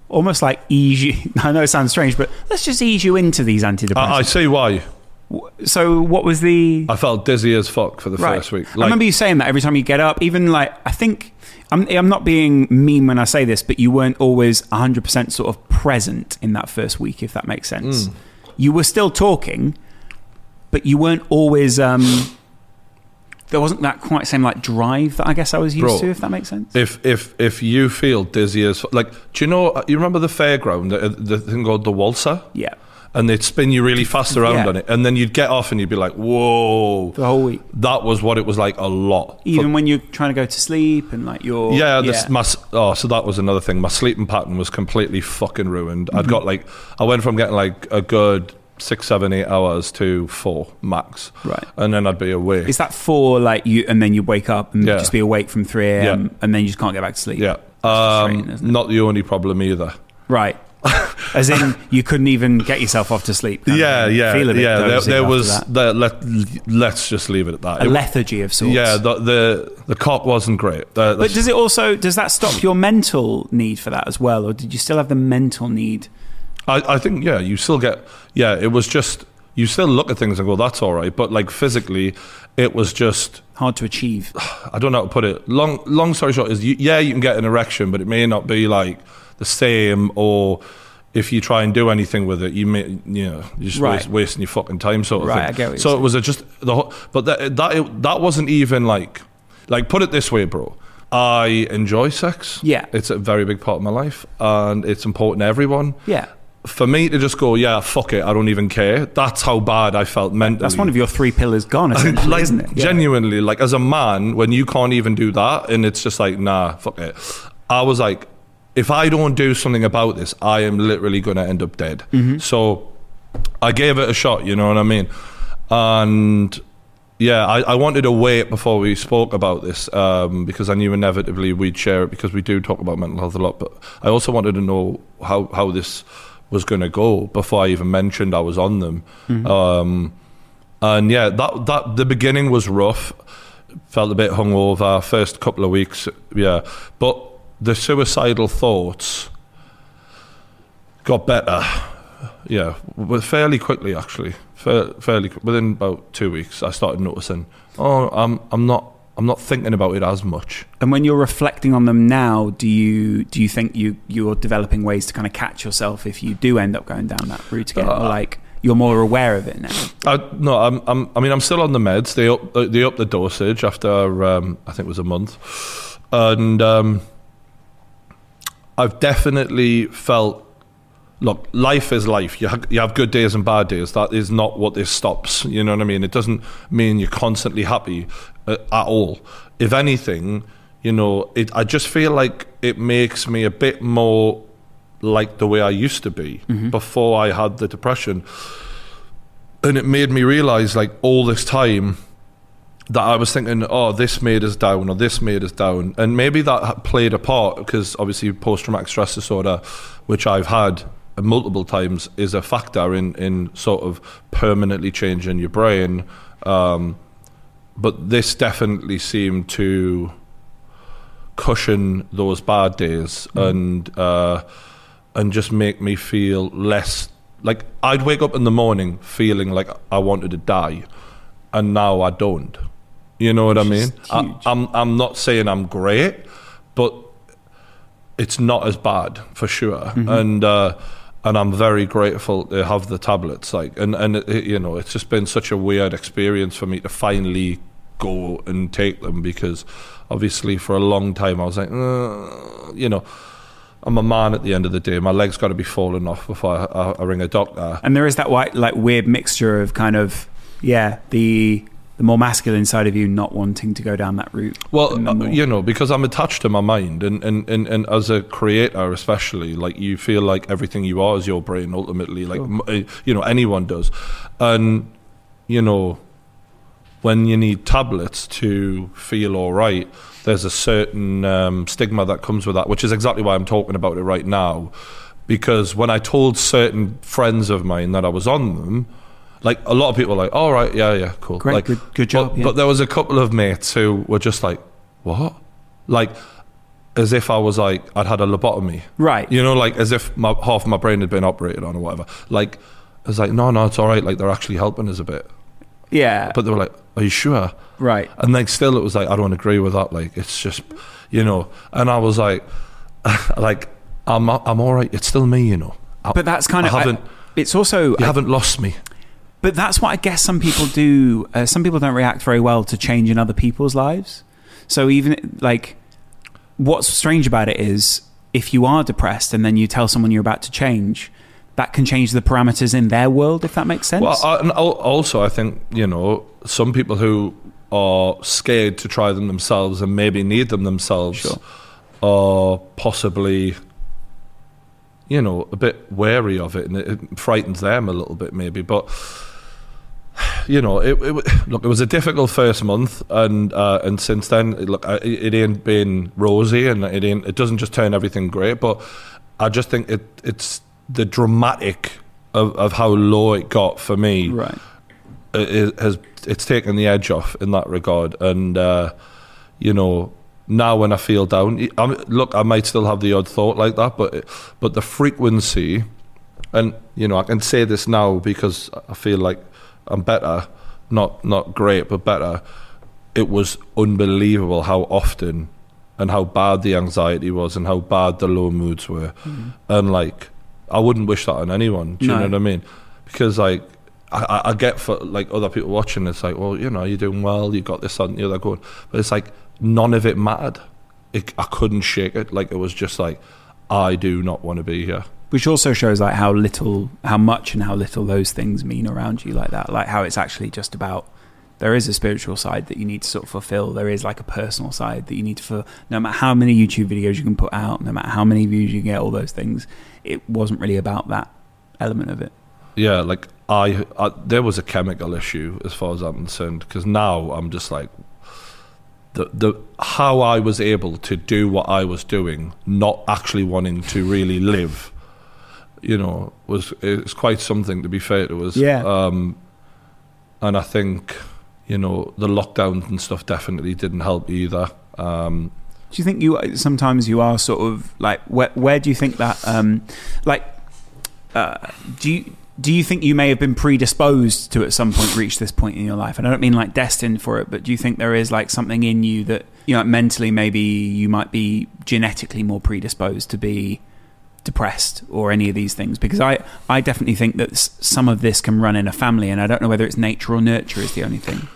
almost like ease you. I know it sounds strange, but let's just ease you into these antidepressants. I, I see why. So, what was the I felt dizzy as fuck for the right? first week. I remember you saying that every time you get up, even like I think I'm, I'm not being mean when I say this, but you weren't always 100 percent sort of present in that first week, if that makes sense. Mm. You were still talking, but you weren't always. Um, there wasn't that quite same like drive that I guess I was used Bro. to, if that makes sense. if if if you feel dizzy as like, do you know? You remember the fairground, the, the thing called the waltzer, yeah, and they'd spin you really fast around Yeah. on it, and then you'd get off and you'd be like, whoa. the whole week. That was what it was like a lot. even when you're trying to go to sleep and like you're Yeah, this, my oh, so that was another thing. My sleeping pattern was completely fucking ruined. Mm-hmm. I'd got like, I went from getting like a good six, seven, eight hours to four max, Right. and then I'd be awake. is that four like you and then you wake up and Yeah. just be awake from 3 a.m Yeah. and then you just can't get back to sleep yeah, um, isn't the only problem either. right as in you couldn't even get yourself off to sleep Yeah, yeah, bit yeah. There, there was the, let let's just leave it at that. a It- lethargy of sorts yeah, the, the the cock wasn't great. The- but does it also does that stop your mental need for that as well or did you still have the mental need I, I think yeah, you still get yeah. It was just you still look at things and go, that's all right, but like physically, it was just hard to achieve I don't know how to put it. Long long story short is you, yeah, you can get an erection, but it may not be like the same. Or if you try and do anything with it, you may you know you're just Right. waste, wasting your fucking time, sort of Right, thing. I get what so saying. it was a just the whole, but that that it, that wasn't even like like put it this way, bro. I enjoy sex. Yeah. it's a very big part of my life, and it's important to everyone. yeah For me to just go, yeah, fuck it, I don't even care. That's how bad I felt mentally. that's one of your three pillars gone like, isn't it Yeah. Genuinely, like as a man, when you can't even do that, and it's just like, nah, fuck it. I was like, if I don't do something about this, I am literally going to end up dead. Mm-hmm. So I gave it a shot. You know what I mean? And yeah, I, I wanted to wait before we spoke about this um, because I knew inevitably we'd share it because we do talk about mental health a lot. But I also wanted to know how how this was going to go before I even mentioned I was on them. Um, and yeah, that that the beginning was rough. Felt a bit hungover first couple of weeks. Yeah, but the suicidal thoughts got better. Yeah, fairly quickly actually. Fa- fairly within about two weeks, I started noticing. Oh, I'm I'm not I'm not thinking about it as much. And when you're reflecting on them now, do you do you think you you're developing ways to kind of catch yourself if you do end up going down that route again, or Uh, like you're more aware of it now? I, no, I'm, I'm. I mean, I'm still on the meds. They up, they upped the dosage after um, I think it was a month, and um, I've definitely felt. Look, life is life. You have, you have good days and bad days. That is not what this stops. You know what I mean? It doesn't mean you're constantly happy uh, at all. If anything, you know, it. I just feel like it makes me a bit more like the way I used to be before I had the depression. And it made me realize, like, all this time that I was thinking, oh, this made us down or this made us down. And maybe that played a part because obviously post traumatic stress disorder, which I've had multiple times, is a factor in, in sort of permanently changing your brain. Um, but this definitely seemed to cushion those bad days and uh, and just make me feel less like I'd wake up in the morning feeling like I wanted to die, and now I don't. You know what I mean? I, I'm I'm not saying I'm great, but it's not as bad for sure, Mm-hmm. and. Uh, and I'm very grateful to have the tablets. Like, and and it, you know, it's just been such a weird experience for me to finally go and take them because obviously for a long time I was like, uh, you know, I'm a man at the end of the day. My legs got to be falling off before I, I, I ring a doctor. And there is that white, like weird mixture of kind of yeah the the more masculine side of you not wanting to go down that route. Well, uh, more- you know, because I'm attached to my mind, and, and, and, and as a creator, especially, like you feel like everything you are is your brain ultimately, like m- uh, you know anyone does, and you know when you need tablets to feel all right, there's a certain um, stigma that comes with that, which is exactly why I'm talking about it right now, because when I told certain friends of mine that I was on them. Like a lot of people are like, all right, yeah, yeah, cool. Great, like, good- good job, But, yeah. but there was a couple of mates who were just like, what? Like, as if I was like, I'd had a lobotomy. Right. You know, like as if my, half my brain had been operated on or whatever. Like, I was like, no, no, it's all right. Like, they're actually helping us a bit. yeah, But they were like, are you sure? right. And like, still, it was like, I don't agree with that. Like, it's just, you know. And I was like, like, I'm, I'm all right. It's still me, you know. I, But that's kind I of haven't, it's also you haven't lost me. But that's what I guess some people do. Uh, some people don't react very well to change in other people's lives. So even like, what's strange about it is if you are depressed and then you tell someone you're about to change, that can change the parameters in their world. If that makes sense. Well, I, and also, I think you know some people who are scared to try them themselves and maybe need them themselves Sure. are possibly, you know, a bit wary of it, and it, it frightens them a little bit, maybe. But you know, it, it look, it was a difficult first month, and uh, and since then, it, look, it, it ain't been rosy, and it ain't. It doesn't just turn everything great, but I just think it it's the dramatic of, of how low it got for me right. it has it's taken the edge off in that regard and uh, you know now when I feel down I mean, look I might still have the odd thought like that but but the frequency and you know I can say this now because I feel like I'm better not not great but better it was unbelievable how often and how bad the anxiety was and how bad the low moods were. Mm-hmm. And like I wouldn't wish that on anyone. Do you No. know what I mean? Because like I, I- I get for like other people watching it's like well you know you're doing well you got this on the other going. But it's like none of it mattered. It, I couldn't shake it. Like it was just like I do not want to be here Which also shows like how little, how much, and how little those things mean around you, like that. Like how it's actually just about. There is a spiritual side that you need to sort of fulfill. There is like a personal side that you need to fulfill. No matter how many YouTube videos you can put out, no matter how many views you get, all those things, it wasn't really about that element of it. yeah like I, I there was a chemical issue as far as I'm concerned because now I'm just like the the how I was able to do what I was doing not actually wanting to really live you know was it's quite something to be fair to us Yeah. um and I think you know the lockdowns and stuff definitely didn't help either um Do you think you sometimes you are sort of like where where do you think that um like uh do you do you think you may have been predisposed to at some point reach this point in your life? And I don't mean like destined for it, but do you think there is like something in you that you know mentally maybe you might be genetically more predisposed to be depressed or any of these things? Because I I definitely think that some of this can run in a family, and I don't know whether it's nature or nurture is the only thing.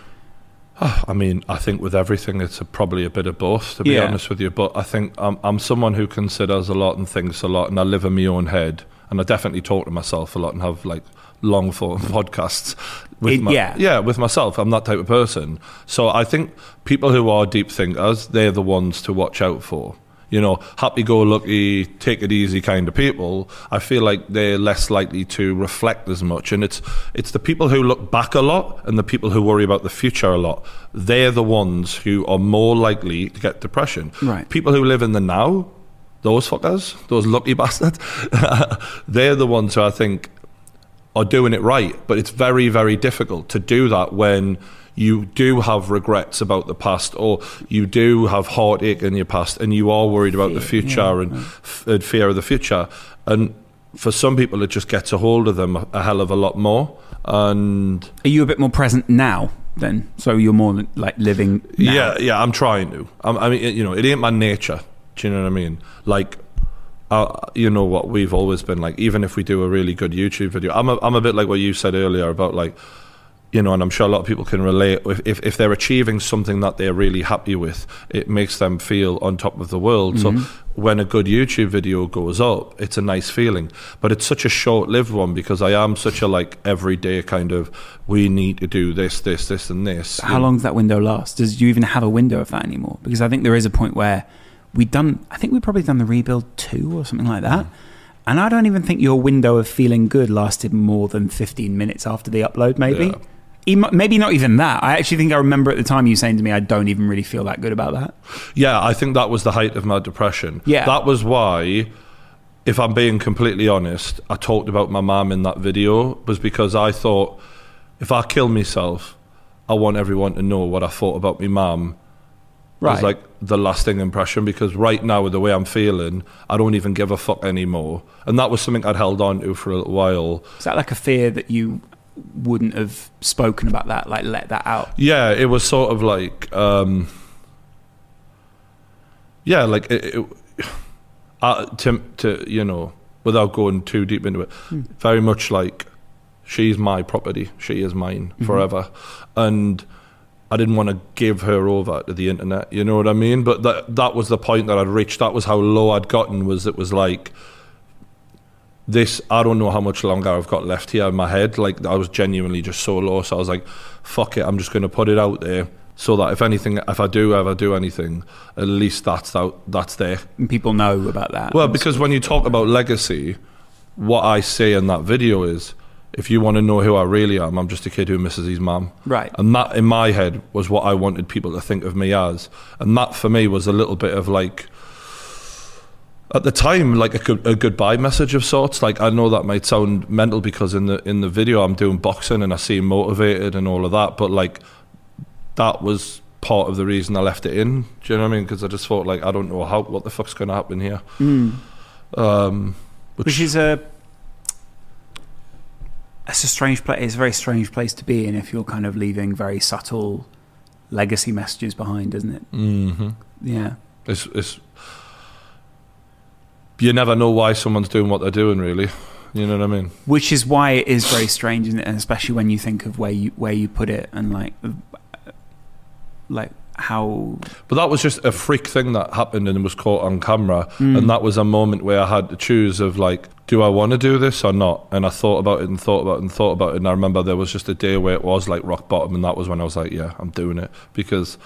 Ah, I mean, I think with everything, it's a, probably a bit of both, to be Yeah. honest with you. But I think I'm, I'm someone who considers a lot and thinks a lot, and I live in my own head. And I definitely talk to myself a lot and have like long form podcasts with It- my, yeah. yeah, with myself. I'm that type of person. So I think people who are deep thinkers, they're the ones to watch out for. You know, happy-go-lucky, take it easy kind of people, I feel like they're less likely to reflect as much. And it's it's the people who look back a lot and the people who worry about the future a lot. They're the ones who are more likely to get depression. Right. People who live in the now, those fuckers, those lucky bastards, they're the ones who I think are doing it right. But it's very, very difficult to do that when you do have regrets about the past or you do have heartache in your past and you are worried about the future yeah, and, f- and fear of the future. And for some people, it just gets a hold of them a, a hell of a lot more. And Are you a bit more present now then? So you're more like living. Now. Yeah, yeah, I'm trying to. I'm, I mean, you know, it ain't my nature. Do you know what I mean? Like, uh, you know what we've always been like. Even if we do a really good YouTube video, I'm a, I'm a bit like what you said earlier about like, you know, and I'm sure a lot of people can relate. If if, if they're achieving something that they're really happy with, it makes them feel on top of the world. So mm-hmm. when a good YouTube video goes up, it's a nice feeling. But it's such a short-lived one because I am such a like everyday kind of. We need to do this, this, this, and this. How long does that window last? Does you even have a window of that anymore? Because I think there is a point where we've done. I think we've probably done the rebuild two or something like that. And I don't even think your window of feeling good lasted more than 15 minutes after the upload, maybe. Yeah. Maybe not even that. I actually think I remember at the time you saying to me, I don't even really feel that good about that. Yeah, I think that was the height of my depression. Yeah. That was why, if I'm being completely honest, I talked about my mum in that video, was because I thought if I kill myself, I want everyone to know what I thought about my mum. Right. Was like the lasting impression because right now, with the way I'm feeling, I don't even give a fuck anymore. And that was something I'd held on to for a little while. Is that like a fear that you wouldn't have spoken about that, like let that out? Yeah, it was sort of like, um, yeah, like it, it, uh, to to you know, without going too deep into it, very much like she's my property, she is mine forever, and I didn't want to give her over to the internet. You know what I mean? But that that was the point that I'd reached. That was how low I'd gotten. Was it was like this I don't know how much longer I've got left here in my head. Like I was genuinely just so low. So I was like, fuck it, I'm just gonna put it out there so that if anything if I do ever do anything, at least that's out that's there. And people know about that. Well, because when you talk about legacy, what I say in that video is if you want to know who I really am, I'm just a kid who misses his mum. Right. And that in my head was what I wanted people to think of me as. And that for me was a little bit of like at the time like a, a goodbye message of sorts like i know that might sound mental because in the in the video i'm doing boxing and i seem motivated and all of that but like that was part of the reason i left it in do you know what i mean because i just thought like i don't know how what the fuck's going to happen here um which, which is a it's a strange place. It's a very strange place to be in if you're kind of leaving very subtle legacy messages behind, isn't it? mhm. Yeah. it's it's you never know why someone's doing what they're doing really you know what i mean Which is why it is very strange. And especially when you think of where you where you put it and like uh, like how But that was just a freak thing that happened and was caught on camera. Mm. And that was a moment where I had to choose of like, do I want to do this or not? And I thought about it and thought about it and thought about it. And I remember there was just a day where it was like rock bottom. And that was when I was like, yeah, I'm doing it because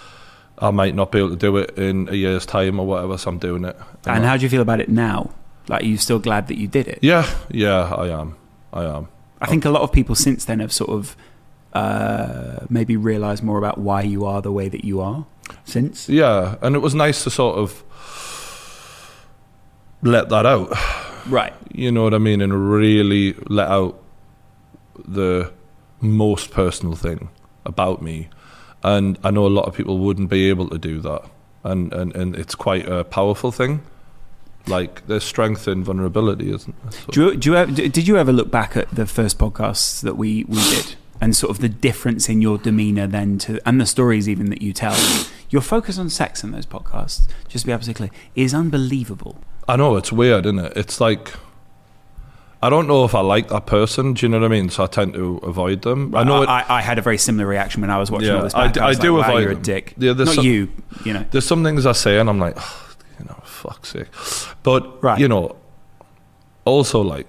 I might not be able to do it in a year's time or whatever. So I'm doing it. and how do you feel about it now? Like, are you still glad that you did it? yeah, yeah, I am. I am. I think a lot of people since then have sort of uh, maybe realised more about why you are the way that you are since. Yeah. And it was nice to sort of let that out. Right. you know what I mean, and really let out the most personal thing about me. And I know a lot of people wouldn't be able to do that. And, and, and it's quite a powerful thing. Like, there's strength in vulnerability, isn't there? So- Do you, do you ever, did you ever look back at the first podcasts that we, we did and sort of the difference in your demeanor then to and the stories even that you tell? Your focus on sex in those podcasts, just to be absolutely clear, is unbelievable. I know, it's weird, isn't it? It's like, I don't know if I like that person, do you know what I mean? So I tend to avoid them. I know it, I, I had a very similar reaction when I was watching Yeah, all this. I Back. I, I do like, wow, avoid you're a dick. Yeah, Not some- you, you know. there's some things I say and I'm like, "Oh, you know, fuck's sake. But Right. you know, also like,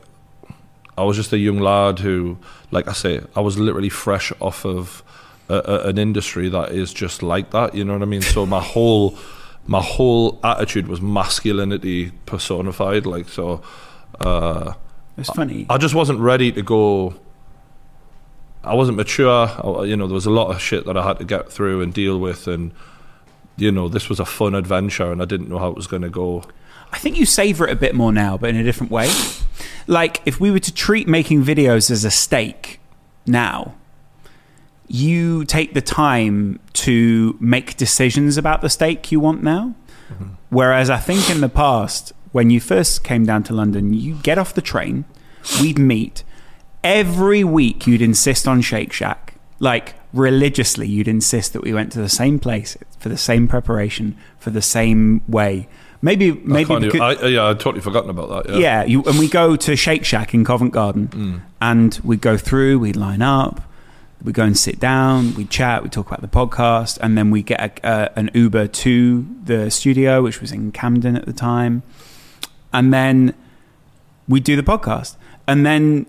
I was just a young lad who, like I say, I was literally fresh off of a, a, an industry that is just like that. You know what I mean? So my whole my whole attitude was masculinity personified. Like so, uh, It's funny. I just wasn't ready to go. I wasn't mature. I, you know, there was a lot of shit that I had to get through and deal with, and you know, this was a fun adventure, and I didn't know how it was going to go. I think you savor it a bit more now, but in a different way. Like if we were to treat making videos as a steak now, you take the time to make decisions about the steak you want now. Mm-hmm. Whereas I think in the past, when you first came down to London, you get off the train, we'd meet. Every week you'd insist on Shake Shack. Like religiously, you'd insist that we went to the same place for the same preparation, for the same way. Maybe, I maybe can't because- I, yeah, I'd totally forgotten about that. Yeah. yeah, you, and we go to Shake Shack in Covent Garden, and we go through, we line up, we go and sit down, we chat, we talk about the podcast, and then we get a, uh, an Uber to the studio, which was in Camden at the time, and then we do the podcast, and then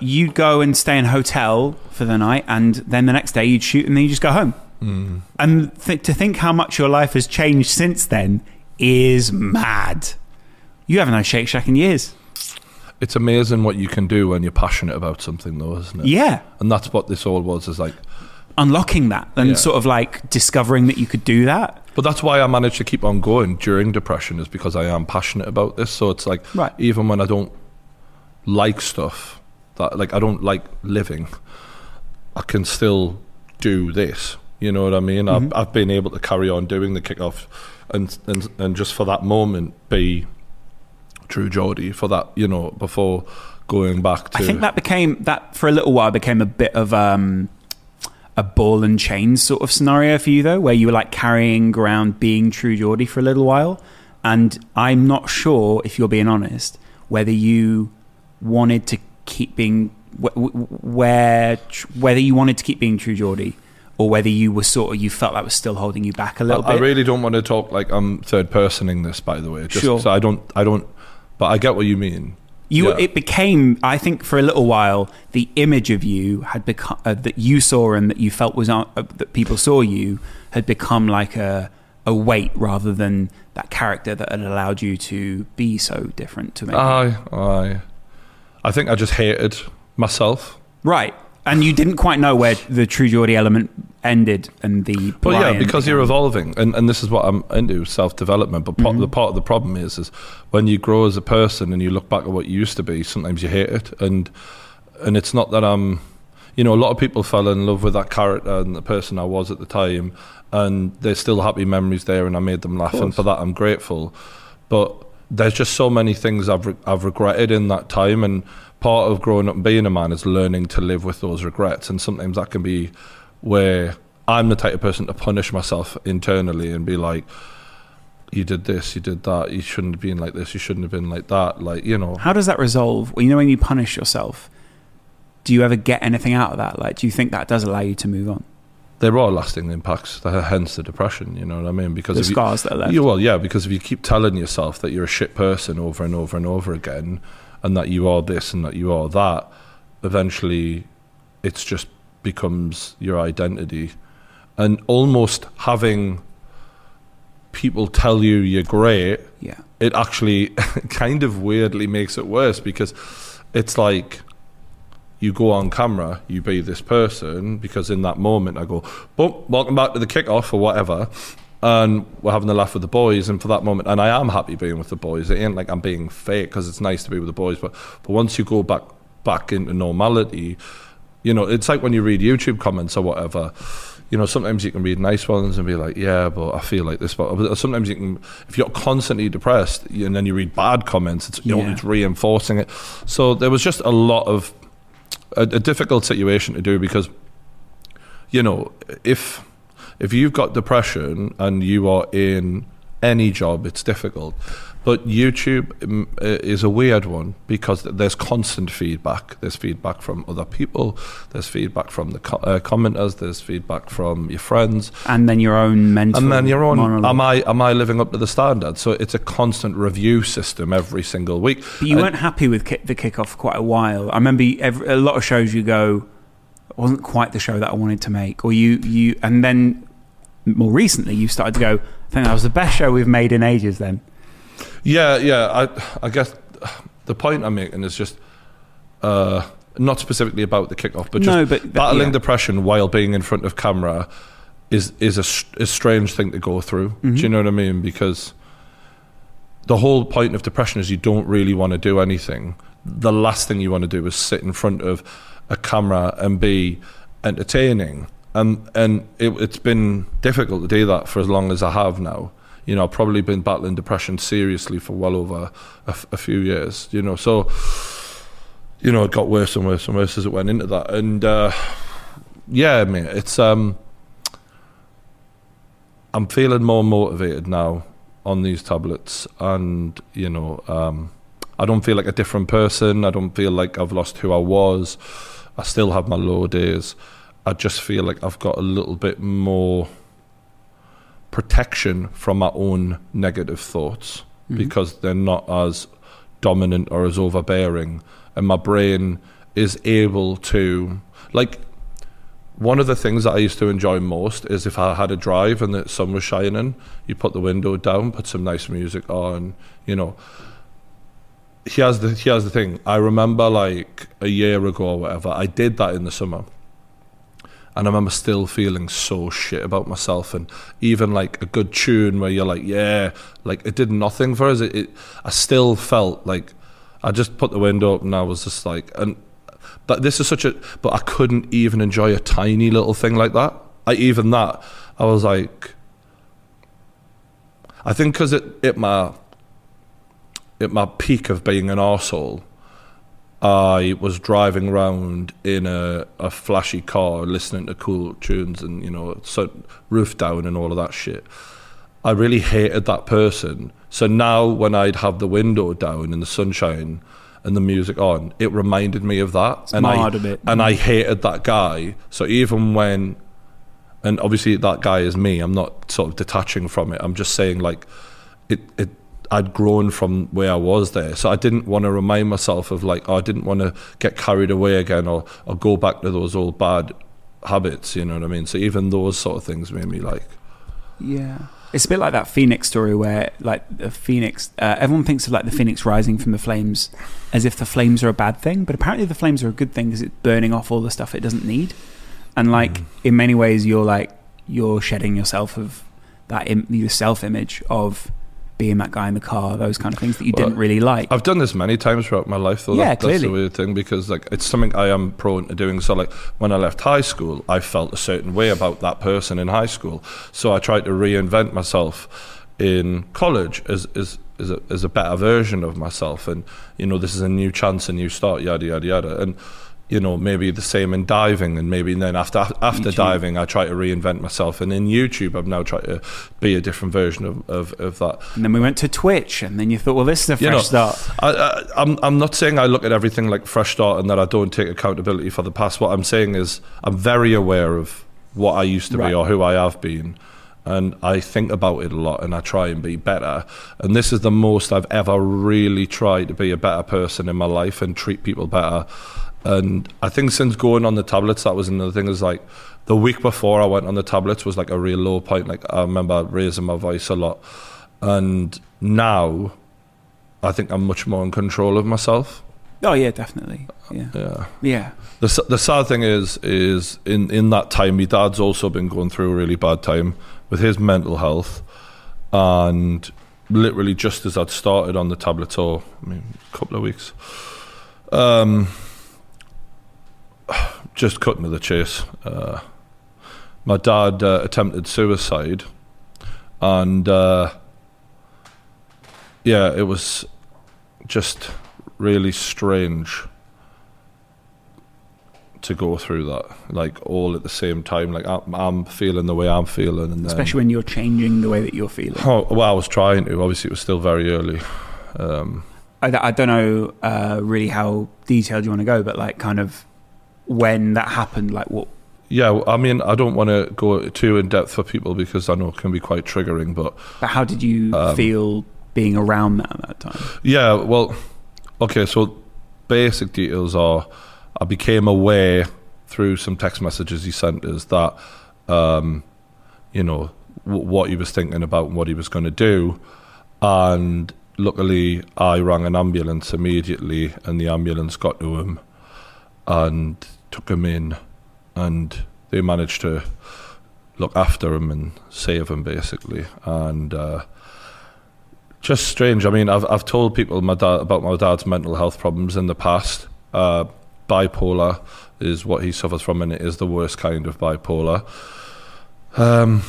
you'd go and stay in a hotel for the night, and then the next day you'd shoot, and then you just go home. Hmm. And th- to think how much your life has changed since then is mad. You haven't had Shake Shack in years. It's amazing what you can do when you're passionate about something, though, isn't it? Yeah. And that's what this all was. Is like, Unlocking that and Yeah. sort of like discovering that you could do that. but that's why I managed to keep on going during depression, is because I am passionate about this. So it's like, Right. even when I don't like stuff, that like I don't like living, I can still do this. You know what I mean? I've, I've been able to carry on doing the kickoff, and and and just for that moment be true Geordie for that. You know, before going back to I think that became that for a little while became a bit of um, a ball and chain sort of scenario for you though, where you were like carrying around being True Geordie for a little while, and I'm not sure if you're being honest whether you wanted to keep being wh- wh- where whether you wanted to keep being True Geordie. Or whether you were sort of you felt that was still holding you back a little I, I really don't want to talk like I'm third personing this, by the way. Just Sure. so I don't, I don't, but I get what you mean. You, Yeah. it became, I think, for a little while, the image of you had become uh, that you saw and that you felt was uh, that people saw you had become like a a weight rather than that character that had allowed you to be so different to me. Aye, aye. I think I just hated myself. right, and you didn't quite know where the True Geordie element ended and the. Well, yeah, because you're evolving, and, and this is what I'm into self development. But part, the mm-hmm. part of the problem is, is when you grow as a person and you look back at what you used to be, sometimes you hate it, and and it's not that I'm, you know, a lot of people fell in love with that character and the person I was at the time, and there's still happy memories there, and I made them laugh, and for that I'm grateful. But there's just so many things I've re- I've regretted in that time, and part of growing up and being a man is learning to live with those regrets, and sometimes that can be where I'm the type of person to punish myself internally and be like, "You did this, you did that, you shouldn't have been like this, you shouldn't have been like that," like you know. How does that resolve? Well, you know, when you punish yourself, do you ever get anything out of that? Like, do you think that does allow you to move on? There are lasting impacts, hence the depression. You know what I mean? Because The if you- scars that are left. Yeah, well, yeah, because if you keep telling yourself that you're a shit person over and over and over again, and that you are this and that you are that, eventually, it's just becomes your identity, and almost having people tell you you're great, Yeah. it actually kind of weirdly makes it worse because it's like you go on camera, you be this person, because in that moment I go, boom, welcome back to the kickoff or whatever. And we're having a laugh with the boys, and for that moment, and I am happy being with the boys. It ain't like I'm being fake because it's nice to be with the boys, but but once you go back back into normality, you know, it's like when you read YouTube comments or whatever. You know, sometimes you can read nice ones and be like, "Yeah, but I feel like this." But sometimes you can, if you're constantly depressed and then you read bad comments, it's you know, Yeah. it's reinforcing it. So there was just a lot of a, a difficult situation to do because, you know, if if you've got depression and you are in any job, it's difficult. But YouTube um, uh, is a weird one because there's constant feedback. There's feedback from other people. There's feedback from the co- uh, commenters. There's feedback from your friends, And then your own mental. and then your own. monologue. Am I am I living up to the standard? So it's a constant review system every single week. But you And- weren't happy with kick, the kickoff for quite a while. I remember every, a lot of shows you go, it wasn't quite the show that I wanted to make, or you you, and then more recently you started to go, I think that was the best show we've made in ages. Then. Yeah, yeah. I I guess the point I'm making is just uh, not specifically about the kickoff, but just No, but battling yeah. depression while being in front of camera is is a, a strange thing to go through. Mm-hmm. Do you know what I mean? Because the whole point of depression is you don't really want to do anything. The last thing you want to do is sit in front of a camera and be entertaining. And and it, it's been difficult to do that for as long as I have now. You know, I've probably been battling depression seriously for well over a few years. You know, so you know it got worse and worse and worse as it went into that. And uh, yeah, mate, it's um, I'm feeling more motivated now on these tablets, and you know, um, I don't feel like a different person. I don't feel like I've lost who I was. I still have my low days. I just feel like I've got a little bit more protection from my own negative thoughts mm-hmm. because they're not as dominant or as overbearing, and my brain is able to like one of the things that I used to enjoy most is if I had a drive and the sun was shining, you put the window down, put some nice music on, you know. Here's the here's the thing. I remember like a year ago or whatever, I did that in the summer. And I remember still feeling so shit about myself and even like a good tune where you're like, yeah, like it did nothing for us. It, it I still felt like I just put the window up and I was just like and but this is such a but I couldn't even enjoy a tiny little thing like that. I even that I was like I think because it it my at my peak of being an arsehole, I was driving around in a, a flashy car listening to cool tunes and you know so roof down and all of that shit. I really hated that person. So now when I'd have the window down in the sunshine and the music on, it reminded me of that. and I bit. and I hated that guy. So even when and obviously that guy is me, I'm not sort of detaching from it. I'm just saying like it it I'd grown from where I was there. So I didn't want to remind myself of like oh, I didn't want to get carried away again or or go back to those old bad habits, you know what I mean? So even those sort of things made me like Yeah. It's a bit like that Phoenix story where, like, the Phoenix, uh, everyone thinks of like the Phoenix rising from the flames as if the flames are a bad thing, but apparently the flames are a good thing because it's burning off all the stuff it doesn't need. And, like, in many ways, you're like, you're shedding yourself of that, Im- your self image of being that guy in the car, those kind of things that you Well, didn't really like. I've done this many times throughout my life, though. Yeah, that, that's the weird thing because like it's something I am prone to doing. So like when I left high school, I felt a certain way about that person in high school. So I tried to reinvent myself in college as as as a, as a better version of myself. And you know, this is a new chance, a new start, yada yada yada. And you know, maybe the same in diving, and maybe then after after YouTube. diving, I try to reinvent myself. And in YouTube, I've now tried to be a different version of of, of that. and then we went to Twitch, and then you thought, well, this is a fresh You know, start. I, I, I'm I'm not saying I look at everything like fresh start and that I don't take accountability for the past. What I'm saying is I'm very aware of what I used to Right. be or who I have been, and I think about it a lot and I try and be better. And this is the most I've ever really tried to be a better person in my life and treat people better. And I think since going on the tablets, that was another thing. Is like the week before I went on the tablets was like a real low point. Like I remember raising my voice a lot, and now I think I'm much more in control of myself. Oh, yeah, definitely. Yeah. Yeah. Yeah. The the sad thing is is in in that time, my dad's also been going through a really bad time with his mental health, and literally just as I'd started on the tablets, or I mean, a couple of weeks, um, just cutting to the chase. Uh, my dad uh, attempted suicide, and uh, yeah, it was just really strange to go through that, like all at the same time. Like I'm, I'm feeling the way I'm feeling, and then, Especially when you're changing the way that you're feeling. Oh, well, I was trying to. Obviously, it was still very early. Um, I, I don't know uh, really how detailed you want to go, but like kind of when that happened, like what? yeah, I mean, I don't want to go too in depth for people because I know it can be quite triggering. But But how did you Um, feel being around that at that time? yeah, well, okay. So basic details are: I became aware through some text messages he sent us that, um, you know, w- what he was thinking about and what he was going to do. And luckily, I rang an ambulance immediately, and the ambulance got to him and took him in, and they managed to look after him and save him basically. And uh, just strange. I mean, I've I've told people my dad about my dad's mental health problems in the past. Uh, bipolar is what he suffers from, and it is the worst kind of bipolar. Um,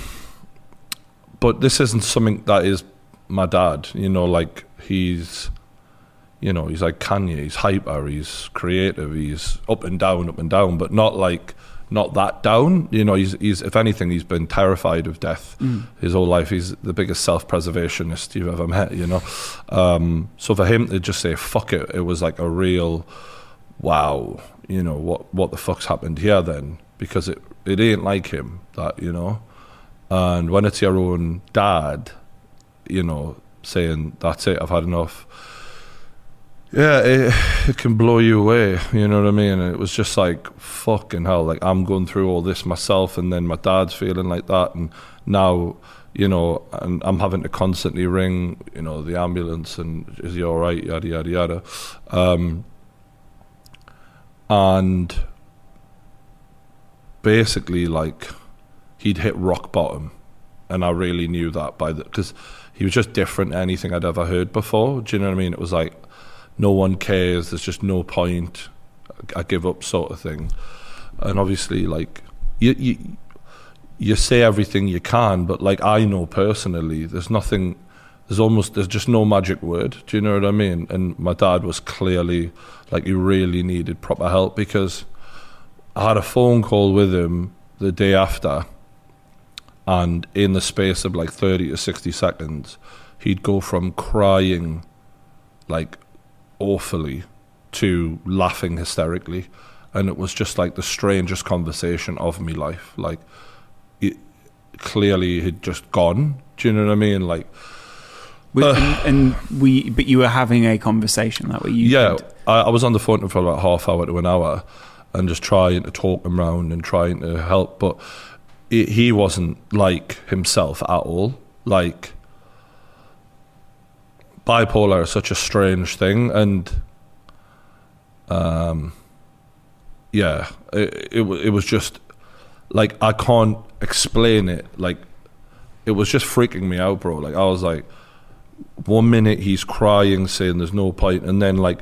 but this isn't something that is my dad. You know, like he's, you know, he's like Kanye. He's hyper. He's creative. He's up and down, up and down, but not like not that down. You know, he's he's if anything, he's been terrified of death his whole life. He's the biggest self-preservationist you've ever met. You know, um, so for him to just say "fuck it," it was like a real wow. You know what what the fuck's happened here then? Because it it ain't like him that you know. And when it's your own dad, you know, saying that's it, I've had enough. Yeah, it, it can blow you away. You know what I mean? It was just like fucking hell. Like I'm going through all this myself, and then my dad's feeling like that, and now, you know, and I'm having to constantly ring, you know, the ambulance, and is he all right? Yada yada yada. Um, and basically, like he'd hit rock bottom, and I really knew that by the because he was just different to anything I'd ever heard before. Do you know what I mean? It was like no one cares. There's just no point. I give up, sort of thing. And obviously, like you, you, you say everything you can, but like I know personally, there's nothing. There's almost there's just no magic word. Do you know what I mean? And my dad was clearly like he really needed proper help because I had a phone call with him the day after, and in the space of like 30 to 60 seconds, he'd go from crying like awfully to laughing hysterically. And it was just like the strangest conversation of my life. Like, it clearly had just gone. Do you know what I mean? Like, We- and, and we, but you were having a conversation that way. You yeah, I, I was on the phone for about half hour to an hour, and just trying to talk him round and trying to help, but he he wasn't like himself at all. Like bipolar is such a strange thing, and um, yeah, it it, it was just like I can't explain it. Like it was just freaking me out, bro. Like I was like one minute he's crying, saying there's no point, and then like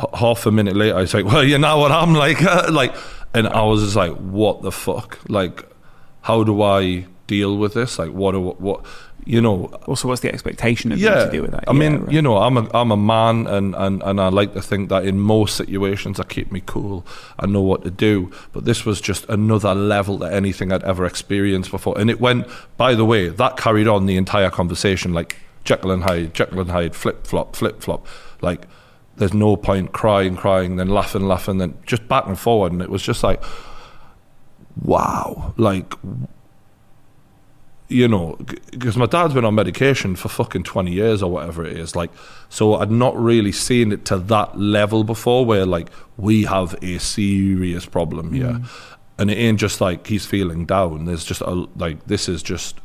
h- half a minute later, he's like, "Well, you know what I'm like," like, and I was just like, "What the fuck? Like, how do I deal with this? Like, what do what you know?" also, what's the expectation of you Yeah, to deal with that? I Yeah, mean, right. you know, I'm a I'm a man, and, and and I like to think that in most situations I keep me cool. I know what to do, but this was just another level to anything I'd ever experienced before. And it went. By the way, that carried on the entire conversation, like Jekyll and Hyde, Jekyll and Hyde, flip flop, flip flop. Like, there's no point crying, crying, then laughing, laughing, then just back and forward, and it was just like, wow, like you know, because my dad's been on medication for fucking 20 years or whatever it is. Like, so I'd not really seen it to that level before where, like, we have a serious problem here. And it ain't just like he's feeling down. There's just, a, like, this is just,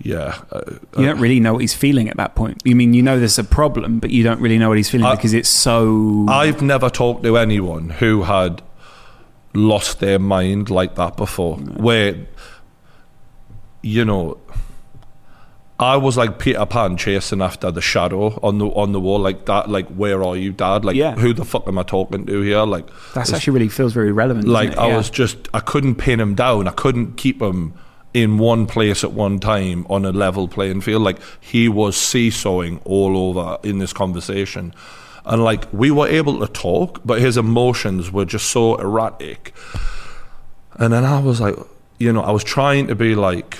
yeah. Uh, you don't really know what he's feeling at that point. You mean you know there's a problem, but you don't really know what he's feeling I- because it's so. I've never talked to anyone who had lost their mind like that before. Where, you know, I was like Peter Pan chasing after the shadow on the on the wall, like that. Like, where are you, Dad? Like, Yeah. who the fuck am I talking to here? Like, that's actually really feels very relevant. like? I was just I couldn't pin him down. I couldn't keep him in one place at one time on a level playing field. Like he was seesawing all over in this conversation. And like we were able to talk, but his emotions were just so erratic. And then I was like, you know, I was trying to be like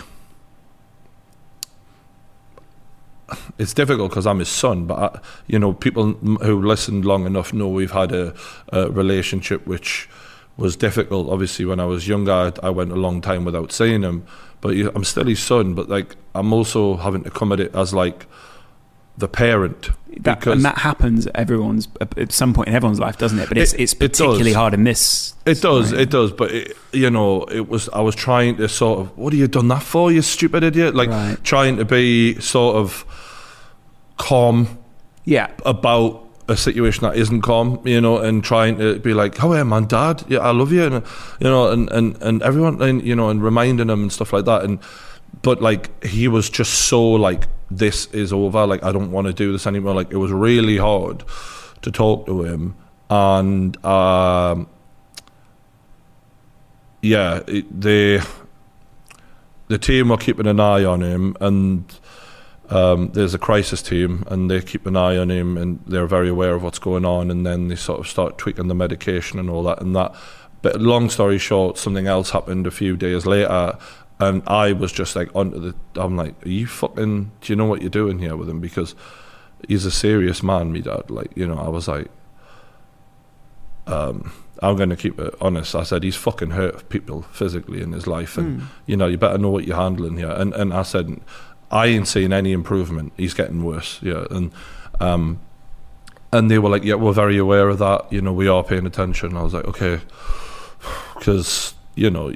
it's difficult because I'm his son, but I, you know, people who listened long enough know we've had a, a relationship which was difficult. Obviously, when I was younger, I, I went a long time without seeing him, but you- I'm still his son. But like, I'm also having to come at it as like, the parent. That, and that happens at everyone's at some point in everyone's life, doesn't it? But it's It- it's particularly does. hard in this. It does, it does, but it, you know, it was. I was trying to sort of, what have you done that for, you stupid idiot? Like Right. trying to be sort of calm Yeah, about a situation that isn't calm, you know, and trying to be like, "Oh, yeah, man, Dad, yeah, I love you," and you know, and and and everyone, and you know, and reminding them and stuff like that, and but like he was just so like, "This is over," like I don't want to do this anymore. Like it was really hard to talk to him, and um, yeah, it, the the team were keeping an eye on him, and um, there's a crisis team, and they keep an eye on him, and they're very aware of what's going on, and then they sort of start tweaking the medication and all that, and that. But long story short, something else happened a few days later, and I was just like onto the. I'm like, are you fucking? Do you know what you're doing here with him? Because he's a serious man, me dad. Like, you know, I was like, um, I'm going to keep it honest. I said he's fucking hurt people physically in his life, and you know, you better know what you're handling here. And and I said, I ain't seeing any improvement. He's getting worse. Yeah, and um, and they were like, yeah, we're very aware of that. You know, we are paying attention. I was like, okay, because you know.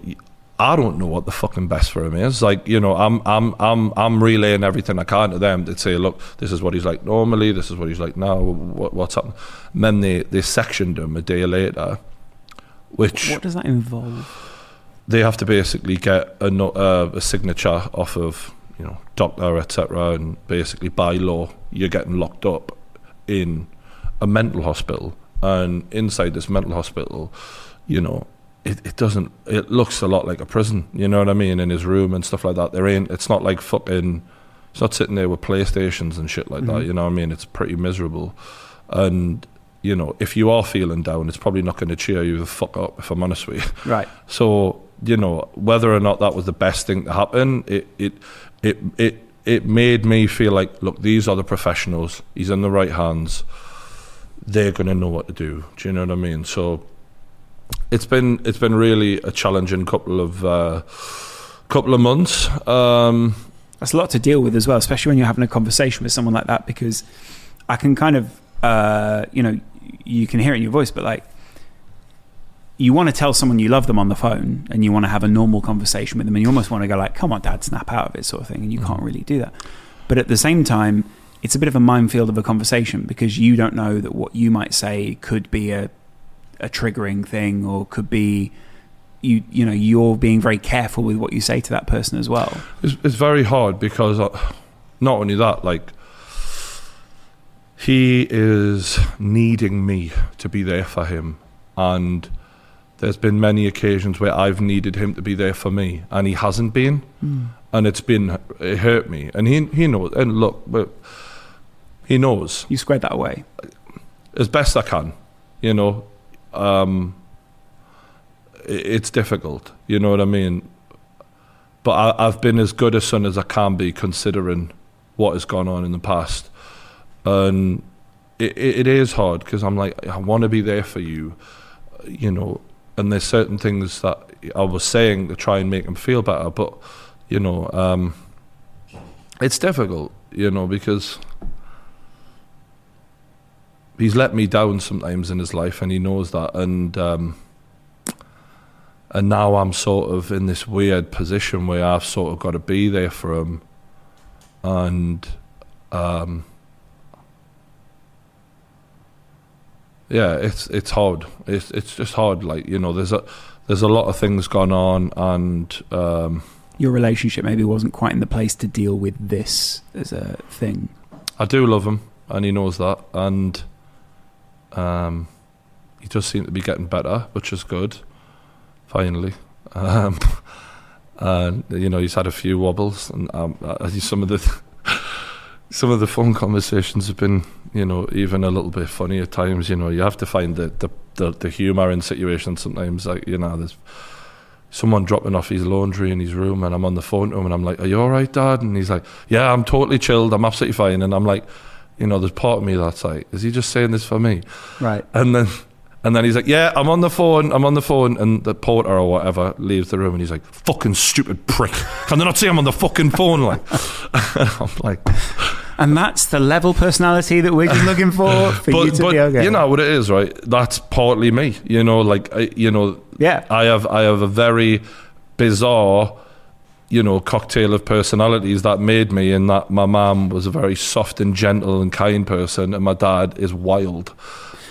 I don't know what the fucking best for him is. Like, you know, I'm I'm I'm I'm relaying everything I can to them to say, look, this is what he's like normally, this is what he's like now, what, what's happening. And then they, they sectioned him a day later, which what does that involve? they have to basically get a, uh, a signature off of, you know, doctor, etc. And basically, by law, you're getting locked up in a mental hospital. And inside this mental hospital, you know, it, it doesn't, it looks a lot like a prison, you know what I mean, in his room and stuff like that. There ain't, it's not like fucking, it's not sitting there with PlayStations and shit like that, Mhm. you know what I mean? It's pretty miserable. And, you know, if you are feeling down, it's probably not going to cheer you the fuck up, if I'm honest with you. Right. So you know whether or not that was the best thing to happen, it it it it it made me feel like, look, these are the professionals. He's in the right hands. They're going to know what to do. Do you know what I mean? So it's been it's been really a challenging couple of uh, couple of months. Um, That's a lot to deal with as well, especially when you're having a conversation with someone like that. Because I can kind of, uh, you know, you can hear it in your voice, but like, you want to tell someone you love them on the phone, and you want to have a normal conversation with them, and you almost want to go like, "Come on, Dad, snap out of it," sort of thing, and you can't really do that. But at the same time, it's a bit of a minefield of a conversation because you don't know that what you might say could be a a triggering thing, or could be you you know you're being very careful with what you say to that person as well. it's, it's very hard because uh, not only that, like he is needing me to be there for him, and there's been many occasions where I've needed him to be there for me, and he hasn't been, and it's been it hurt me, and he he knows. And look, but he knows You squared that away. as best I can, you know. Um, it's difficult, you know what I mean. But I, I've been as good a son as I can be, considering what has gone on in the past, and it, it, it is hard because I'm like I want to be there for you, you know. And there's certain things that I was saying to try and make him feel better, but you know, um, it's difficult, you know, because he's let me down sometimes in his life, and he knows that. And um, and now I'm sort of in this weird position where I've sort of got to be there for him, and um, yeah, it's it's hard. It's it's just hard. Like you know, there's a there's a lot of things going on, and um, Your relationship maybe wasn't quite in the place to deal with this as a thing. I do love him, and he knows that, and um, he does seem to be getting better, which is good. Finally, um, and you know he's had a few wobbles, and um, some of the some of the phone conversations have been, you know, even a little bit funny at times. You know, you have to find the the, the, the humour in situations. Sometimes, like you know, there's someone dropping off his laundry in his room, and I'm on the phone to him, and I'm like, "Are you all right, Dad?" And he's like, "Yeah, I'm totally chilled. I'm absolutely fine." And I'm like, you know, there's part of me that's like, "Is he just saying this for me?" Right. And then. And then he's like, "Yeah, I'm on the phone. I'm on the phone." And the porter or whatever leaves the room, and he's like, "Fucking stupid prick! Can they not see I'm on the fucking phone?" Like, I'm like, And that's the level personality that we're just looking for for you but, to but be okay. you know what it is, right? That's partly me. You know, like I, you know, Yeah. I have I have a very bizarre, you know, cocktail of personalities that made me. In that my mum was a very soft and gentle and kind person, and my dad is wild.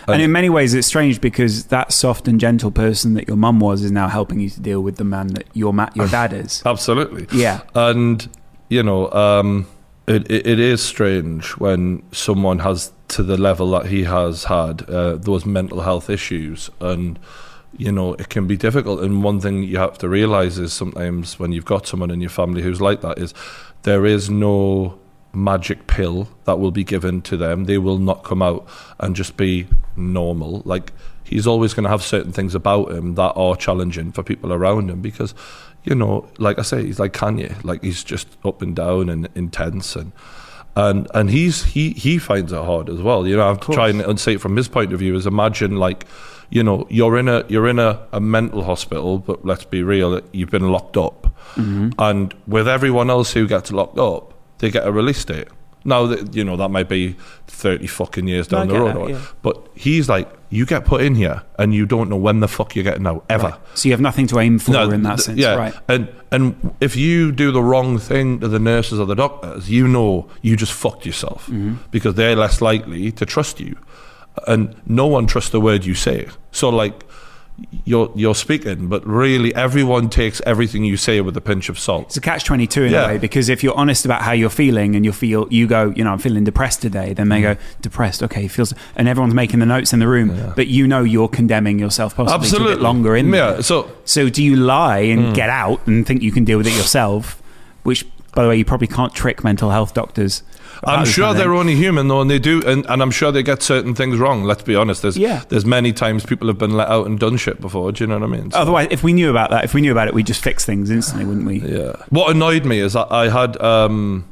and in many ways, it's strange because that soft and gentle person that your mum was is now helping you to deal with the man that your ma- your dad is. Absolutely. Yeah. And, you know, um, it, it, it is strange when someone has to the level that he has had uh, those mental health issues. And, you know, it can be difficult. And one thing you have to realize is sometimes when you've got someone in your family who's like that, is there is no magic pill that will be given to them. They will not come out and just be normal. Like, he's always going to have certain things about him that are challenging for people around him because you know, like I say, he's like Kanye. Like he's just up and down and intense and and and he's he he finds it hard as well. You know, I'm trying to say it from his point of view is imagine like, you know, you're in a you're in a, a mental hospital, but let's be real, you've been locked up. And with everyone else who gets locked up, they get a release date. Now that you know that might be thirty fucking years No, down the road, that, yeah. but he's like, you get put in here, and you don't know when the fuck you're getting out ever. So you have nothing to aim for in that th- sense, yeah. right? And and if you do the wrong thing to the nurses or the doctors, you know you just fucked yourself Mm-hmm. because they're less likely to trust you, and no one trusts the word you say. So like. You're you're speaking, but really everyone takes everything you say with a pinch of salt. It's a catch twenty two in Yeah. a way because if you're honest about how you're feeling and you feel you go, you know, I'm feeling depressed today, then Mm. they go depressed. Okay, feels, and everyone's making the notes in the room, but you know you're condemning yourself possibly to a bit longer in. Yeah. there. So So do you lie and Hmm. get out and think you can deal with it yourself? Which, by the way, you probably can't trick mental health doctors. I'm sure they're only human though, and they do, and, and I'm sure they get certain things wrong. Let's be honest. There's Yeah. there's many times people have been let out and done shit before. Do you know what I mean? So- Otherwise, if we knew about that, if we knew about it, we'd just fix things instantly, wouldn't we? Yeah. What annoyed me is that I had um,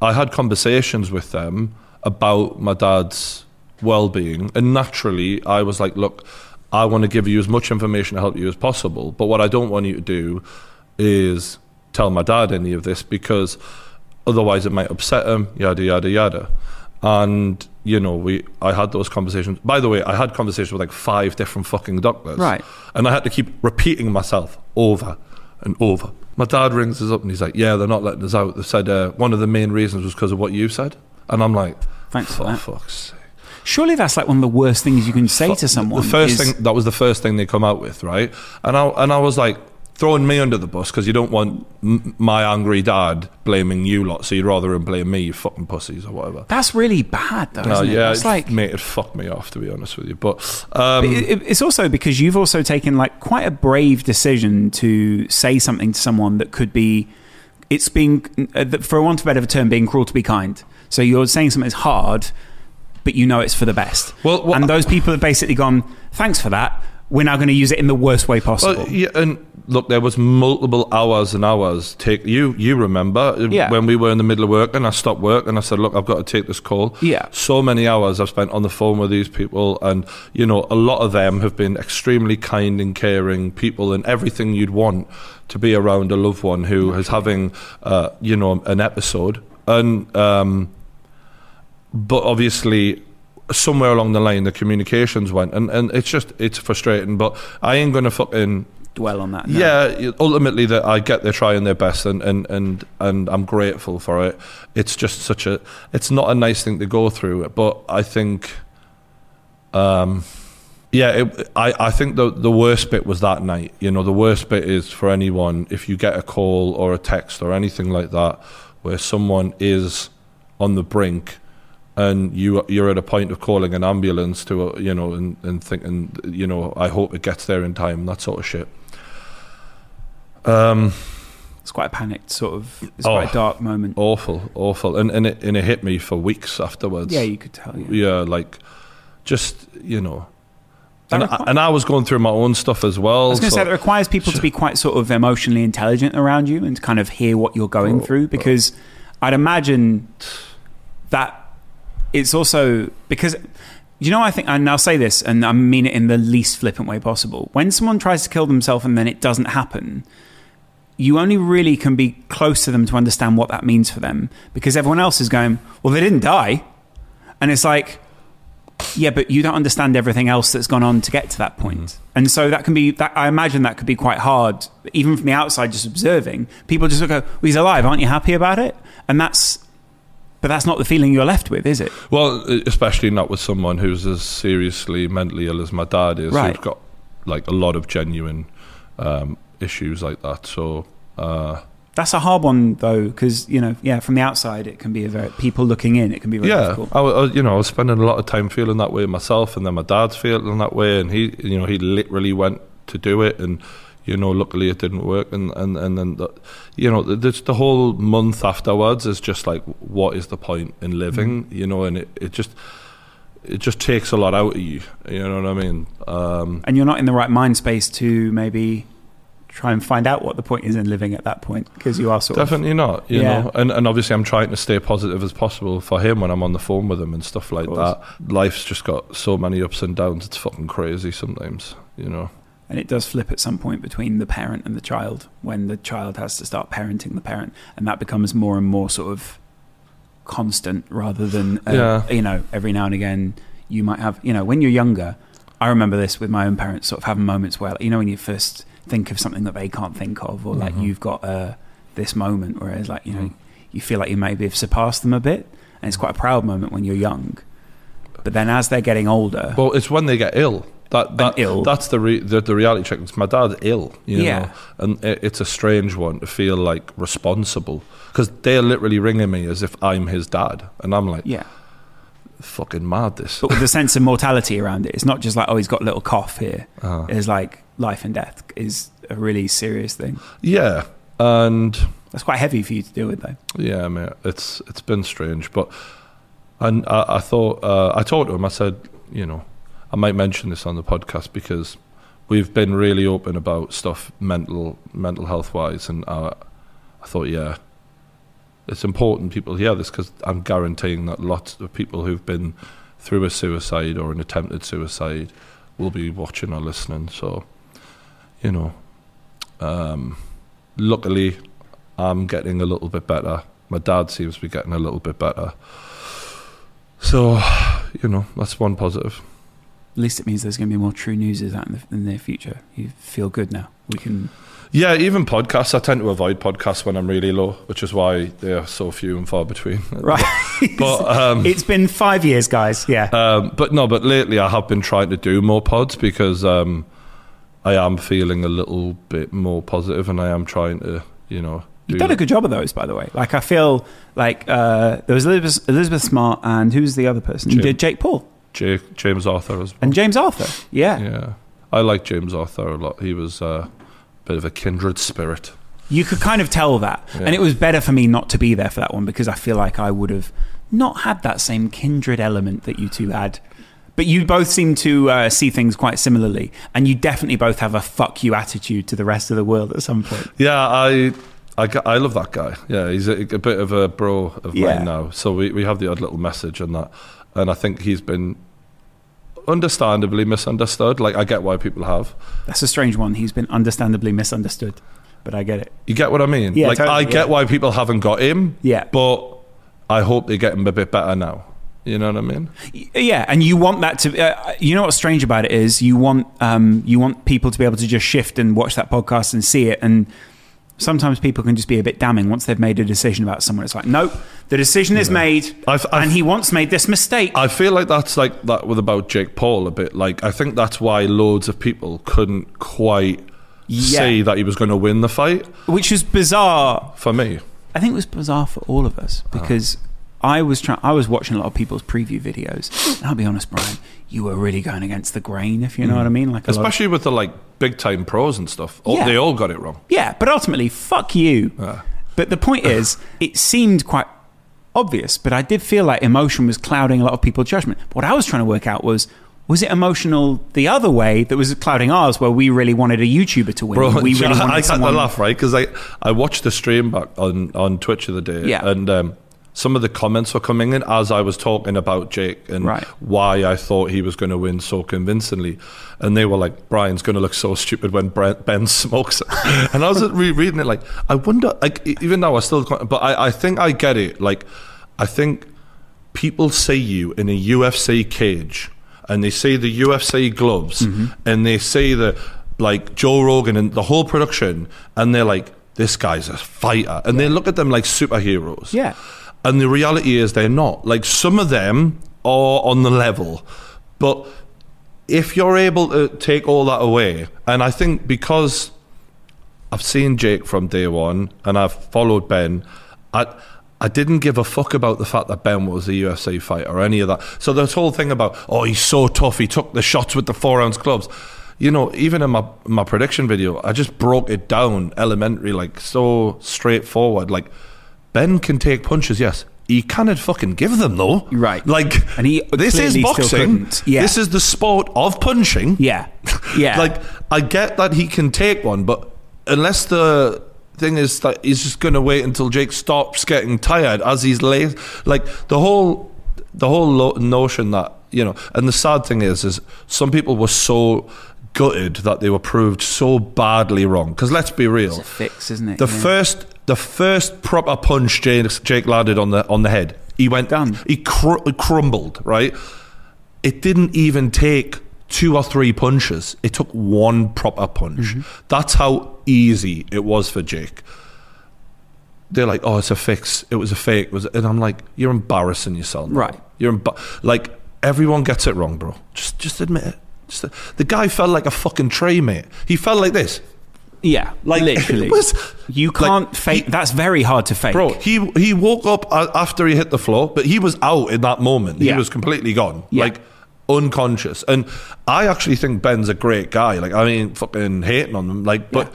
I had conversations with them about my dad's well-being, and naturally, I was like, "Look, I want to give you as much information to help you as possible, but what I don't want you to do is tell my dad any of this because otherwise it might upset him, yada yada yada." And you know, we I had those conversations. By the way, I had conversations with like five different fucking doctors, Right. and I had to keep repeating myself over and over. My dad rings us up and he's like, "Yeah, they're not letting us out." They said uh, one of the main reasons was because of what you said, and I'm like, Thanks for that. fuck's sake." Surely that's like one of the worst things you can say to someone. The first is- thing that was the first thing they come out with, right? And I and I was like throwing me under the bus because you don't want m- my angry dad blaming you lot, so you'd rather him blame me, you fucking pussies or whatever. That's really bad, though. No, Isn't it? yeah, It's like mate, it fucked me off to be honest with you. But um, it- it's also because you've also taken like quite a brave decision to say something to someone that could be it's being uh, for want of a better term being cruel to be kind so you're saying something something's hard but you know it's for the best Well, what- and those people have basically gone thanks for that we're now going to use it in the worst way possible Well, yeah, and look, there was multiple hours and hours. Take you, you remember uh, Yeah. when we were in the middle of work, and I stopped work, and I said, "Look, I've got to take this call." Yeah. so many hours I've spent on the phone with these people, and you know, a lot of them have been extremely kind and caring people, and everything you'd want to be around a loved one who is having, uh, you know, an episode, and um, but obviously somewhere along the line the communications went and, and it's just it's frustrating but I ain't gonna fucking dwell on that no. yeah ultimately that I get they're trying their best and, and and and I'm grateful for it it's just such a it's not a nice thing to go through but I think um yeah, it, I, I think the the worst bit was that night. You know, the worst bit is for anyone if you get a call or a text or anything like that, where someone is on the brink, and you you're at a point of calling an ambulance to a, you know and, and thinking you know I hope it gets there in time that sort of shit. Um, it's quite a panicked sort of it's Oh. quite a dark moment awful, awful, and and it and it hit me for weeks afterwards. yeah you could tell yeah. yeah, like just you know. And I, and I was going through my own stuff as well. I was going to so- say that requires people to be quite sort of emotionally intelligent around you and to kind of hear what you're going Oh, through because I'd imagine that it's also because you know I think and I'll say this and I mean it in the least flippant way possible when someone tries to kill themselves and then it doesn't happen you only really can be close to them to understand what that means for them because everyone else is going, well, they didn't die. And it's like, yeah, but you don't understand everything else that's gone on to get to that point. Mm-hmm. And so that can be, that, I imagine that could be quite hard, even from the outside, just observing. People just go, well, he's alive. Aren't you happy about it? And that's, but that's not the feeling you're left with, is it? Well, especially not with someone who's as seriously mentally ill as my dad is, Right. who's got like a lot of genuine um, issues like that. So, uh, That's a hard one, though, because, you know, yeah, from the outside, it can be a very, people looking in, it can be very yeah, difficult. I, I, you know, I was spending a lot of time feeling that way myself, and then my dad's feeling that way, and he, you know, he literally went to do it, and you know, luckily it didn't work, and and and then, the, you know, the, the whole month afterwards is just like, what is the point in living, you know, and it, it just. It just takes a lot out of you, you know what I mean. Um, and you're not in the right mind space to maybe try and find out what the point is in living at that point because you are sort of Definitely not, you Yeah. know. And and obviously, I'm trying to stay positive as possible for him when I'm on the phone with him and stuff like that. Life's just got so many ups and downs. It's fucking crazy sometimes, you know. And it does flip at some point between the parent and the child when the child has to start parenting the parent and that becomes more and more sort of constant rather than uh, Yeah. you know every now and again you might have you know when you're younger I remember this with my own parents sort of having moments where you know when you first think of something that they can't think of or like Mhm. you've got uh, this moment where it's like you know you feel like you maybe have surpassed them a bit and it's quite a proud moment when you're young but then as they're getting older Well, it's when they get ill. That that ill. that's the, re- the the reality check. It's my dad's ill, you Yeah. know, and it, it's a strange one to feel like responsible because they're literally ringing me as if I'm his dad, and I'm like, yeah fucking mad. This, but with the sense of mortality around it. It's not just like, oh, he's got a little cough here. Uh, It's like life and death is a really serious thing. yeah, and That's quite heavy for you to deal with, though. Yeah, mate, it's it's been strange, but and I, I thought uh, I talked to him. I said, you know, I might mention this on the podcast because we've been really open about stuff mental mental health wise, and I, I thought, yeah, it's important people hear this because I'm guaranteeing that lots of people who've been through a suicide or an attempted suicide will be watching or listening. So, you know, um, luckily I'm getting a little bit better. My dad seems to be getting a little bit better. So, you know, that's one positive. At least it means there's going to be more true news is that in the, in the near future. You feel good now. We can. Yeah, even podcasts. I tend to avoid podcasts when I'm really low, which is why they are so few and far between. Right. But um, it's been five years, guys. Yeah. um, but no, but lately I have been trying to do more pods because um, I am feeling a little bit more positive, and I am trying to, you know, You've done a good job of those, by the way. Like, I feel like uh, there was Elizabeth, Elizabeth Smart and who's the other person? Jim. did Jake Paul Jake, James Arthur as well. and James Arthur. Yeah. Yeah, I like James Arthur a lot. He was uh, a bit of a kindred spirit. You could kind of tell that. Yeah. And it was better for me not to be there for that one because I feel like I would have not had that same kindred element that you two had. But you both seem to uh, see things quite similarly. And you definitely both have a fuck you attitude to the rest of the world at some point. Yeah, I. I, I love that guy. Yeah, he's a, a bit of a bro of Yeah. mine now. So we, we have the odd little message and that, and I think he's been understandably misunderstood. Like I get why people have. That's a strange one. He's been understandably misunderstood. But I get it. You get what I mean? Yeah, like totally, I yeah. get why people haven't got him. Yeah. but I hope they get him a bit better now. You know what I mean? Yeah, and you want that to. Uh, you know what's strange about it is you want um, you want people to be able to just shift and watch that podcast and see it. And sometimes people can just be a bit damning once they've made a decision about someone. It's like, nope, the decision is made, I've- I've- and he once made this mistake. I feel like that's like that with about Jake Paul a bit. Like I think that's why loads of people couldn't quite Yeah. say that he was going to win the fight. which is bizarre. For me, I think it was bizarre for all of us uh-huh. because I was trying. I was watching a lot of people's preview videos, and I'll be honest, Brian, you were really going against the grain, if you know what I mean. Like, lot of- especially with the like big time pros and stuff. All, Yeah. They all got it wrong. yeah, but ultimately, fuck you. Yeah. But the point is, it seemed quite obvious, but I did feel like emotion was clouding a lot of people's judgment. What I was trying to work out was. Was it emotional the other way that was clouding ours, where we really wanted a YouTuber to win? Bro, we really I wanted had someone. to laugh right because I I watched the stream back on on Twitch the other day, Yeah. and um, some of the comments were coming in as I was talking about Jake and Right. why I thought he was going to win so convincingly. And they were like, Brian's going to look so stupid when Brent, Ben smokes. and I was rereading it like, I wonder, like, even now I still, but I, I think I get it. Like, I think people see you in a UFC cage and they see the UFC gloves Mm-hmm. and they see the, like, Joe Rogan and the whole production and they're like, this guy's a fighter. And they look at them like superheroes. Yeah. And the reality is they're not. Like some of them are on the level. But if you're able to take all that away, and I think because I've seen Jake from day one and I've followed Ben, I I didn't give a fuck about the fact that Ben was a UFC fighter or any of that. So this whole thing about oh he's so tough, he took the shots with the four ounce gloves. You know, even in my my prediction video, I just broke it down elementary, like so straightforward. Like Ben can take punches, yes. He cannot fucking give them though. Right. Like And he this is boxing. Yeah. This is the sport of punching. Yeah. Yeah. Like I get that he can take one, but unless the thing is that he's just going to wait until Jake stops getting tired as he's late, like the whole the whole lo- notion that you know, and the sad thing is, is some people were so gutted that they were proved so badly wrong. Because let's be real, it's a fix, isn't it? the Yeah. first the first proper punch Jake, Jake landed on the on the head, he went Done. He cr- crumbled. Right. It didn't even take two or three punches. It took one proper punch. Mm-hmm. That's how easy it was for Jake. They're like, "Oh, it's a fix. It was a fake." It was and I'm like, "You're embarrassing yourself, now. Right. You're emba- like everyone gets it wrong, bro. Just just admit it." Just, the guy fell like a fucking tree, mate. He fell like this. Yeah, Like, literally. it was- you can't fake. he- that's very hard to fake, Bro, he he woke up after he hit the floor, but he was out in that moment. He was completely gone, Yeah. like unconscious. And I actually think Ben's a great guy. Like I mean, fucking hating on him. Like, but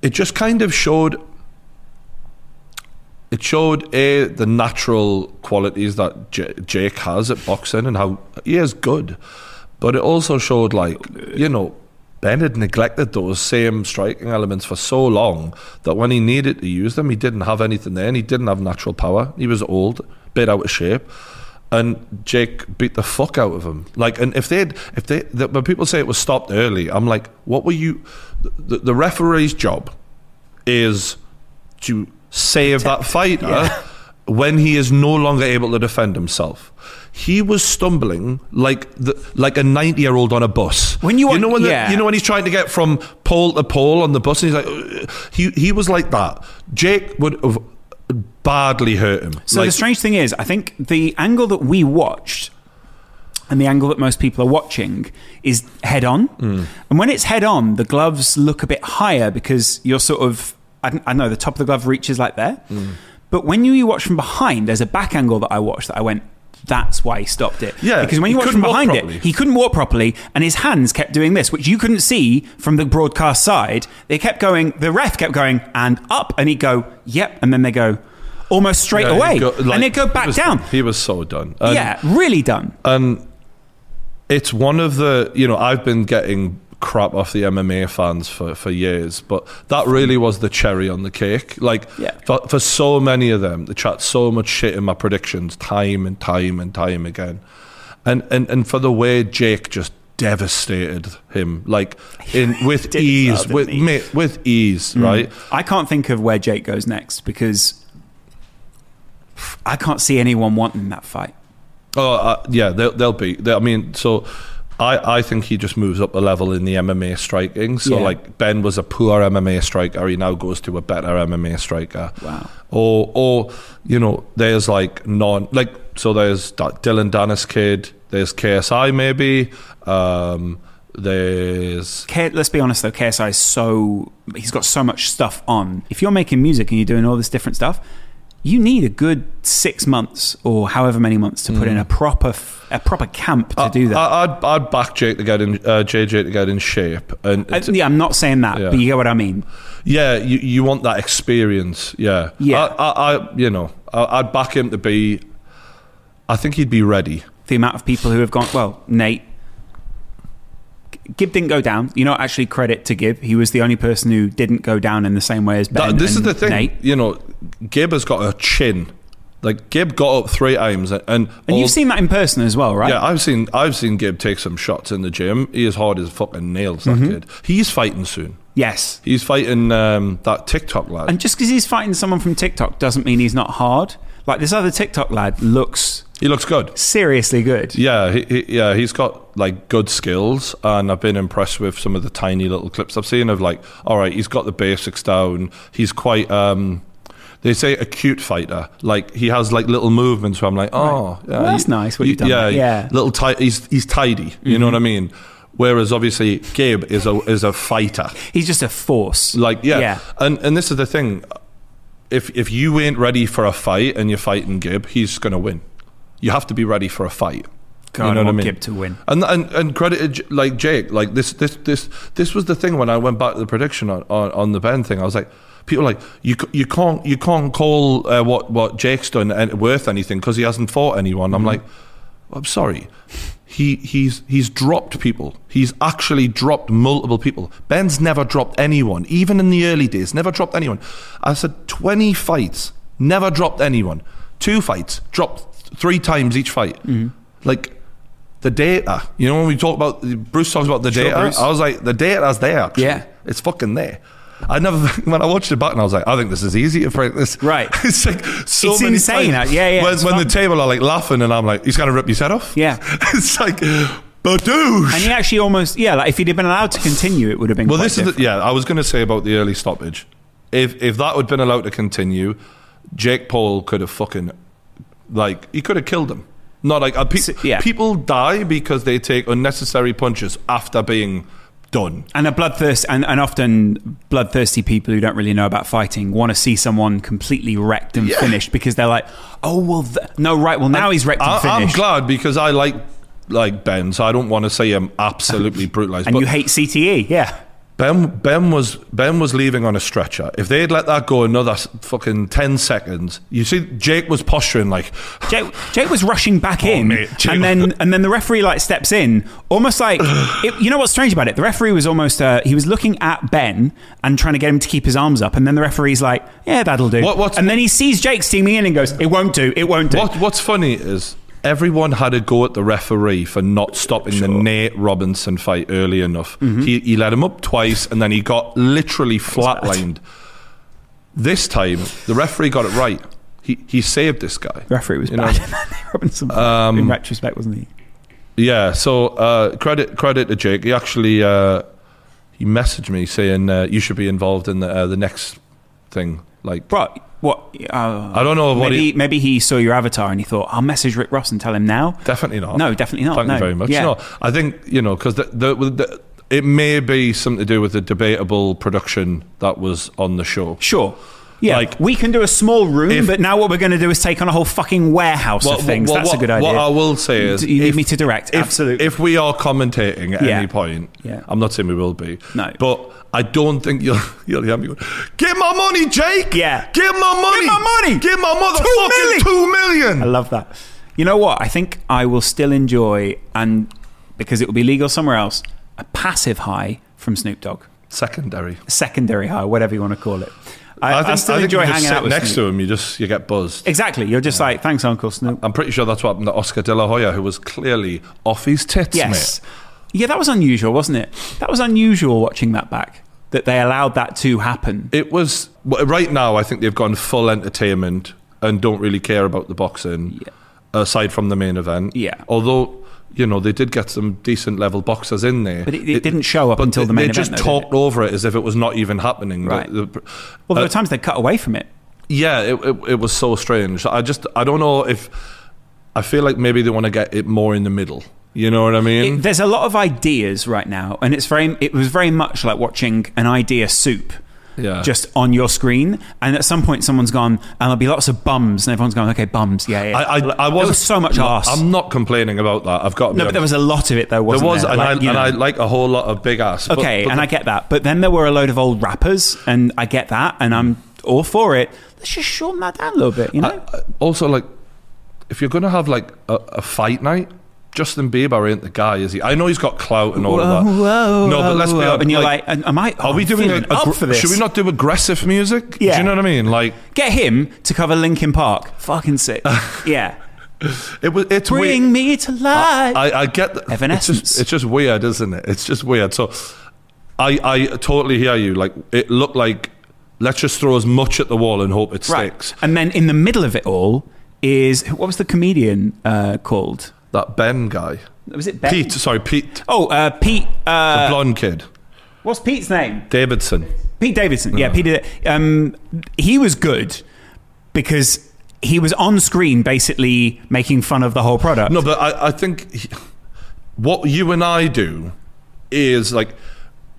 it just kind of showed. It showed a the natural qualities that J- Jake has at boxing and how he is good, but it also showed like you know Ben had neglected those same striking elements for so long that when he needed to use them, he didn't have anything there, and he didn't have natural power. He was old, bit out of shape, and Jake beat the fuck out of him. Like, and if they would if they the, when people say it was stopped early, I'm like, what were you? The, the referee's job is to save that fighter when he is no longer able to defend himself. He was stumbling like the, like a ninety year old on a bus. When you you know when the- you know when he's trying to get from pole to pole on the bus, and he's like, he he was like that. Jake would have badly hurt him. So like, the strange thing is, I think the angle that we watched and the angle that most people are watching is head on. Hmm. And when it's head on, the gloves look a bit higher because you're sort of, I, don't- I know the top of the glove reaches like there. Hmm. But when you, you watch from behind, there's a back angle that I watched that I went, that's why he stopped it. Yeah, because when he you watch from behind it, he couldn't walk properly, and his hands kept doing this, which you couldn't see from the broadcast side. They kept going. The ref kept going and up, and he'd go, "Yep," and then they go almost straight yeah, away, go- like, and they'd go he back was down. He was so done. And- yeah, really done. and it's one of the you know I've been getting crap off the MMA fans for, for years, but that really was the cherry on the cake. Like Yeah. for, for so many of them, they chat so much shit in my predictions time and time and time again, and and and for the way Jake just devastated him like in with ease well, with mate, with ease right I can't think of where Jake goes next because I can't see anyone wanting that fight. Oh, uh, yeah, they'll, they'll be. They, I mean, so I, I think he just moves up a level in the MMA striking. So, Yeah. like, Ben was a poor MMA striker. He now goes to a better MMA striker. Wow. Or, or you know, there's like non, like, so there's that Dillon Danis kid. There's KSI maybe. Um, there's K- let's be honest though, KSI is so he's got so much stuff on. If you're making music and you're doing all this different stuff, you need a good six months or however many months to put in a proper f- a proper camp to do that. Mm. I, I'd, I'd back Jake to get in, uh, JJ to get in shape, and Uh, yeah, I'm not saying that, Yeah. but you get what I mean. Yeah, you, you want that experience. Yeah, Yeah. I, I, I you know, I, I'd back him to be. I think he'd be ready. The amount of people who have gone, well, Nate. Gib didn't go down. You know, actually, credit to Gib. He was the only person who didn't go down in the same way as Ben. That- this is the thing. Nate. You know, Gib has got a chin Like Gib got up three times, and and, all- you've seen that in person as well, right? Yeah, I've seen I've seen Gib take some shots in the gym. He is hard as fucking nails. That Mm-hmm. kid. He's fighting soon. Yes. He's fighting um, that TikTok lad. And just because he's fighting someone from TikTok doesn't mean he's not hard. Like this other TikTok lad looks he looks good. seriously good. Yeah, he, he, yeah, he's got like good skills, and I've been impressed with some of the tiny little clips I've seen of like, all right, he's got the basics down. He's quite, um, they say, a cute fighter. Like he has like little movements where I'm like, oh, yeah, Well, that's he- nice what you've done Yeah. Yeah. little ti- He's he's tidy. You know what I mean? Whereas obviously Gabe is a is a fighter. He's just a force. Like yeah, Yeah. and and this is the thing. If if you ain't ready for a fight and you're fighting Gib, he's gonna win. You have to be ready for a fight. God, you know I what I mean? Gib to win. And and and credit like Jake, like this this this this was the thing when I went back to the prediction on, on, on the Ben thing. I was like, people are like you you can't you can't call uh, what what Jake's done an- worth anything because he hasn't fought anyone. Mm-hmm. I'm like, I'm sorry. He he's he's dropped people. He's actually dropped multiple people. Ben's never dropped anyone, even in the early days. Never dropped anyone. I said twenty fights, never dropped anyone. Two fights, dropped th- three times each fight. Mm-hmm. Like the data. You know when we talk about Bruce talks about the Sure, data. Bruce. I was like, the data's there. Actually. Yeah. it's fucking there. I never when I watched it back and I was like, I think this is easy to break this. Right. it's like so It's insane. times. Yeah, yeah, When, the table are like laughing and I'm like, he's gonna rip his head off. Yeah. it's like, but. And he actually almost, yeah, like if he'd have been allowed to continue, it would have been well, this is the, yeah. I was gonna say about the early stoppage. If if that had been allowed to continue, Jake Paul could have fucking like he could have killed him. Not like uh, pe- So- yeah. people die because they take unnecessary punches after being done. And a bloodthirst, and, and often bloodthirsty people who don't really know about fighting want to see someone completely wrecked and Yeah. finished because they're like, oh well, th- no, right, well now he's wrecked and I, I'm glad because I like like Ben, so I don't want to say him absolutely brutalized. and but you hate CTE, yeah. Ben Ben was Ben was leaving on a stretcher. If they'd let that go another fucking ten seconds, you see Jake was posturing like Jake, Jake was rushing back in, Oh, mate, and then and then the referee like steps in, almost like it, you know what's strange about it. The referee was almost uh, he was looking at Ben and trying to get him to keep his arms up, and then the referee's like, "Yeah, that'll do." What- and then he sees Jake steaming in and goes, "It won't do. It won't do." What What's funny is everyone had a go at the referee for not stopping the Nate Robinson fight early enough. Mm-hmm. He he let him up twice, and then he got literally flatlined. This time, the referee got it right. He he saved this guy. The referee was You bad. Robinson, Um, in retrospect, wasn't he? Yeah, so uh, credit credit to Jake. He actually uh, he messaged me saying uh, you should be involved in the uh, the next thing. Like, Bro, what? Uh, I don't know what maybe he- maybe he saw your avatar and he thought, "I'll message Rick Ross and tell him now." definitely not. No, definitely not. Thank no. you very much. Yeah. No, I think you know because the, the, the it may be something to do with the debatable production that was on the show. Sure. Yeah, Like- we can do a small room, If- but now what we're going to do is take on a whole fucking warehouse of things. That's what, a good idea. What I will say is, you need if- me to direct? If, Absolutely. If we are commentating at Yeah. any point, Yeah. I'm not saying we will be. No. but I don't think you'll you'll hear me going, "Get my money, Jake! Yeah. get my money, Get my money! get my motherfucking two million. two million. I love that. You know what? I think I will still enjoy, and because it will be legal somewhere else, a passive high from Snoop Dogg, Secondary. secondary high, whatever you want to call it. I, I, think, still I enjoy hanging sit out with next Snoop. to him. You just you get buzzed. Exactly. You're just like, thanks, Uncle Snoop. I'm pretty sure that's what happened to Oscar De La Hoya, who was clearly off his tits, Yes. mate. Yeah, that was unusual, wasn't it? That was unusual watching that back. That they allowed that to happen. It was right now. I think they've gone full entertainment and don't really care about the boxing, Yeah. aside from the main event. Yeah. Although you know they did get some decent level boxers in there, But it- it didn't show up until the main They event, just though, talked over it as if it was not even happening. The- Right. the- Well, there uh, were times they cut away from it. yeah, it, it, it was so strange. I just I don't know if I feel like maybe they want to get it more in the middle. You know what I mean? It- there's a lot of ideas right now, and it's very. It was very much like watching an idea soup. Yeah. Just on your screen, and at some point, someone's gone, and there'll be lots of bums, and everyone's going, "Okay, bums, yeah, yeah." I, I, I was, was so much ass. I'm not complaining about that. I've got to be no, but there was a lot of it, though. There Wasn't was, there? and, Like, I, you and. I like a whole lot of big ass. Okay, but and the- I get that. But then there were a load of old rappers, and I get that, and I'm all for it. Let's just shorten that down a little bit, you know? I- also, like, if you're going to have like a, a fight night, Justin Bieber ain't the guy, is he? I know he's got clout and all Whoa, of that. whoa, no, but let's be whoa. honest. And you're like, am I? are oh, we I'm doing a, up for this? Should we not do aggressive music? Yeah. Do you know what I mean? Like get him to cover Linkin Park? Fucking sick. yeah. it was. It's Bring weird. me to life. I, I get that. It's Evanescence. just, it's just weird, isn't it? It's just weird. So, I I totally hear you. Like it looked like let's just throw as much at the wall and hope it sticks. And then in the middle of it all is what was the comedian uh, called? That Ben guy, Was it Ben? Pete. Sorry, Pete, Oh, uh, Pete. the Uh, blonde kid, what's Pete's name? Davidson. Pete Davidson. Yeah, Pete. Um, he was good because he was on screen basically making fun of the whole product. No, but I, I think he- what you and I do is like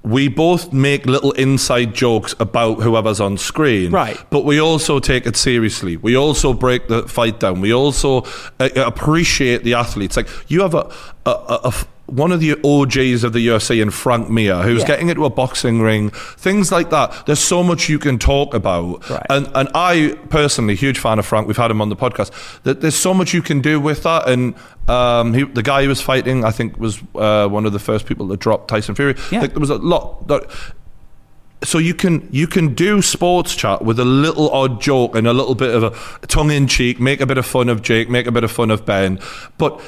we both make little inside jokes about whoever's on screen, Right. But we also take it seriously. We also break the fight down. We also uh, appreciate the athletes. Like you have a, a, a, a one of the OJs of the UFC and Frank Mir, who's Yeah. getting into a boxing ring, things like that. There's so much you can talk about. Right. And and I personally, huge fan of Frank. We've had him on the podcast. That there's so much you can do with that. And um, he, the guy he was fighting, I think, was uh, one of the first people to drop Tyson Fury. Yeah. Like, there was a lot. That, so you can you can do sports chat with a little odd joke and a little bit of a tongue in cheek, make a bit of fun of Jake, make a bit of fun of Ben, but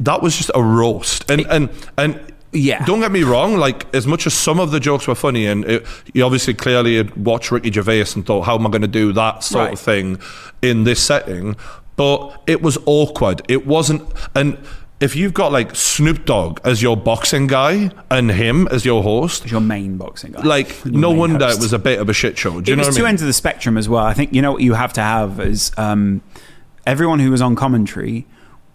that was just a roast. And and and Yeah. don't get me wrong. Like as much as some of the jokes were funny, and it, you obviously clearly had watched Ricky Gervais and thought, how am I going to do that sort Right. of thing in this setting? But it was awkward. It wasn't and. If you've got like Snoop Dogg as your boxing guy and him as your host, your main boxing guy. like Your no wonder host. it was a bit of a shit show. Do you it know was what I two mean? ends of the spectrum as well. I think you know what you have to have is um, everyone who was on commentary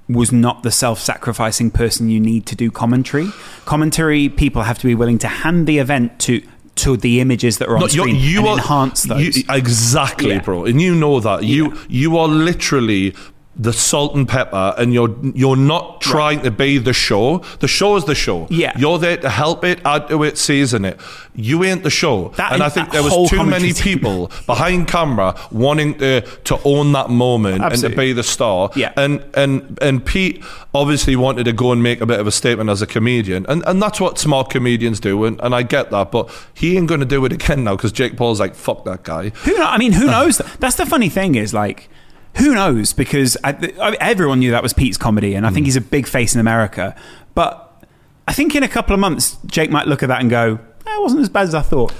was not the self-sacrificing person you need to do commentary. Commentary people have to be willing to hand the event to to the images that are on No, screen you and are enhance those. you- exactly, Yeah. bro. And you know that you you are literally the salt and pepper, and you're you're not trying to be the show. The show is the show. Yeah. you're there to help it, add to it, season it. You ain't the show. That- and I think there was too many people behind camera wanting to to own that moment and to be the star. Yeah. and and and Pete obviously wanted to go and make a bit of a statement as a comedian, and and that's what smart comedians do, and, and I get that, but he ain't going to do it again now because Jake Paul's like fuck that guy. Who know, I mean, who knows? That's the funny thing is like, who knows? Because I, I, everyone knew that was Pete's comedy, and I Mm. think he's a big face in America. But I think in a couple of months, Jake might look at that and go, "Eh, "It wasn't as bad as I thought."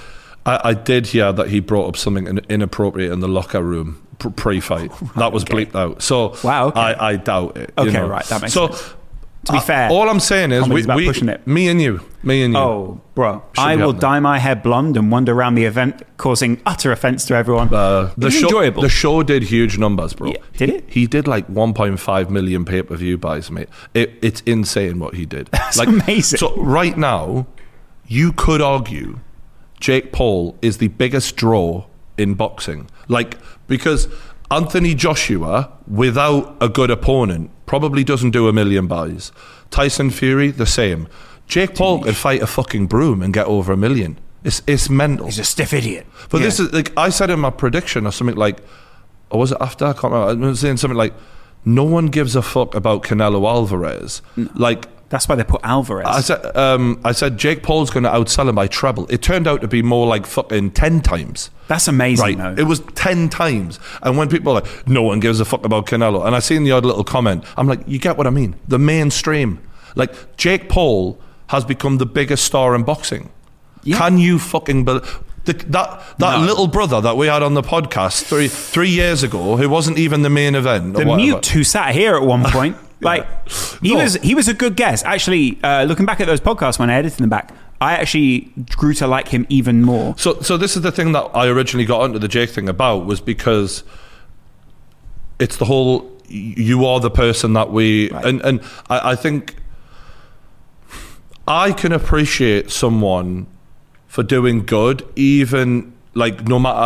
I, I did hear that he brought up something inappropriate in the locker room pre-fight. that was bleeped out. So Wow, okay. I, I doubt it. you Okay, know. right, that makes so, sense. To be uh, fair, all I'm saying is we, comedy's about we pushing it. me and you, me and you. Oh, bro, Should I will dye my hair blonde and wander around the event, causing utter offence to everyone. Uh, the show, enjoyable. The show did huge numbers, bro. Yeah, did He- He did like 1.5 million pay per view buys, mate. It, it's insane what he did. That's like, amazing. So right now, you could argue Jake Paul is the biggest draw in boxing. Like because Anthony Joshua, without a good opponent, probably doesn't do a million buys. Tyson Fury, the same. Jake Paul could fight a fucking broom and get over a million. It's it's mental. He's a stiff idiot. But Yeah. this is like I said in my prediction or something like, or was it after? I can't remember. I was saying something like, no one gives a fuck about Canelo Alvarez. Like That's why they put Alvarez. I said, um, I said Jake Paul's going to outsell him by treble. It turned out to be more like fucking ten times. That's amazing, Right, though. it was ten times, and when people are like, "No one gives a fuck about Canelo," and I seen the odd little comment, I'm like, "You get what I mean?" The mainstream, like Jake Paul, has become the biggest star in boxing. Yeah. Can you fucking believe? The, that that No. little brother that we had on the podcast three three years ago, who wasn't even the main event. the mute who sat here at one point. Like he No. was he was a good guest. Actually, uh, looking back at those podcasts when I edited them back, I actually grew to like him even more. So, so this is the thing that I originally got onto the Jake thing about was because it's the whole you are the person that we Right. and and I, I think I can appreciate someone for doing good, even like no matter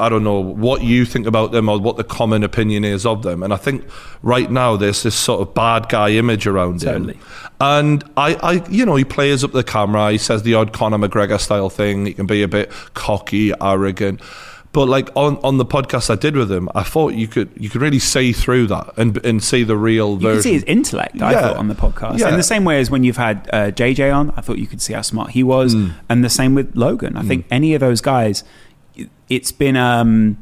I don't know what you think about them or what the common opinion is of them. And I think right now there's this sort of bad guy image around Totally. him. And I, I, you know, he plays up the camera. He says the odd Conor McGregor style thing. He can be a bit cocky, arrogant. But like on, on the podcast I did with him, I thought you could you could really see through that and and see the real You version. can see his intellect, I Yeah. thought, on the podcast. Yeah. In the same way as when you've had uh, JJ on, I thought you could see how smart he was. Mm. And the same with Logan. I think any of those guys, it's been. Um,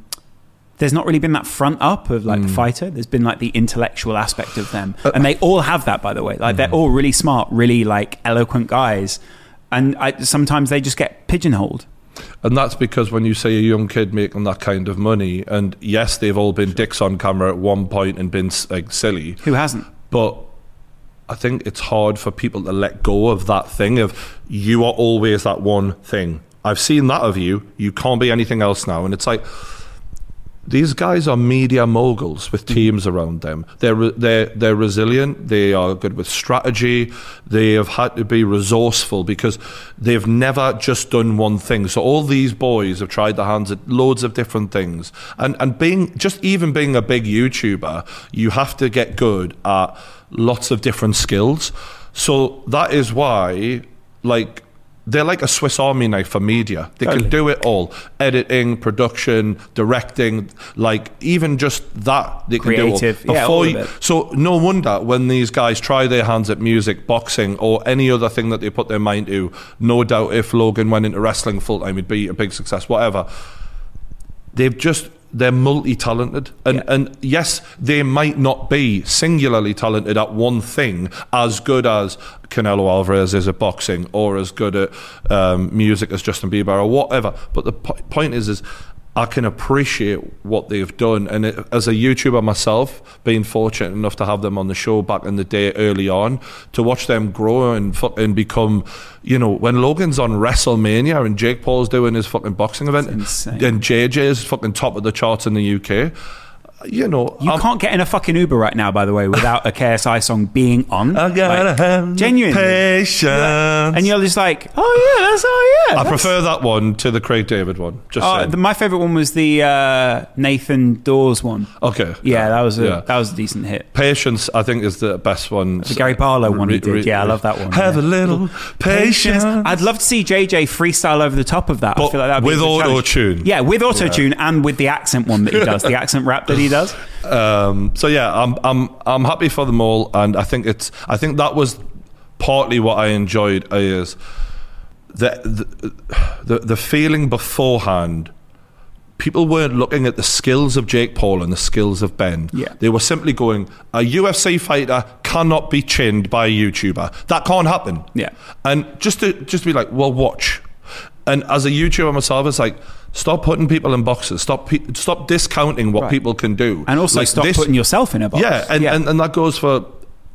there's not really been that front up of Mm. like the fighter. There's been like the intellectual aspect of them, Uh, and they all have that, by the way. Like they're mm-hmm. all really smart, really like eloquent guys, and I, sometimes they just get pigeonholed. And that's because when you see a young kid making that kind of money, and yes, they've all been dicks on camera at one point and been like silly, Who hasn't? but I think it's hard for people to let go of that thing of you are always that one thing. I've seen that of you. You can't be anything else now, and it's like these guys are media moguls with teams around them. They're they're they're resilient. They are good with strategy. They have had to be resourceful because they've never just done one thing. So all these boys have tried their hands at loads of different things. And and being just even being a big YouTuber, you have to get good at lots of different skills. So that is why, like. They're like a Swiss Army knife for media. They Totally. can do it all editing, production, directing, like even just that they can Creative. do all. Yeah, all you- so no wonder when these guys try their hands at music, boxing, or any other thing that they put their mind to, no doubt if Logan went into wrestling full time, he'd be a big success, whatever. They've just they're multi-talented and Yeah. and yes they might not be singularly talented at one thing as good as Canelo Alvarez is at boxing or as good at um, music as Justin Bieber or whatever but the po- point is is I can appreciate what they've done and it, as a YouTuber myself being fortunate enough to have them on the show back in the day early on to watch them grow and fucking become you know when Logan's on WrestleMania and Jake Paul's doing his fucking boxing event and JJ is fucking top of the charts in the UK. You know, You I'm- can't get in a fucking Uber right now, by the way, without a KSI song being on. I gotta Like, have genuinely. patience. and you're just like, oh yeah, that's oh yeah. I that's- prefer that one to the Craig David one. Just Oh, the, my favorite one was the uh, Nathan Dawes one. okay. Yeah, that was a Yeah. that was a decent hit. Patience, I think, is the best one. The Gary Barlow one he did. Yeah, I love that one, Have yeah. a little patience. I'd love to see JJ freestyle over the top of that. I But feel like that'd with a auto-tune. Yeah, with auto tune and with the accent one that he does, the accent rap that he does. Um, so yeah, I'm I'm I'm happy for them all, and I think it's I think that was partly what I enjoyed is the the the, the feeling beforehand. People weren't looking at the skills of Jake Paul and the skills of Ben. Yeah. They were simply going, a UFC fighter cannot be chinned by a YouTuber. That can't happen. Yeah. And just to just to be like, well, watch. And as a YouTuber myself, it's like, stop putting people in boxes. Stop pe- stop discounting what Right. people can do. And also Like stop this- putting yourself in a box. yeah, and, And, and that goes for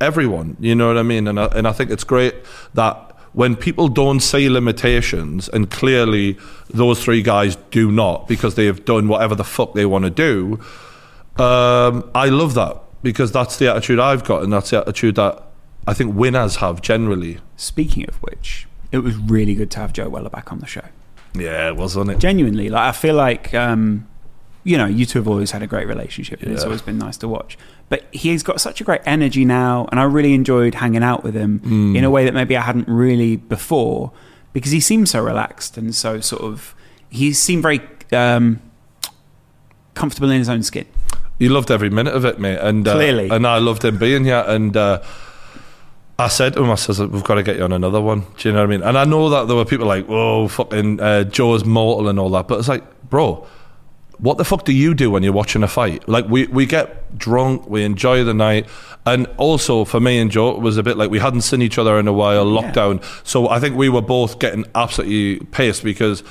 everyone. You know what I mean? And I, and I think it's great that when people don't see limitations, and clearly those three guys do not because they have done whatever the fuck they want to do. Um, I love that because that's the attitude I've got, and that's the attitude that I think winners have generally. Speaking of which, it was really good to have Joe Weller back on the show. Yeah, it was on it. Genuinely, like I feel like um, you know, you two have always had a great relationship, and it's always been nice to watch. But he's got such a great energy now, and I really enjoyed hanging out with him Mm. in a way that maybe I hadn't really before, because he seemed so relaxed and so sort of. He seemed very um, comfortable in his own skin. He loved every minute of it, mate. And uh, Clearly. and I loved him being here. And uh, I said to him, I says, we've got to get you on another one. Do you know what I mean? And I know that there were people like, "Whoa, fucking uh, Joe's mortal" and all that, but it's like, bro. What the fuck do you do when you're watching a fight? Like we, we get drunk, we enjoy the night, and also for me and Joe it was a bit like we hadn't seen each other in a while, Yeah. lockdown. So I think we were both getting absolutely pissed because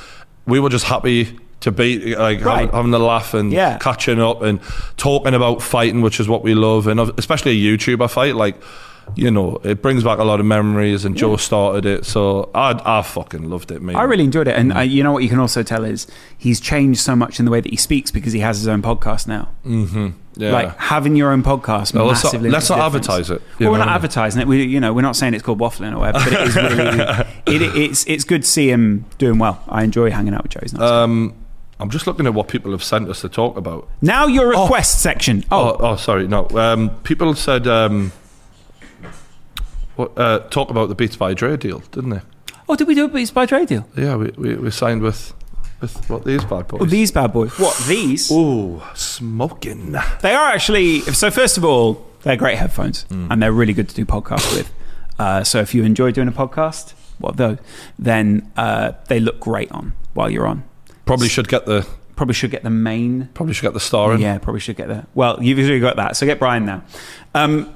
we were just happy to be like Right. having, having a laugh and Yeah. catching up and talking about fighting, which is what we love, and especially a YouTuber fight. Like, you know, it brings back a lot of memories. And Joe started it, so I, I fucking loved it, mate. I really enjoyed it, and uh, you know what you can also tell is he's changed so much in the way that he speaks because he has his own podcast now. yeah. Like having your own podcast Well, let's not- massively. let's not advertise it, Well, we're not what I mean? advertising it. We, you know, we're not saying it's called waffling or whatever, but it is really. it, it's it's good to see him doing well. I enjoy hanging out with Joe. He's nice. um, I'm just looking at what people have sent us to talk about. now your request section. Oh, Oh, oh, sorry, no. Um, people said um, uh, talk about the Beats by Dre deal, didn't they? oh, did we do a Beats by Dre deal? Yeah, we, we, we signed with With what these bad boys? Oh, these bad boys. What these? Ooh, smoking. They are actually. So first of all, they're great headphones, Mm. and they're really good to do podcasts with. Uh, so if you enjoy doing a podcast, what those, then uh, they look great on while you're on. Probably should get the Probably should get the main. probably should get the star in. Yeah, probably should get the. Well, you've usually got that, so get Brian now. Um,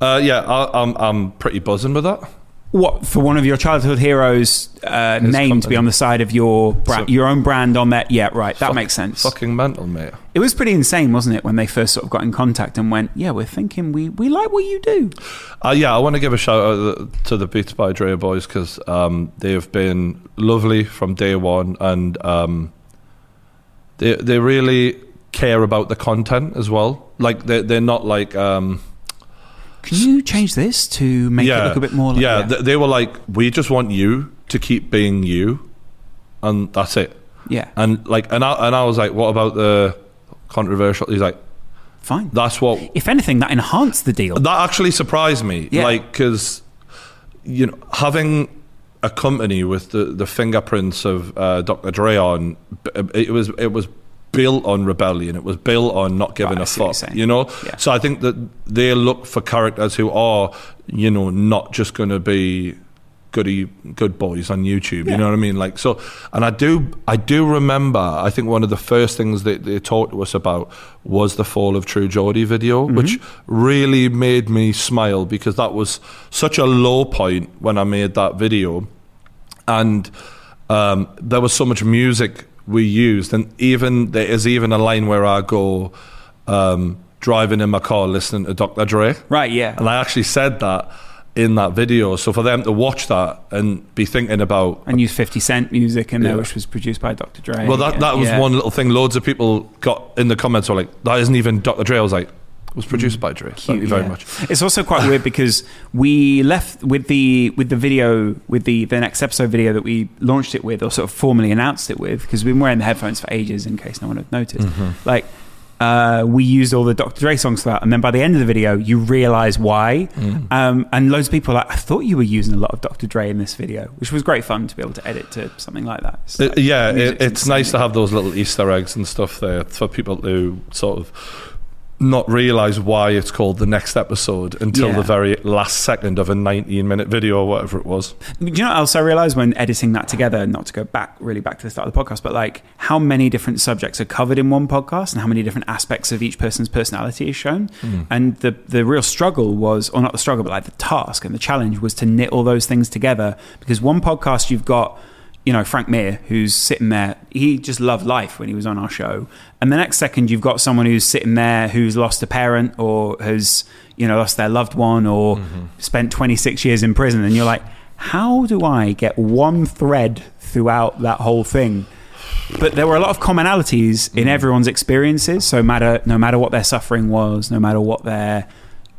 Uh, yeah, I, I'm I'm pretty buzzing with that. what for one of your childhood heroes' uh, His name to be on the side of your bra- So- your own brand on that? Yeah, right. That Fuck- makes sense. Fucking mental, mate. It was pretty insane, wasn't it, when they first sort of got in contact and went, "Yeah, we're thinking we we like what you do." Uh, yeah, I want to give a shout out to the Beats by Dre boys because um, they've been lovely from day one, and um, they they really care about the content as well. Like they they're not like um, Can you change this to make yeah it look a bit more? Like, yeah, They, they were like we just want you to keep being you, and that's it. yeah, And like and I and I was like, what about the controversial? He's like, fine. that's what If anything, that enhanced the deal. That actually surprised me. Yeah. Like, because, you know, having a company with the, the fingerprints of uh, Dr. Dre on, it was it was built on rebellion. It was built on not giving Right, a see what you're fuck. You know. Yeah. So I think that they look for characters who are, you know, not just going to be goody good boys on YouTube. Yeah. You know what I mean? Like so, and I do I do remember. I think one of the first things that they talked to us about was the Fall of True Geordie video, Mm-hmm. which really made me smile because that was such a low point when I made that video, and um, there was so much music we used, and even there is even a line where I go. Um, driving in my car listening to Dr. Dre. Right? Yeah. And I actually said that in that video. So for them to watch that and be thinking about And use Fifty Cent music in there, which was produced by Dr. Dre. well, that, Yeah, that was yeah. one little thing. Loads of people got in the comments were like, "That isn't even Dr. Dre." I was like, "It was produced by Dre." Thank you very yeah. much. It's also quite weird because we left with the with the video with the the next episode video that we launched it with or sort of formally announced it with because we've been wearing the headphones for ages in case no one had noticed. Mm-hmm. Like. Uh, we used all the Dr. Dre songs for that, and then by the end of the video, you realize why. Mm. Um, and loads of people are like, I thought you were using a lot of Dr. Dre in this video, which was great fun to be able to edit to something like that. It's like, yeah, it, it's nice to have those little Easter eggs and stuff there for people to sort of not realize why it's called the next episode until Yeah. the very last second of a 19 minute video or whatever it was. Do you know what else I realized when editing that together, not to go back really back to the start of the podcast, but like how many different subjects are covered in one podcast and how many different aspects of each person's personality is shown? Hmm. And the, the real struggle was, or not the struggle, but like the task and the challenge was to knit all those things together because one podcast you've got you know, Frank Mir, who's sitting there, he just loved life when he was on our show. And the next second, you've got someone who's sitting there who's lost a parent or has, you know, lost their loved one or mm-hmm. spent 26 years in prison. And you're like, how do I get one thread throughout that whole thing? But there were a lot of commonalities in mm-hmm. everyone's experiences. So matter, no matter what their suffering was, no matter what their,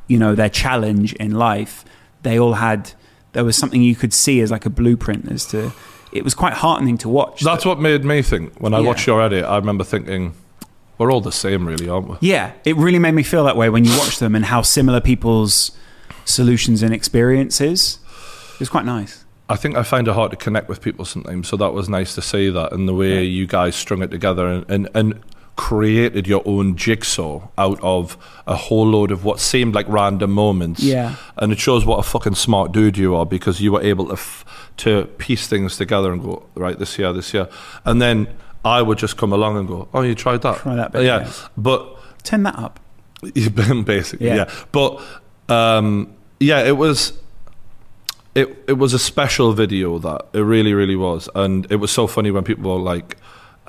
you know, their challenge in life, they all had, there was something you could see as like a blueprint as to, it was quite heartening to watch. That's what made me think. When I Yeah. watched your edit, I remember thinking, we're all the same, really, aren't we? Yeah, it really made me feel that way when you watch them and how similar people's solutions and experiences. It was quite nice. I think I find it hard to connect with people sometimes. So that was nice to see that and the way you guys strung it together and, and, and created your own jigsaw out of a whole load of what seemed like random moments. Yeah. And it shows what a fucking smart dude you are because you were able to f- to piece things together and go right this year, this year, and then I would just come along and go, oh, you tried that, Try that bit, yeah. yeah. But Turn that up. basically, Yeah. yeah. But um, yeah, it was it it was a special video that it really really was, and it was so funny when people were like.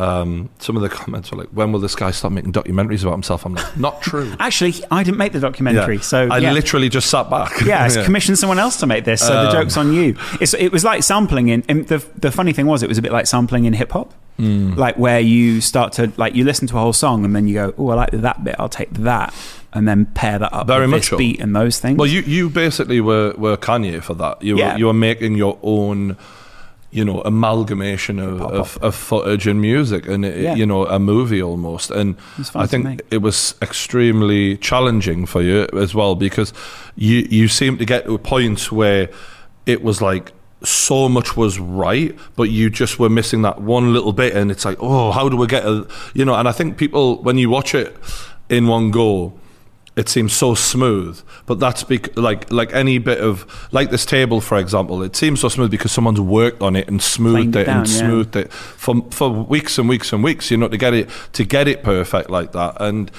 Um, some of the comments were like, "When will this guy stop making documentaries about himself?" I'm like, "Not true." Actually, I didn't make the documentary, Yeah. so I yeah. literally just sat back. yeah, I commissioned someone else to make this, so the Um, joke's on you. It's, it was like sampling in. And the the funny thing was, it was a bit like sampling in hip hop, Mm. like where you start to like you listen to a whole song and then you go, oh, I like that bit, I'll take that, and then pair that up Very with much so. beat and those things. Well, you you basically were were Kanye for that. You Yeah. were you were making your own, you know, amalgamation of, of, of footage and music, and it, Yeah. you know, a movie almost. And I think it was extremely challenging for you as well because you you seem to get to a point where it was like so much was right, but you just were missing that one little bit, and it's like, oh, how do we get a, you know? And I think people, when you watch it in one go, it seems so smooth, but that's bec- like like any bit of like this table, for example. It seems so smooth because someone's worked on it and smoothed Planed it it, and down, yeah. smoothed it for for weeks and weeks and weeks. You know, to get it to get it perfect like that. And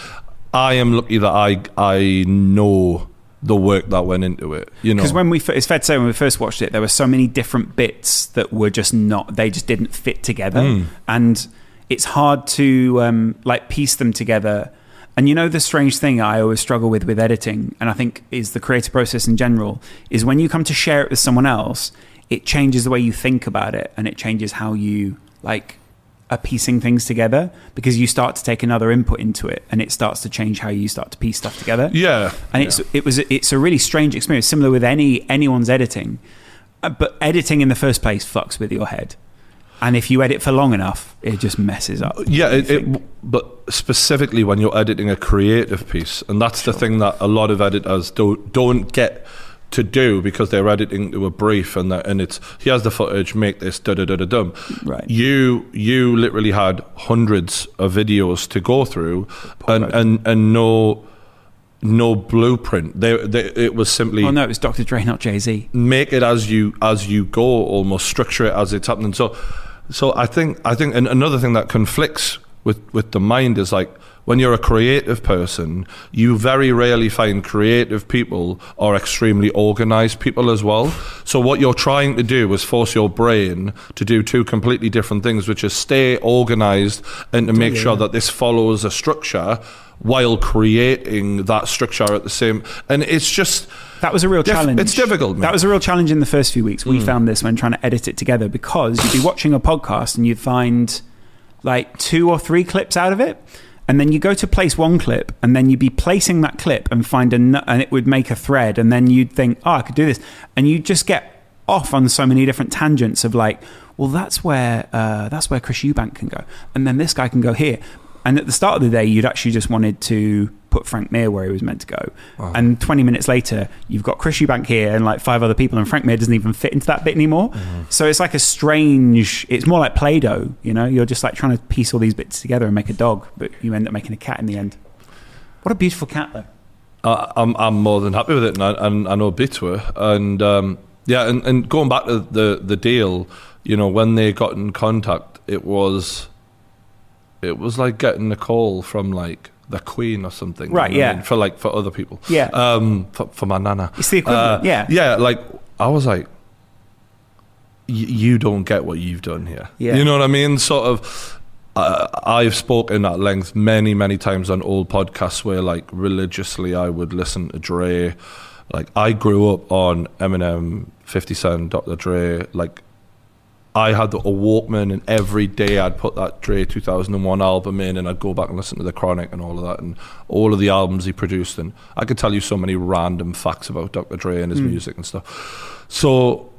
I am lucky that I I know the work that went into it. You know, Because when we, it's fair to say, when we first watched it, there were so many different bits that were just not, they just didn't fit together. Mm. And it's hard to um, like piece them together. And you know, the strange thing I always struggle with with editing, and I think is the creative process in general, is when you come to share it with someone else, it changes the way you think about it and it changes how you like are piecing things together because you start to take another input into it and it starts to change how you start to piece stuff together. Yeah, and it's it was it's a really strange experience, similar with any anyone's editing. Uh, but editing in the first place fucks with your head, and if you edit for long enough, it just messes up. Yeah, it, it, but specifically when you're editing a creative piece, and that's the thing that a lot of editors don't don't get to do because they're editing to a brief and that, and it's here's the footage, make this da da da da dum. Right. You you literally had hundreds of videos to go through, and Right. and and no no blueprint. They, they, it was simply Oh no, it was Dr. Dre, not Jay Z. make it as you as you go almost structure it as it's happening so so i think i think and another thing that conflicts with with the mind is like when you're a creative person you very rarely find creative people or extremely organized people as well. So what you're trying to do is force your brain to do two completely different things which is stay organized and to make sure that this follows a structure while creating that structure at the same and it's just That was a real challenge. it's difficult, man. That was a real challenge in the first few weeks. We Mm. found this when trying to edit it together because you'd be watching a podcast and you'd find like two or three clips out of it. And then you go to place one clip, and then you'd be placing that clip and find a, and it would make a thread, and then you'd think, "Oh, I could do this," and you just get off on so many different tangents of like, "Well, that's where uh, that's where Chris Eubank can go, and then this guy can go here." And at the start of the day, you'd actually just wanted to put Frank Mir where he was meant to go, and 20 minutes later, you've got Chris Eubank here and like five other people, and Frank Mir doesn't even fit into that bit anymore. So it's like a strange. It's more like Play-Doh, you know. You're just like trying to piece all these bits together and make a dog, but you end up making a cat in the end. What a beautiful cat, though. I, I'm I'm more than happy with it, and I, and I know a bit to her. And um, yeah, and, and going back to the the deal, you know, when they got in contact, it was it was like getting a call from like the Queen or something, you Right, know what I yeah. mean? for like for other people, Yeah. um, for, for my nana, It's the equivalent, Uh, yeah. yeah. Like I was like, y- you don't get what you've done here. Yeah. You know what I mean? Sort of. Uh, I've spoken at length many, many times on old podcasts where, like, religiously I would listen to Dre. Like, I grew up on Eminem, 50 Cent, Dr. Dre. Like, I had a Walkman, and every day I'd put that Dre 2001 album in, and I'd go back and listen to the Chronic and all of that, and all of the albums he produced. And I could tell you so many random facts about Dr. Dre and his music and stuff. So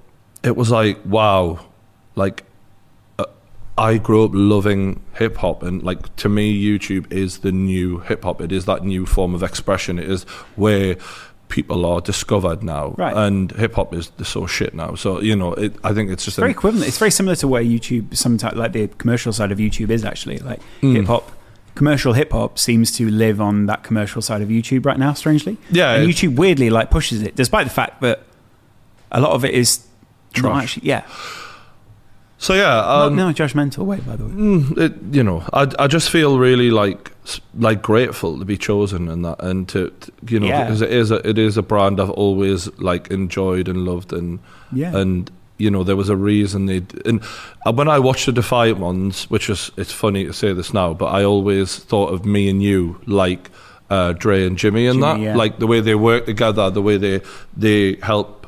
it was like, wow, like uh, I grew up loving hip hop, and like to me, YouTube is the new hip hop. It is that new form of expression. It is where people are discovered now, Right. and hip hop is the so shit now. So you know, it, I think it's just very an- equivalent. It's very similar to where YouTube, sometimes like the commercial side of YouTube is actually like Mm. hip hop. Commercial hip hop seems to live on that commercial side of YouTube right now. Strangely, Yeah, and it- YouTube weirdly like pushes it, despite the fact that a lot of it is Trash. actually, yeah, So yeah, not um, a judgmental way, by the way. mm, it, you know, I I just feel really like like grateful to be chosen and that, and to, to- you know Yeah. because it is a, it is a brand I've always like enjoyed and loved and Yeah, and you know there was a reason they and uh, when I watched the Defiant ones, which is it's funny to say this now, but I always thought of me and you like uh, Dre and Jimmy and Jimmy, that, yeah. like the way they work together, the way they they help.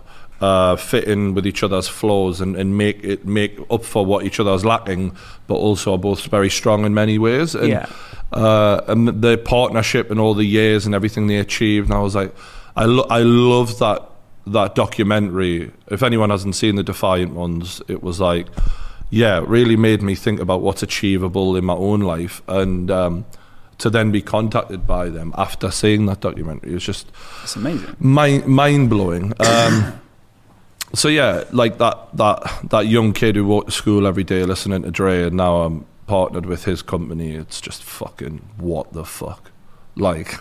Uh, fit in with each other's flaws and, and make it make up for what each other's lacking, but also are both very strong in many ways. And, Yeah. uh, and the partnership and all the years and everything they achieved. And I was like, I lo- I love that that documentary. If anyone hasn't seen the Defiant ones, it was like, yeah, it really made me think about what's achievable in my own life, and um, to then be contacted by them after seeing that documentary it was just it's amazing. mind mind blowing. Um, so yeah, like that that that young kid who walked to school every day listening to Dre, and now I'm partnered with his company. It's just fucking what the fuck, like.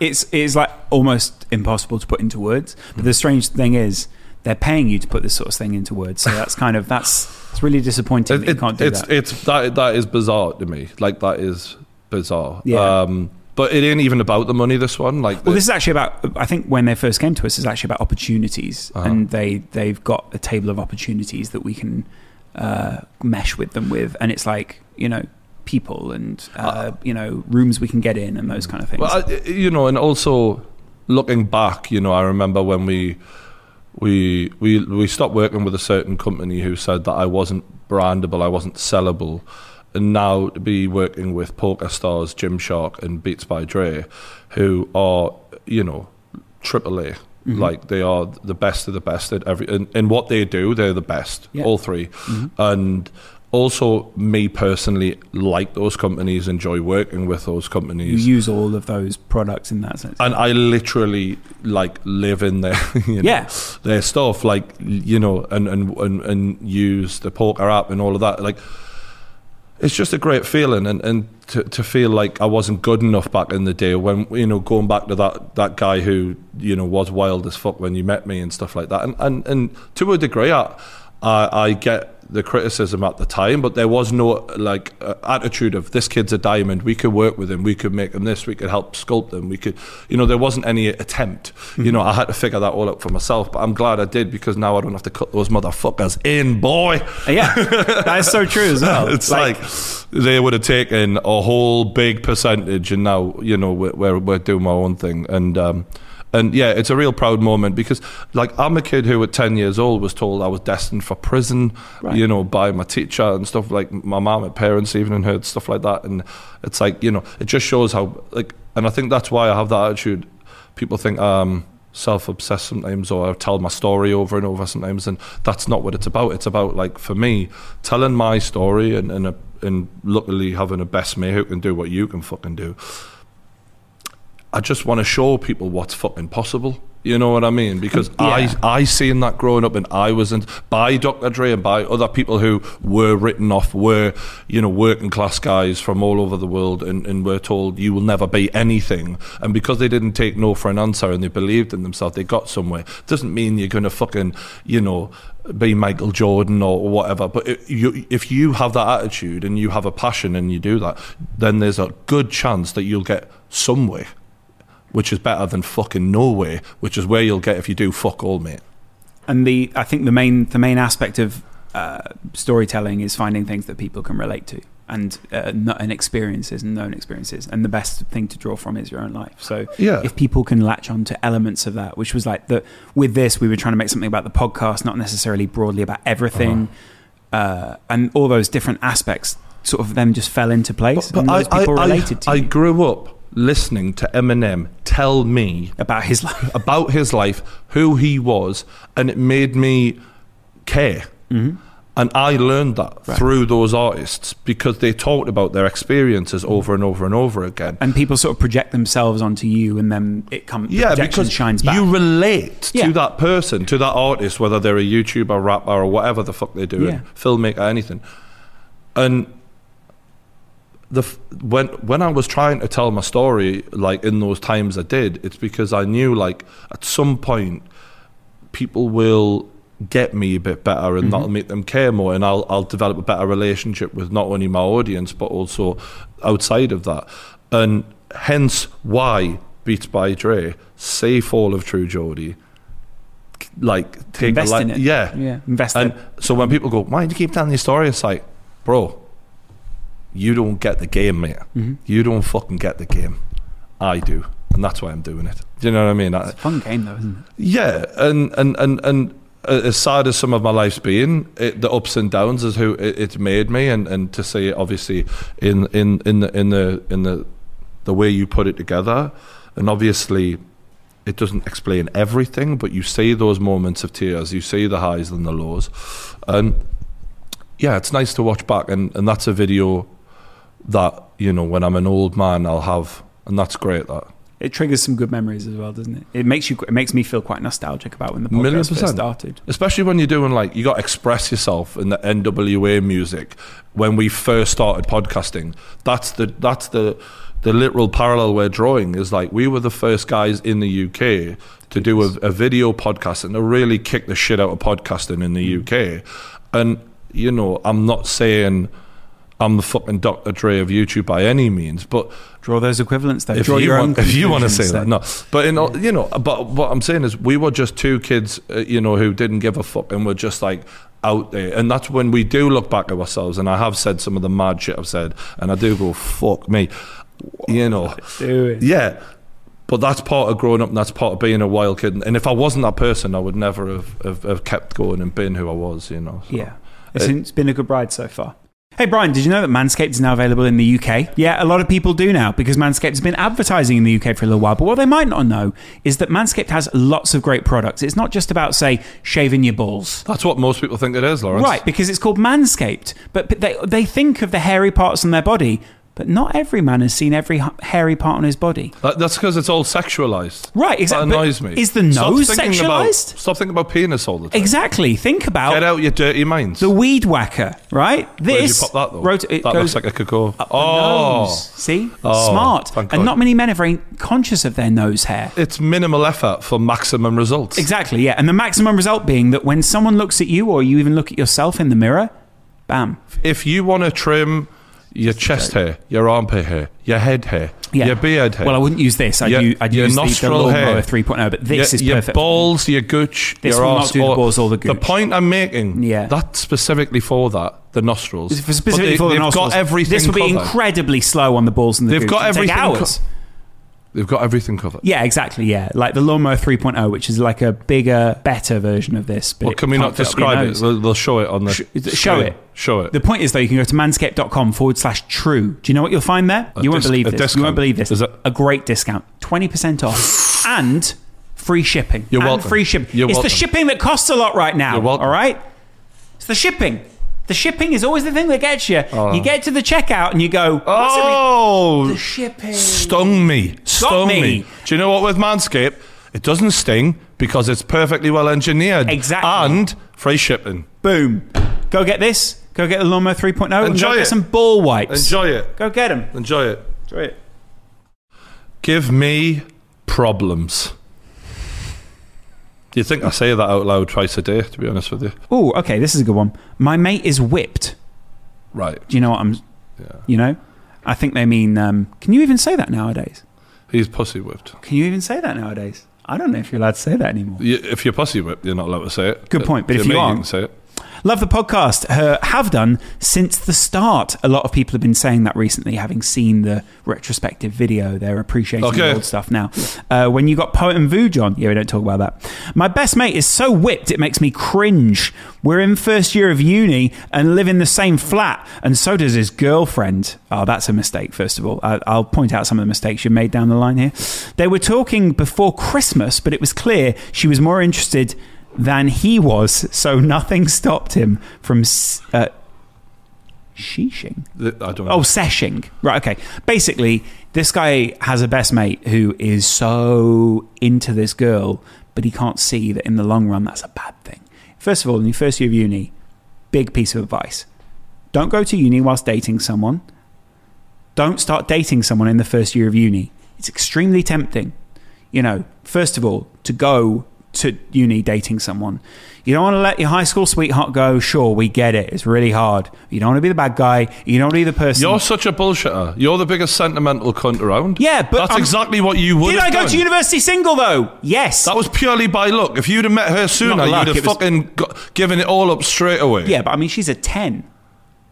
It's it's like almost impossible to put into words. But the strange thing is, they're paying you to put this sort of thing into words. So that's kind of that's it's really disappointing that you can't do it's that. it's that that is bizarre to me. Like that is bizarre. Yeah. Um, but it ain't even about the money. This one, like, Well, this is actually about. I think when they first came to us, it's actually about opportunities, Uh-huh. and they they've got a table of opportunities that we can uh, mesh with them with, and it's like you know people and uh, you know rooms we can get in and those kind of things. Well, I, you know, and also looking back, you know, I remember when we we we we stopped working with a certain company who said that I wasn't brandable, I wasn't sellable, and now to be working with Poker Stars, Gymshark, and Beats by Dre, who are you know triple A. Mm-hmm. Like they are the best of the best at every in, in what they do. They're the best, Yeah. all 3 mm-hmm. and also me personally like those companies, enjoy working with those you companies. use all of those products in that sense. and I literally like live in their you know, Yeah. their stuff like you know and, and and and use the poker app and all of that like it's just a great feeling and and to, to feel like I wasn't good enough back in the day when you know going back to that that guy who you know was wild as fuck when you met me and stuff like that. And and, and to a degree I, I I get the criticism at the time but there was no like uh, attitude of this kid's a diamond. We could work with him. We could make him this. We could help sculpt him. We could you know there wasn't any attempt. You know I had to figure that all out for myself but I'm glad I did because now I don't have to cut those motherfuckers in boy. Yeah, that is so true as well. it's like, they would have taken a whole big percentage, and now you know we're we're, we're doing our own thing, and um, and yeah, it's a real proud moment because like I'm a kid who at ten years old was told I was destined for prison, Right. you know, by my teacher and stuff like my mom and parents even and heard stuff like that, and it's like you know it just shows how like, and I think that's why I have that attitude. People think um self-obsessed sometimes or I tell my story over and over sometimes and that's not what it's about it's about like for me telling my story and and, a, and luckily having a best mate who can do what you can fucking do I just want to show people what's fucking possible you know what I mean because Yeah. I I seen that growing up and I wasn't by Dr. Dre and by other people who were written off were you know working class guys from all over the world and, and were told you will never be anything and because they didn't take no for an answer and they believed in themselves they got somewhere doesn't mean you're gonna fucking you know be Michael Jordan or whatever but it, you, if you have that attitude and you have a passion and you do that then there's a good chance that you'll get somewhere which is better than fucking nowhere, which is where you'll get if you do fuck all, mate. and the I think the main the main aspect of uh, storytelling is finding things that people can relate to and uh, and experiences and known experiences. And the best thing to draw from is your own life. So Yeah. if people can latch on to elements of that which was like the with this we were trying to make something about the podcast not necessarily broadly about everything. Uh and all those different aspects sort of them just fell into place and those people related to I grew up listening to Eminem tell me about his life about his life, who he was, and it made me care. And I learned that Mm-hmm. Right. through those artists because they talked about their experiences over and over and over again. and people sort of project themselves onto you and then it comes Yeah, because shines back you relate Yeah. to that person, to that artist, whether they're a YouTuber, rapper, or whatever the fuck they're doing, Yeah. filmmaker, anything. And the f- when when I was trying to tell my story, like in those times I did, it's because I knew like at some point people will get me a bit better and that'll mm-hmm. make them care more and I'll I'll develop a better relationship with not only my audience but also outside of that. And hence why Beats by Dre, say Fall of True Geordie, like take invest a li- in it Yeah. yeah invest in And it so when people go, why do you keep telling your story? It's like, bro, you don't get the game, mate. Mm-hmm. You don't fucking get the game. I do. And that's why I'm doing it. Do you know what I mean? It's a fun game though isn't it yeah, and and and and as sad as some of my life's been, it, the ups and downs is who it, it's made me, and, and to see it obviously in in in the in the in the the way you put it together, and obviously it doesn't explain everything, but you see those moments of tears, you see the highs and the lows, and yeah, it's nice to watch back, and and that's a video that you know when I'm an old man I'll have, and that's great that. It triggers some good memories as well, doesn't it? It makes you. It makes me feel quite nostalgic about when the podcast first started. Especially when you're doing like you got to express yourself in the NWA music. When we first started podcasting, that's the that's the the literal parallel we're drawing is like we were the first guys in the UK to do a, a video podcast and to really kick the shit out of podcasting in the mm. UK. And you know, I'm not saying I'm the fucking Dr. Dre of YouTube by any means, but Draw those equivalents, though. if Draw you your want, own. if you want to say conclusions, that, no. But in all, you know, but what I'm saying is, we were just two kids, uh, you know, who didn't give a fuck and were just like out there, and that's when we do look back at ourselves. And I have said some of the mad shit I've said, and I do go, fuck me, you know, Do it. yeah. But that's part of growing up, and that's part of being a wild kid. And if I wasn't that person, I would never have, have, have kept going and been who I was, you know. so. Yeah. It's, it's been a good ride so far. Hey, Brian, did you know that Manscaped is now available in the UK? Yeah, a lot of people do now because Manscaped has been advertising in the UK for a little while. But what they might not know is that Manscaped has lots of great products. It's not just about, say, shaving your balls. That's what most people think it is, Laurence. Right, because it's called Manscaped. But they, they think of the hairy parts on their body, but not every man has seen every hairy part on his body. That, that's because it's all sexualized. Right, exactly. That annoys me. Is the Stop nose About, sexualized? stop thinking about penis all the time. Exactly. Think about Get out your dirty minds. the weed whacker, right? Where did you This pop that though? it that goes looks like a cocoa. Oh. See? Oh, Smart. And God. not many men are very conscious of their nose hair. it's minimal effort for maximum results. Exactly, yeah. And the maximum result being that when someone looks at you or you even look at yourself in the mirror, bam. If you want to trim your chest hair, your armpit hair, your head hair, Yeah. your beard hair, Well, I wouldn't use this. I'd, Your- u- I'd use the, the nostril hair. 3.0, but this your, is your balls, your gooch, This your will not arse, do the all- balls or the The point I'm making, Yeah. that's specifically for that, the nostrils. Specifically they, for the they've nostrils. got everything This will be covered. incredibly slow on the balls and the They've gooch. got everything co- hours. They've got everything covered. Yeah, exactly. Yeah, like the lawnmower 3.0, which is like a bigger, better version of this. But Well, can we not fit up your describe it? They'll, they'll show it on the Sh- show it. Show it. The point is, though, you can go to manscaped.com forward slash true. Do you know what you'll find there? A you won't believe a this. You won't believe this. Is it- A great discount. 20% off. and free shipping. You're and welcome. free shipping. You're it's welcome. the shipping that costs a lot right now. You're welcome. All right? It's the shipping. The shipping is always the thing that gets you. Oh. You get to the checkout and you go, "What's the re- Oh, the shipping. stung me. Stung me. me. Do you know what with Manscaped? It doesn't sting because it's perfectly well engineered. Exactly. And free shipping. Boom. Go get this. Go get the lawnmower 3.0 and Enjoy go it. get some ball wipes. Enjoy it. Go get them. Enjoy it. Enjoy it. Give me problems. You think I say that out loud twice a day, to be honest with you? Oh, okay. This is a good one. My mate is whipped. Right. Do you know what I'm? Yeah. You know, I think they mean. Um, can you even say that nowadays? He's pussy whipped. Can you even say that nowadays? I don't know if you're allowed to say that anymore. You, if you're pussy whipped, you're not allowed to say it. Good point, but To if you me, aren't- can say it. Love the podcast. Uh, have done since the start. A lot of people have been saying that recently, having seen the retrospective video. They're appreciating Okay. the old stuff now. Uh, when you got Poet and Vu, John, yeah, we don't talk about that. My best mate is so whipped it makes me cringe. We're in first year of uni and live in the same flat, and so does his girlfriend. Oh, that's a mistake. First of all, I, I'll point out some of the mistakes you made down the line here. They were talking before Christmas, but it was clear she was more interested than he was, so nothing stopped him from uh, sheeshing. I don't know. Oh, seshing. Right, okay. Basically, this guy has a best mate who is so into this girl, but he can't see that in the long run that's a bad thing. First of all, in your first year of uni, big piece of advice don't go to uni whilst dating someone. Don't start dating someone in the first year of uni. It's extremely tempting. You know, first of all, to go to uni dating someone. You don't want to let your high school sweetheart go. Sure, we get it. It's really hard. You don't want to be the bad guy. You don't want to be the person. You're such a bullshitter. You're the biggest sentimental cunt around. Yeah, but that's I'm- exactly what you would Did have I go done. to university single though? Yes. That was purely by luck. If you'd have met her sooner, luck, you'd have it was- fucking got, given it all up straight away. yeah, but I mean, she's a ten.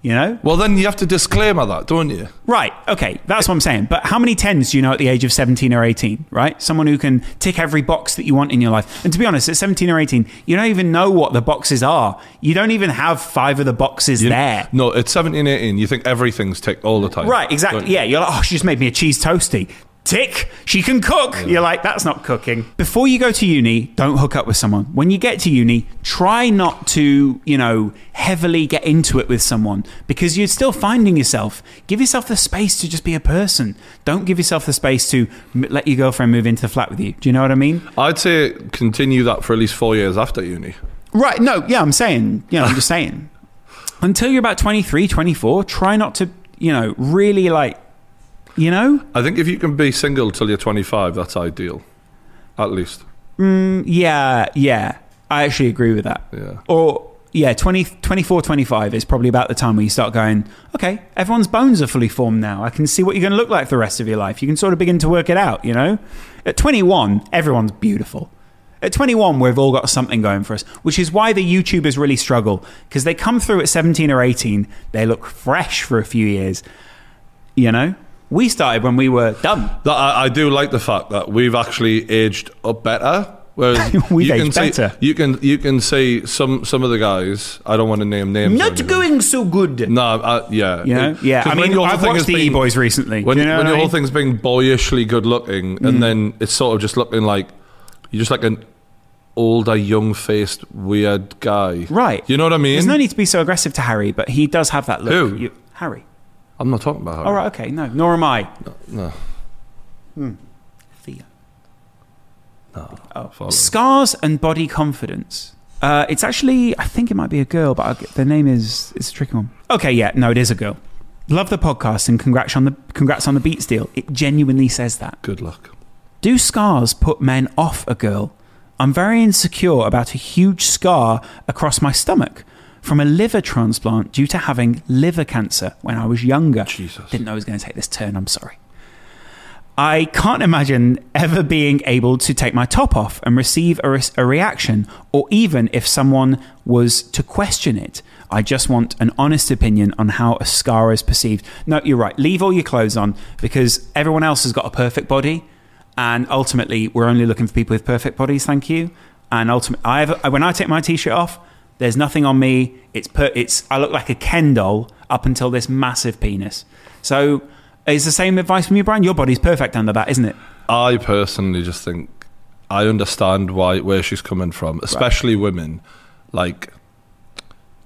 You know? Well, then you have to disclaimer that, don't you? Right. Okay. That's what I'm saying. But how many tens do you know at the age of 17 or 18? Right? Someone who can tick every box that you want in your life. And to be honest, at 17 or 18, you don't even know what the boxes are. You don't even have five of the boxes You- there. No, at 17, 18. You think everything's ticked all the time. Right, exactly. Yeah, you're like, oh, she just made me a cheese toasty. Tick, she can cook. You're like, that's not cooking. Before you go to uni, don't hook up with someone. When you get to uni, try not to, you know, heavily get into it with someone because you're still finding yourself. Give yourself the space to just be a person. Don't give yourself the space to m- let your girlfriend move into the flat with you. Do you know what I mean? I'd say continue that for at least four years after uni. Right. No, yeah, I'm saying, you know, I'm just saying. Until you're about 23, 24, try not to, you know, really like, you know? I think if you can be single till you're 25, that's ideal. At least. Mm, yeah, yeah. I actually agree with that. Yeah. Or, yeah, 20, 24, 25 is probably about the time where you start going, okay, everyone's bones are fully formed now. I can see what you're going to look like for the rest of your life. You can sort of begin to work it out, you know? At 21, everyone's beautiful. At 21, we've all got something going for us, which is why the YouTubers really struggle because they come through at 17 or 18, they look fresh for a few years. You know? We started when we were done. That, I, I do like the fact that we've actually aged up better. Whereas We've you can aged see, better. You can you can see some some of the guys. I don't want to name names. Not going so good. No, uh, yeah, You know? Yeah. I mean, whole I've watched the been- E-Boys recently. When, you know when your I whole mean? Mm. thing's being boyishly good looking, and then it's sort of just looking like you're just like an older, young faced, weird guy. Right. You know what I mean? There's no need to be so aggressive to Harry, but he does have that look. Who? You- Harry. I'm not talking about her. All right, okay, no, nor am I. No. Thea. No. Follow. Scars and body confidence. Uh, it's actually, I think it might be a girl, but I'll the name is it's a tricky one. Okay, yeah, no, it is a girl. Love the podcast and congrats on the congrats on the Beats deal. It genuinely says that. Good luck. Do scars put men off a girl? I'm very insecure about a huge scar across my stomach from a liver transplant due to having liver cancer when I was younger. Jesus. Didn't know I was going to take this turn. I'm sorry. I can't imagine ever being able to take my top off and receive a, re- a reaction, or even if someone was to question it. I just want an honest opinion on how a scar is perceived. No, you're right. Leave all your clothes on because everyone else has got a perfect body, and ultimately, we're only looking for people with perfect bodies. Thank you. And ultimately, I have, when I take my t-shirt off, there's nothing on me. It's per, it's I look like a Ken doll up until this massive penis. So it's the same advice from you, Brian. Your body's perfect under that, isn't it? I personally just think I understand why where she's coming from, especially women. Like,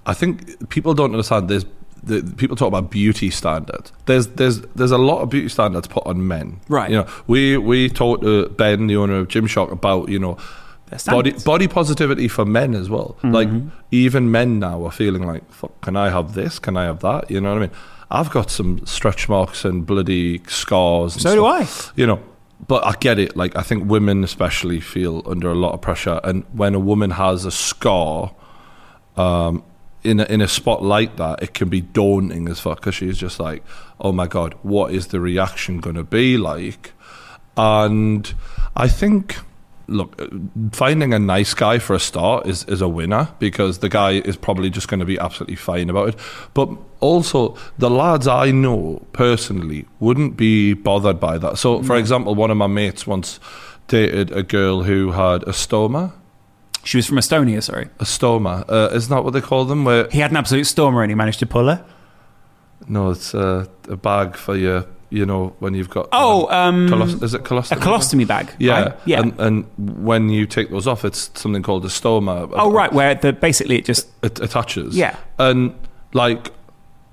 I think people don't understand. There's the, people talk about beauty standards. There's there's there's a lot of beauty standards put on men. Right. You know, we we talked to Ben, the owner of Gymshark, about you know body body positivity for men as well. Mm-hmm. Like even men now are feeling like, Fuck, can I have this? Can I have that? You know what I mean? I've got some stretch marks and bloody scars. and So do I. You know, but I get it. Like I think women especially feel under a lot of pressure, and when a woman has a scar. Um, in a, in a spot like that, it can be daunting as fuck because she's just like, oh my god, what is the reaction going to be like? And I think, look, uh, finding a nice guy for a start is, is a winner because the guy is probably just going to be absolutely fine about it. But also, the lads I know personally wouldn't be bothered by that. So, for example, one of my mates once dated a girl who had a stoma. She was from Estonia, sorry. A stoma, uh, isn't that what they call them? Where He had an absolute stoma and he managed to pull her. no, it's a, a bag for your, you know, when you've got. Oh, um, colos- is it a colostomy? colostomy bag. Yeah, right? Yeah. And, and when you take those off, it's something called a stoma. oh, right, where the basically it just. It attaches. Yeah. And like,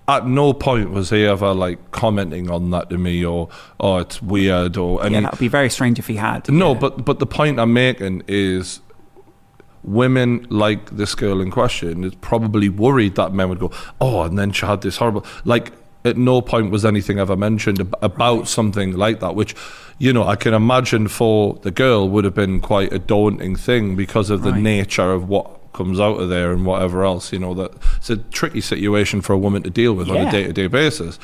at no point was he ever like commenting on that to me or, oh, it's weird or any. Yeah, that would be very strange if he had. No, Yeah. but but the point I'm making is women like this girl in question is probably worried that men would go, oh, and then she had this horrible like. At no point was anything ever mentioned ab- about something like that, which, you know, I can imagine for the girl would have been quite a daunting thing because of the Right. nature of what comes out of there and whatever else. You know, that it's a tricky situation for a woman to deal with on a day to day basis.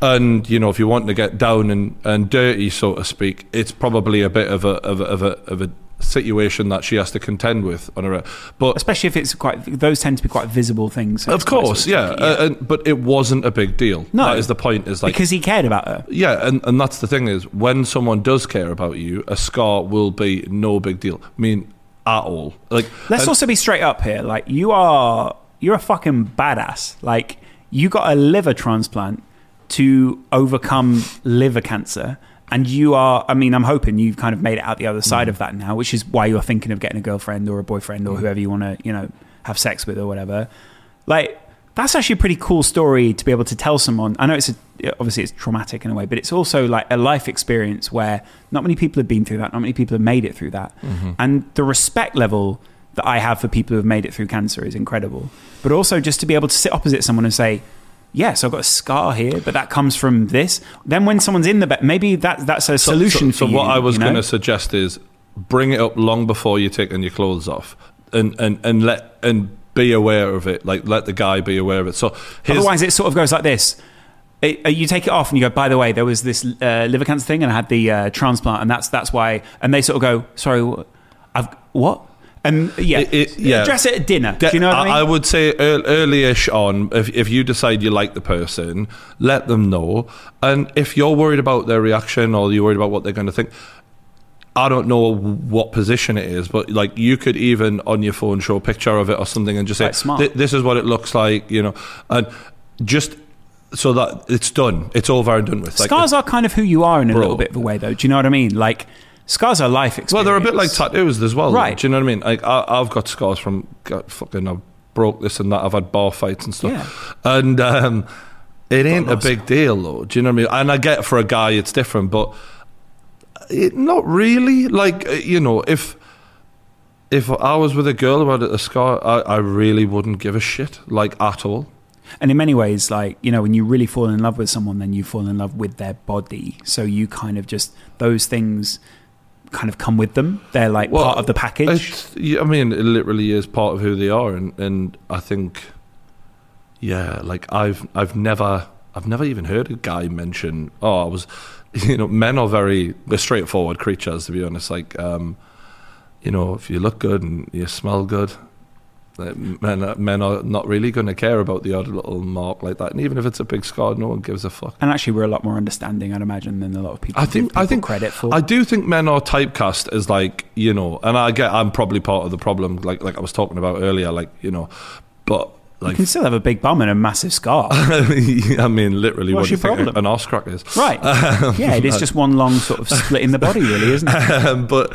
And you know, if you want to get down and, and dirty, so to speak, it's probably a bit of a of a, of a of a situation that she has to contend with on her. But Especially if it's quite. Those tend to be quite visible things. so of course, yeah, of tricky, Uh, and, but it wasn't a big deal. No. that is the point. Is like because he cared about her. yeah, and, and that's the thing is when someone does care about you, a scar will be no big deal. I mean, at all. Like Let's and- also be straight up here. Like you are, you're a fucking badass. Like you got a liver transplant to overcome liver cancer, and you are. I mean, I'm hoping you've kind of made it out the other Mm. side of that now, which is why you're thinking of getting a girlfriend or a boyfriend or whoever you want to, you know, have sex with or whatever. Like that's actually a pretty cool story to be able to tell someone. I know it's a, obviously it's traumatic in a way, but it's also like a life experience where not many people have been through that. Not many people have made it through that, and the respect level that I have for people who have made it through cancer is incredible. But also just to be able to sit opposite someone and say, "Yes, I've got a scar here, but that comes from this." Then when someone's in the bed, maybe that that's a So- solution So, for so what I was you know? going to suggest is bring it up long before you're taking your clothes off, and and and let and be aware of it. Like let the guy be aware of it. So his, Otherwise, it sort of goes like this. It- uh, you take it off and you go. By the way, there was this uh, liver cancer thing, and I had the uh, transplant, and that's that's why. And they sort of go, "Sorry, I've what?" And yeah, It- it- yeah. address it at dinner. Do you know what I, mean? I would say ear- early-ish on, if, if you decide you like the person, let them know. And if you're worried about their reaction or you're worried about what they're going to think, I don't know what position it is, but like you could even on your phone show a picture of it or something and just say, Quite. "This is what it looks like," you know, and just so that it's done, it's over and done with. Like, Scars are kind of who you are in a Bro. little bit of a way, though. Do you know what I mean? Like scars are life experience. Well, they're a bit like tattoos as well, Right. Do you know what I mean? Like I, I've got scars from God, fucking I broke this and that. I've had bar fights and stuff, and um, it ain't a big deal though. Do you know what I mean? And I get for a guy it's different, but it not really. Like uh, you know, if if I was with a girl who had a scar, I, I really wouldn't give a shit, like at all. And in many ways, like, you know, when you really fall in love with someone, then you fall in love with their body. So you kind of just, those things kind of come with them. They're like Well, part of the package. I mean, it literally is part of who they are, and, and I think, yeah, like I've I've never I've never even heard a guy mention. Oh, I was, you know, men are very they're straightforward creatures to be honest. Like, um, you know, if you look good and you smell good. Men, are- men are not really going to care about the odd little mark like that, and even if it's a big scar, no one gives a fuck. and actually, we're a lot more understanding, I'd imagine, than a lot of people. I think I think credit for. I do think men are typecast as like you know, and I get I'm probably part of the problem, like like I was talking about earlier, like you know, but Like, you can still have a big bum and a massive scar. I mean, literally, What's what your problem? an arse crack is? right. yeah, it is just one long sort of split in the body, really, isn't it? Um, but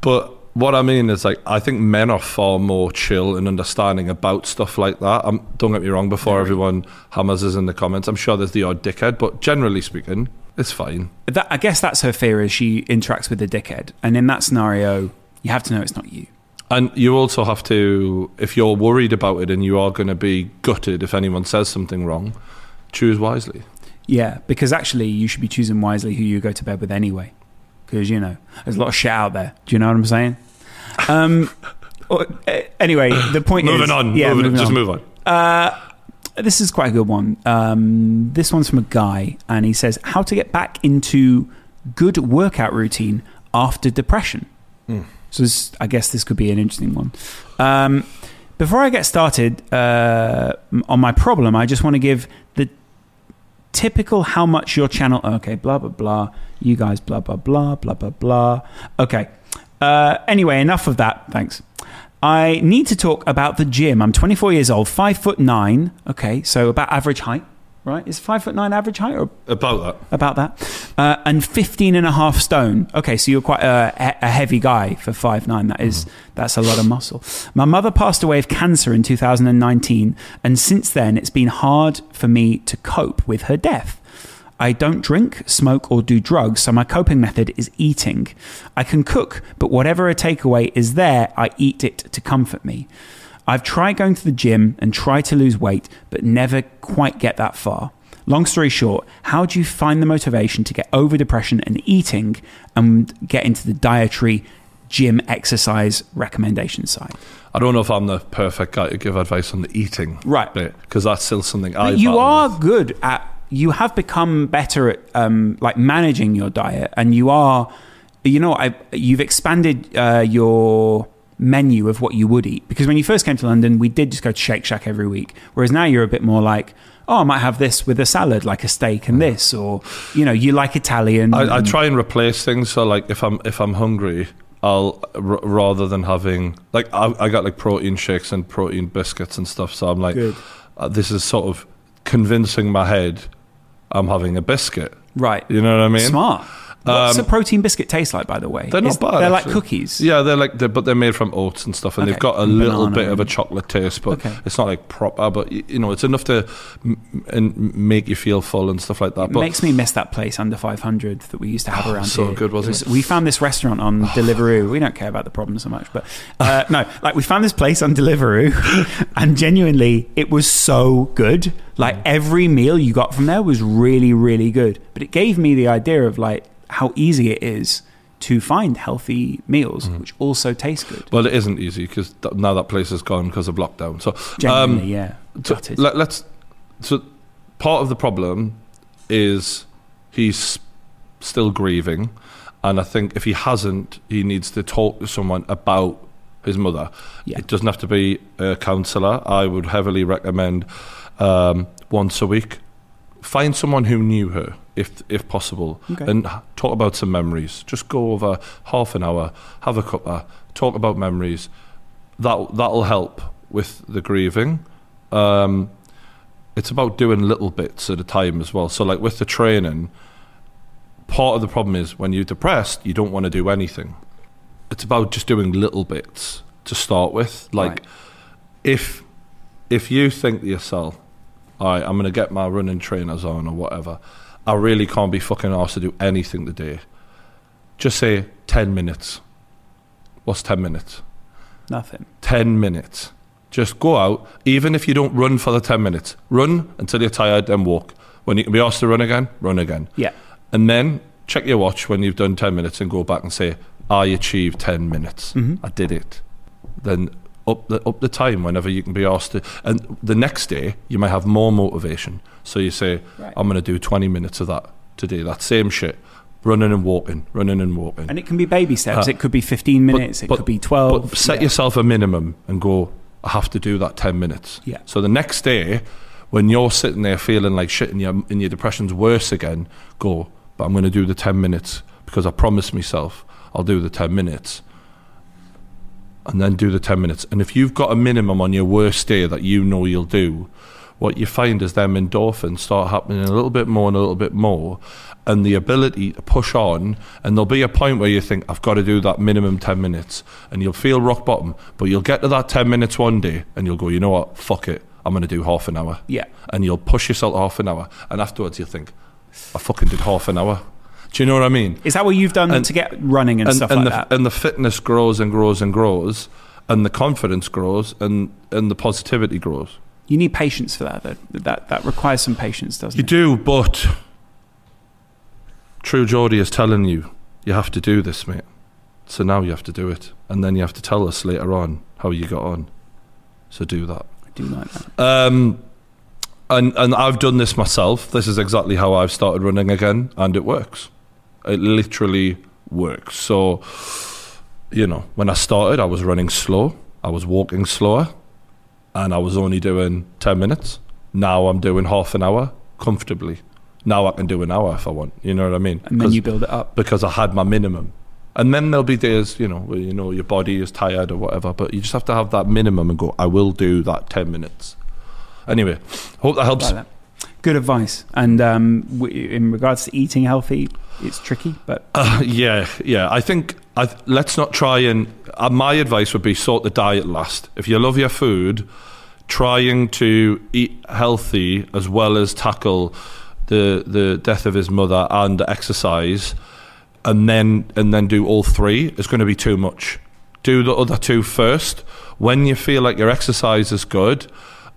but what I mean is like I think men are far more chill and understanding about stuff like that. Um, don't get me wrong. Before everyone hammers us in the comments, I'm sure there's the odd dickhead, but generally speaking, it's fine. That, I guess that's her fear is she interacts with a dickhead. And in that scenario, you have to know it's not you. And you also have to, if you're worried about it and you are going to be gutted if anyone says something wrong, choose wisely. Yeah, because actually, you should be choosing wisely who you go to bed with anyway. Because, you know, there's a lot of shit out there. Do you know what I'm saying? Um, or- eh, anyway, the point is. moving on. Yeah, moving, moving just on. move on. Uh, this is quite a good one. Um, this one's from a guy, and he says, How to get back into good workout routine after depression. So, this, I guess this could be an interesting one. Um, before I get started uh, on my problem, I just want to give the typical how much your channel. Okay, blah, blah, blah. You guys, blah, blah, blah, blah, blah, blah. Okay. Uh, anyway, enough of that. Thanks. I need to talk about the gym. I'm 24 years old, five foot nine. Okay, so about average height, right? Is five foot nine average height or About that. about that? Uh, and 15 and a half stone. Okay, so you're quite a, a heavy guy for five nine. That is, that's a lot of muscle. My mother passed away of cancer in 2019, and since then it's been hard for me to cope with her death. I don't drink, smoke, or do drugs, so my coping method is eating. I can cook, but whatever a takeaway is there, I eat it to comfort me. I've tried going to the gym and try to lose weight, but never quite get that far. Long story short, how do you find the motivation to get over depression and eating and get into the dietary gym exercise recommendation side? I don't know if I'm the perfect guy to give advice on the eating Right. bit because that's still something I. You are with. good at you have become better at um, like managing your diet and you are you know I, you've expanded uh, your menu of what you would eat because when you first came to london we did just go to shake shack every week whereas now you're a bit more like oh i might have this with a salad like a steak and this or you know you like italian I, I try and replace things. So like if I'm if I'm hungry, I'll r- rather than having like I, I got like protein shakes and protein biscuits and stuff. So I'm like, uh, this is sort of convincing my head I'm having a biscuit. right You know what I mean? smart What's a protein biscuit taste like, by the way? Um, They're not Is- bad. They're actually. like cookies. Yeah, they're like, they're, but they're made from oats and stuff, and Okay. they've got a And little banana bit of a chocolate taste, but Okay. it's not like proper. But you know, it's enough to m- and make you feel full and stuff like that. It But makes me miss that place under 500 that we used to have Oh, around so here. good, wasn't it? We found this restaurant on Deliveroo. We don't care about the problem so much, but uh, no, like we found this place on Deliveroo, and genuinely, it was so good. Like every meal you got from there was really, really good. But it gave me the idea of like how easy it is to find healthy meals Mm-hmm. which also taste good. well, it isn't easy because th- now that place is gone because of lockdown. So um, yeah. So let, us So part of the problem is he's still grieving, and I think if he hasn't, he needs to talk to someone about his mother. Yeah. It doesn't have to be a counsellor. I would heavily recommend um, once a week. Find someone who knew her, if if possible, Okay. and talk about some memories. Just go over half an hour, have a cuppa, talk about memories. That that'll help with the grieving. Um, it's about doing little bits at a time as well. So, like with the training, part of the problem is when you're depressed, you don't want to do anything. It's about just doing little bits to start with. Like, Right. if if you think to yourself, "All right, I'm going to get my running trainers on or whatever," I really can't be fucking asked to do anything today. Just say ten minutes. What's ten minutes? Nothing. 10 minutes. Just go out, even if you don't run for the 10 minutes. Run until you're tired, then walk. When you can be asked to run again, run again. Yeah. And then check your watch when you've done 10 minutes and go back and say, I achieved 10 minutes. Mm-hmm. I did it. Then up the, up the time whenever you can be asked to. And the next day, you might have more motivation. So you say, Right. I'm going to do 20 minutes of that today. That same shit. Running and walking, running and walking. And it can be baby steps. Uh, it could be 15 minutes. it but- could be 12. But set Yeah. yourself a minimum and go, I have to do that 10 minutes. Yeah. So the next day, when you're sitting there feeling like shit and your, and your depression's worse again, go, but I'm going to do the 10 minutes because I promised myself I'll do the 10 minutes. And then do the 10 minutes. And if you've got a minimum on your worst day that you know you'll do, what you find is them endorphins start happening a little bit more and a little bit more. And the ability to push on, and there'll be a point where you think, I've got to do that minimum 10 minutes, and you'll feel rock bottom, but you'll get to that 10 minutes one day, and you'll go, you know what, fuck it, I'm going to do half an hour. Yeah. And you'll push yourself half an hour, and afterwards you'll think, I fucking did half an hour. Do you know what I mean? Is that what you've done And- to get running and, and, stuff and like the, that? and the fitness grows and grows and grows, and the confidence grows, and, and the positivity grows. You need patience for that. That that, that requires some patience, doesn't You it? You do, but True Geordie is telling you you have to do this, mate. So now you have to do it, and then you have to tell us later on how you got on. So do that. I do like that. Um, and and I've done this myself. This is exactly how I've started running again, and it works. It literally works. So, you know, when I started, I was running slow. I was walking slower, and I was only doing ten minutes. Now I'm doing half an hour comfortably. Now I can do an hour if I want. You know what I mean? And then you build it up. because I had my minimum. And then there'll be days, you know, where you know your body is tired or whatever, but you just have to have that minimum and go, I will do that 10 minutes. Anyway, hope that helps. Good advice. And um, in regards to eating healthy, it's tricky, but Uh, yeah, yeah. I think I let's not try and. Uh, my advice would be sort the diet last. If you love your food, trying to eat healthy as well as tackle the the death of his mother and exercise, and then and then do all three is going to be too much. Do the other two first. When you feel like your exercise is good,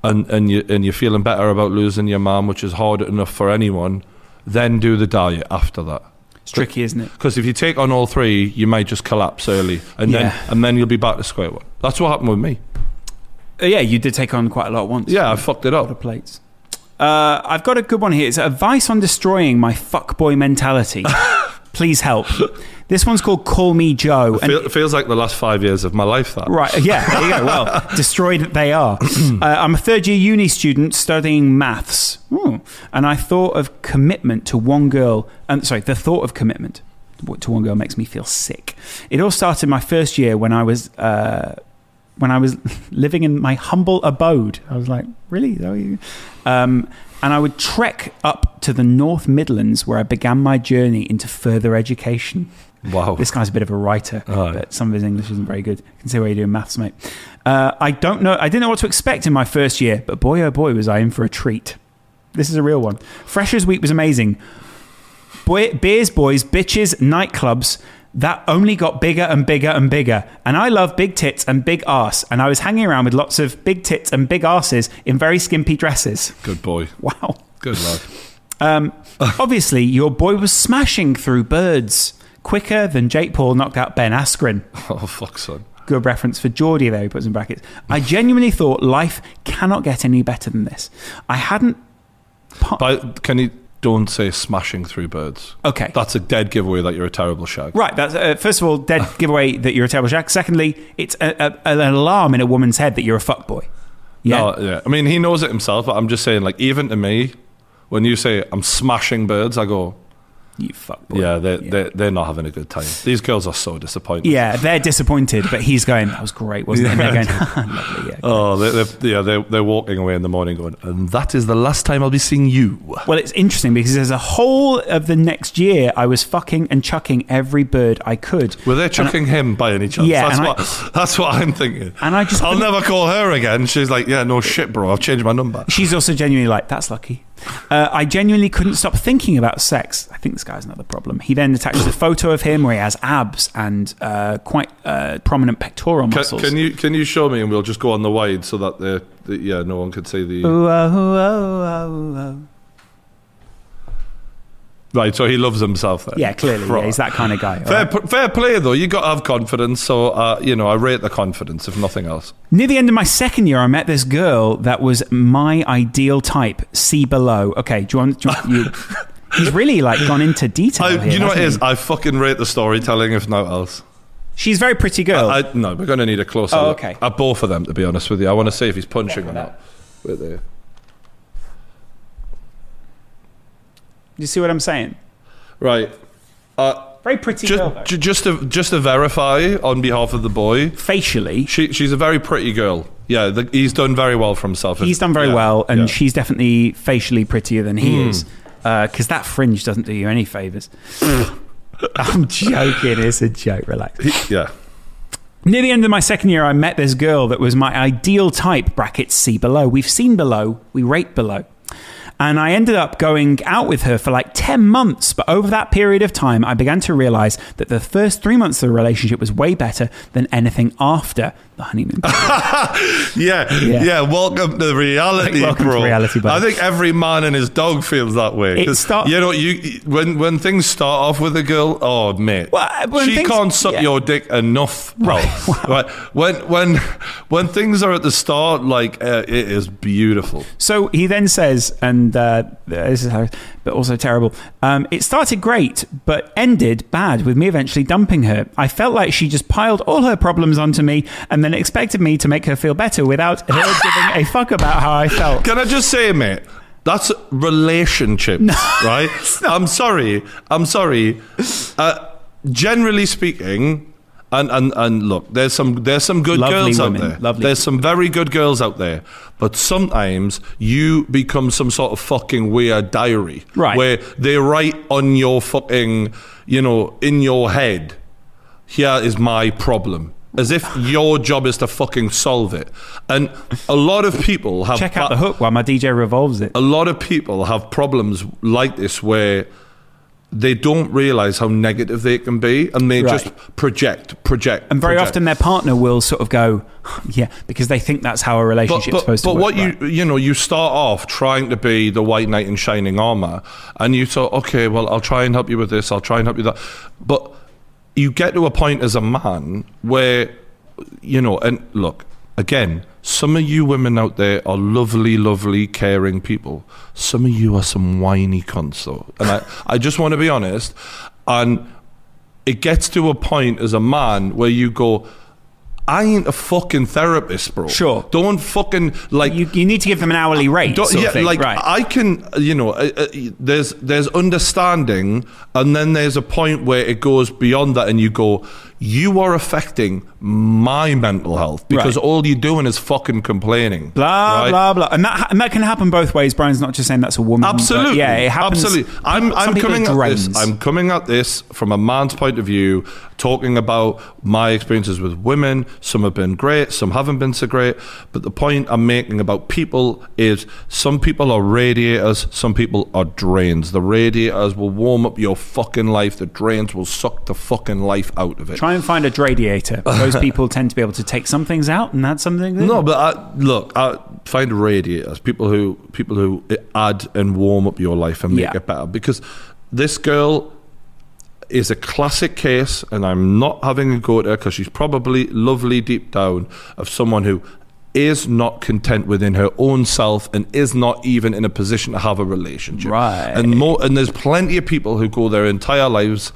and and you and you're feeling better about losing your mum, which is hard enough for anyone, then do the diet after that. It's tricky, isn't it? Because if you take on all three, you may just collapse early, and Yeah. then and then you'll be back to square one. That's what happened with me. Uh, yeah, you did take on quite a lot once. Yeah, I fucked it A lot of plates. Uh, I've got a good one here. It's advice on destroying my fuckboy mentality. Please help. This one's called Call Me Joe. And Feel, feels like the last five years of my life. That Right, yeah, there you go. Well, destroyed they are. Uh, I'm a third year uni student studying maths. Ooh. And I thought of commitment to one girl, and sorry, the thought of commitment to one girl makes me feel sick. It all started my first year when I was. Uh, when I was living in my humble abode. I was like, really? That you? Um, and I would trek up to the North Midlands where I began my journey into further education. Wow. This guy's a bit of a writer, Oh. but some of his English isn't very good. I can see why you're doing maths, mate. Uh, I don't know. I didn't know what to expect in my first year, but boy, oh boy, was I in for a treat. This is a real one. Freshers Week was amazing. Boy, beers, boys, bitches, nightclubs. That only got bigger and bigger and bigger. And I love big tits and big arse. And I was hanging around with lots of big tits and big arses in very skimpy dresses. Good boy. Wow. Good lad. Um, obviously, your boy was smashing through birds quicker than Jake Paul knocked out Ben Askren. Oh, fuck, son. Good reference for Geordie there, he puts in brackets. I genuinely thought life cannot get any better than this. I hadn't. But can you don't say smashing through birds? Okay. That's a dead giveaway that you're a terrible shag. Right. That's uh, first of all, dead giveaway that you're a terrible shack. Secondly, it's a, a, an alarm in a woman's head that you're a fuckboy. Yeah. No, yeah. I mean, he knows it himself, but I'm just saying, like, even to me, when you say I'm smashing birds, I go, you fuckboy. yeah, they're, They're, they're not having a good time. These girls are so disappointed. Yeah, they're disappointed, but he's going, that was great, wasn't it? And they're going, lovely, yeah. Oh, they're, they're, yeah, they're, they're walking away in the morning going, and that is the last time I'll be seeing you. Well, it's interesting because there's a whole of the next year I was fucking and chucking every bird I could. Were they chucking him by any chance? Yeah, that's and I- what that's what I'm thinking. And I just I'll never call her again. She's like, yeah, no shit, bro. I've changed my number. She's also genuinely like, that's lucky. Uh, I genuinely couldn't stop thinking about sex. I think this guy's another problem. He then attaches a photo of him where he has abs and uh, quite uh, prominent pectoral Can, muscles. can you can you show me and we'll just go on the wide so that the, the yeah no one could see the Ooh, oh, oh, oh, oh. Right. So he loves himself. Then. Yeah, clearly. Yeah, he's that kind of guy. Fair, right? p- fair play though. You got to have confidence. So uh, you know, I rate the confidence if nothing else. Near the end of my second year, I met this girl that was my ideal type. See below. Okay, do you want? Do you, want- you he's really like gone into detail. I, here, you know what it he? I fucking rate the storytelling if not else. She's a very pretty girl. I, no, we're going to need a closer Oh, look okay. at both of them. To be honest with you, I want to see if he's punching or not. Wait there. You see what I'm saying? Right. Uh, Very pretty girl. just, ju- just to just to verify on behalf of the boy, Facially, she she's a very pretty girl. Yeah, the, he's done very well for himself. he's done very Yeah, well, and yeah. she's definitely facially prettier than he Hmm. is. Because that fringe doesn't do you any favors. I'm joking. It's a joke. Relax. Yeah. Near the end of my second year, I met this girl that was my ideal type, brackets see below. We've seen below, we rate below. And I ended up going out with her for like 10 months. But over that period of time, I began to realize that the first three months of the relationship was way better than anything after the honeymoon. Yeah, Yeah. yeah, Welcome to reality, Welcome to bro. reality, bud. I think every man and his dog feels that way. It start- you know, you when when things start off with a girl, oh mate, Well, she things- can't suck yeah. your dick enough, bro. Right? When when when things are at the start, like uh, it is beautiful. So he then says, and uh, this is how, but also terrible. Um, it started great, but ended bad with me eventually dumping her. I felt like she just piled all her problems onto me and then expected me to make her feel better without her giving a fuck about how I felt. Can I just say, mate? That's relationship, right? I'm sorry. I'm sorry. Uh, generally speaking, and, and, and look, there's some there's some good Lovely girls women, out there. lovely. There's some very good girls out there, but sometimes you become some sort of fucking weird diary, Right. Where they write on your fucking, you know, in your head, here is my problem. As if your job is to fucking solve it. And a lot of people have Check out the hook while my DJ revolves it. a lot of people have problems like this where they don't realize how negative they can be and they Right. just project, project. And very project. often their partner will sort of go, yeah, because they think that's how a But, relationship's but, supposed to be. but what right? you you know you start off trying to be the white knight in shining armor, and you thought, okay, well I'll try and help you with this, I'll try and help you with that, but you get to a point as a man where you know, and look again, some of you women out there are lovely, lovely, caring people. Some of you are some whiny cunts, though, and I I just want to be honest, and it gets to a point as a man where you go. I ain't a fucking therapist, bro. Sure. Don't fucking like. you, you need to give them an hourly rate. don't- sort of yeah, thing. like right. I can, you know, uh, uh, there's there's understanding, and then there's a point where it goes beyond that, and you go, you are affecting my mental health because Right. all you're doing is fucking complaining. Blah right? blah blah, and that and that can happen both ways. Brian's not just saying that's a woman. Absolutely. yeah, it happens. Absolutely. I'm, I'm coming at this. I'm coming at this from a man's point of view, talking about my experiences with women. Some have been great, some haven't been so great. But the point I'm making about people is some people are radiators, some people are drains. The radiators will warm up your fucking life. The drains will suck the fucking life out of it. Try and find a radiator. Those people tend to be able to take some things out and add something. No, but I, look, I find radiators people who people who add and warm up your life and make Yeah. it better. Because this girl is a classic case, and I'm not having a go at her because she's probably lovely deep down of someone who is not content within her own self and is not even in a position to have a relationship. Right. And more, and there's plenty of people who go their entire lives,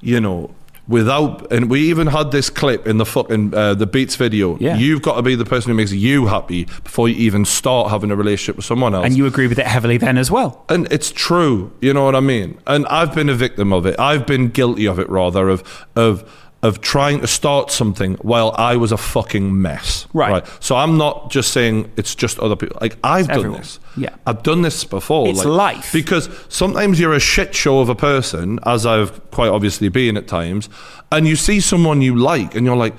you know. Without, and we even had this clip in the fucking uh, the Beats video. Yeah. You've got to be the person who makes you happy before you even start having a relationship with someone else. and you agree with it heavily then as well. And it's true, you know what I mean. And I've been a victim of it. I've been guilty of it, rather of of of trying to start something while I was a fucking mess. Right. right? So I'm not just saying it's just other people. Like I've done everyone. this. Yeah. I've done this before. It's like- life. Because sometimes you're a shit show of a person, as I've quite obviously been at times, and you see someone you like, and you're like,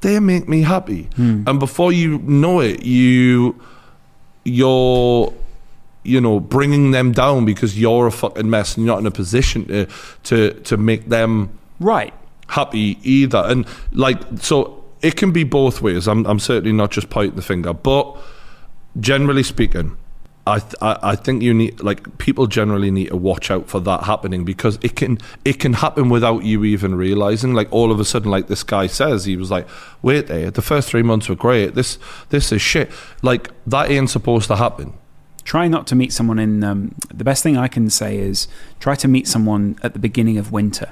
they make me happy. Hmm. And before you know it, you you're you know bringing them down because you're a fucking mess and you're not in a position to to to make them Right. Happy either. And like, so it can be both ways. I'm, I'm certainly not just pointing the finger, but generally speaking, I, th- I think you need like people generally need to watch out for that happening because it can it can happen without you even realizing. Like all of a sudden, like this guy says, he was like, "Wait there, the first three months were great. This this is shit. Like that ain't supposed to happen." Try not to meet someone in. Um, the best thing I can say is try to meet someone at the beginning of winter.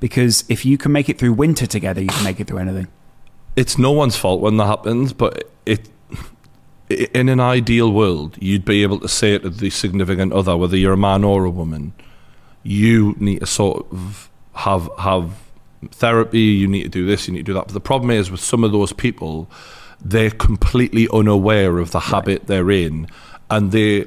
Because if you can make it through winter together, you can make it through anything. it's no one's fault when that happens, but it in an ideal world, you'd be able to say it to the significant other, whether you're a man or a woman. You need to sort of have have therapy. You need to do this. You need to do that. But the problem is with some of those people, they're completely unaware of the habit they're in, and they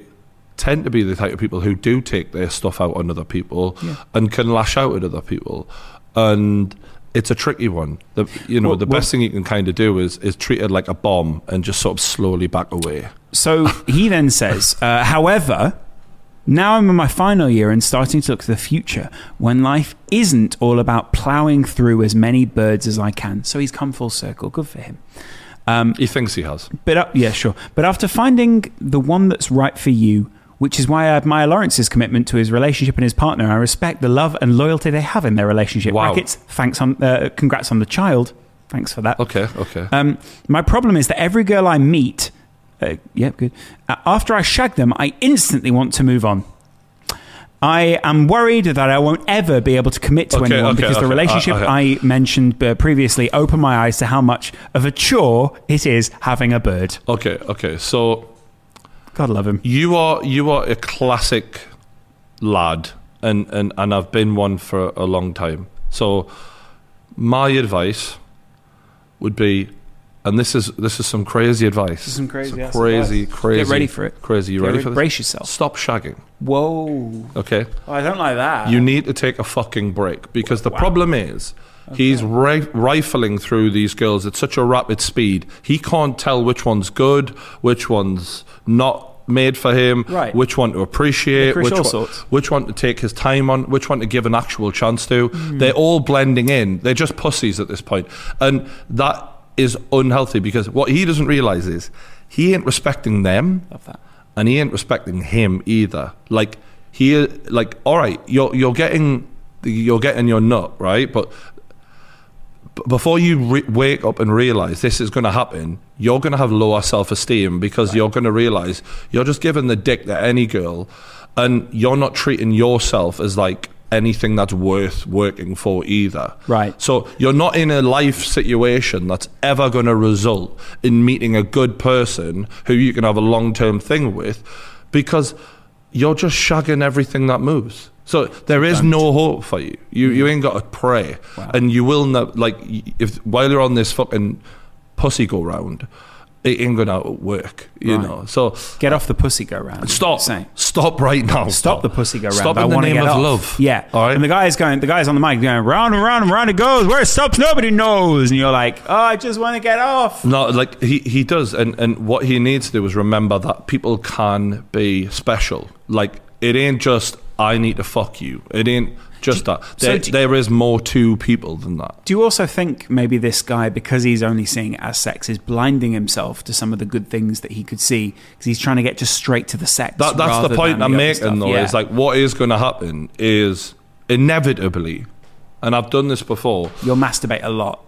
tend to be the type of people who do take their stuff out on other people Yeah. and can lash out at other people. And it's a tricky one. The, you know, Well- the well- best thing you can kind of do is is treat it like a bomb and just sort of slowly back away. So he then says, uh, however, now I'm in my final year and starting to look to the future when life isn't all about ploughing through as many birds as I can. So he's come full circle. Good for him. Um, He thinks he has. but uh, yeah, sure. But after finding the one that's right for you, which is why I admire Laurence's commitment to his relationship and his partner, I respect the love and loyalty they have in their relationship. Wow. Brackets, thanks on, uh, congrats on the child. Thanks for that. Okay, okay. Um, my problem is that every girl I meet, uh, yeah, good. Uh, after I shag them, I instantly want to move on. I am worried that I won't ever be able to commit to Okay, anyone okay, because the relationship uh, okay. I mentioned uh, previously opened my eyes to how much of a chore it is having a bird. okay, okay. So God love him. you are you are a classic lad, and and and I've been one for a long time. So my advice would be, and this is this is some crazy advice. is some crazy ass crazy, advice. crazy. Get ready for it. Crazy. You Get ready ready- for this? brace yourself. Stop shagging. Whoa. Okay. Oh, I don't like that. You need to take a fucking break because the Wow. problem is he's ri- rifling through these girls at such a rapid speed. He can't tell which one's good, which one's not made for him, Right. which one to appreciate, which one, which one to take his time on, which one to give an actual chance to. Hmm. They're all blending in. They're just pussies at this point. And that is unhealthy because what he doesn't realize is he ain't respecting them and he ain't respecting him either. Like he, like all right, you're you're getting you're getting your nut right, but before you re- wake up and realize this is going to happen, you're going to have lower self esteem because you're going to realize you're just giving the dick to any girl, and you're not treating yourself as like anything that's worth working for either. Right. So you're not in a life situation that's ever going to result in meeting a good person who you can have a long term thing with because you're just shagging everything that moves. So there is no hope for you. You you mm-hmm. ain't got to pray, Wow. and you will not like if while you're on this fucking pussy go round, it ain't gonna work. You Right. know. So Get off the pussy go round. stop, Saying. stop right now. Stop the pussy go round. Stop I in the wanna name of off. love. Yeah. All right. And the guy's going. The guy's on the mic going round and round and round it goes. Where it stops, nobody knows. And you're like, oh, I just want to get off. No, like he, he does, and, and what he needs to do is remember that people can be special. Like it ain't just I need to fuck you. It ain't just that. so There, do- there is more to people than that. Do you also think maybe this guy, because he's only seeing it as sex, is blinding himself to some of the good things that he could see because he's trying to get just straight to the sex? That, that's the point I'm the making, though. Yeah. Is like what is going to happen is inevitably, and I've done this before. you'll masturbate a lot.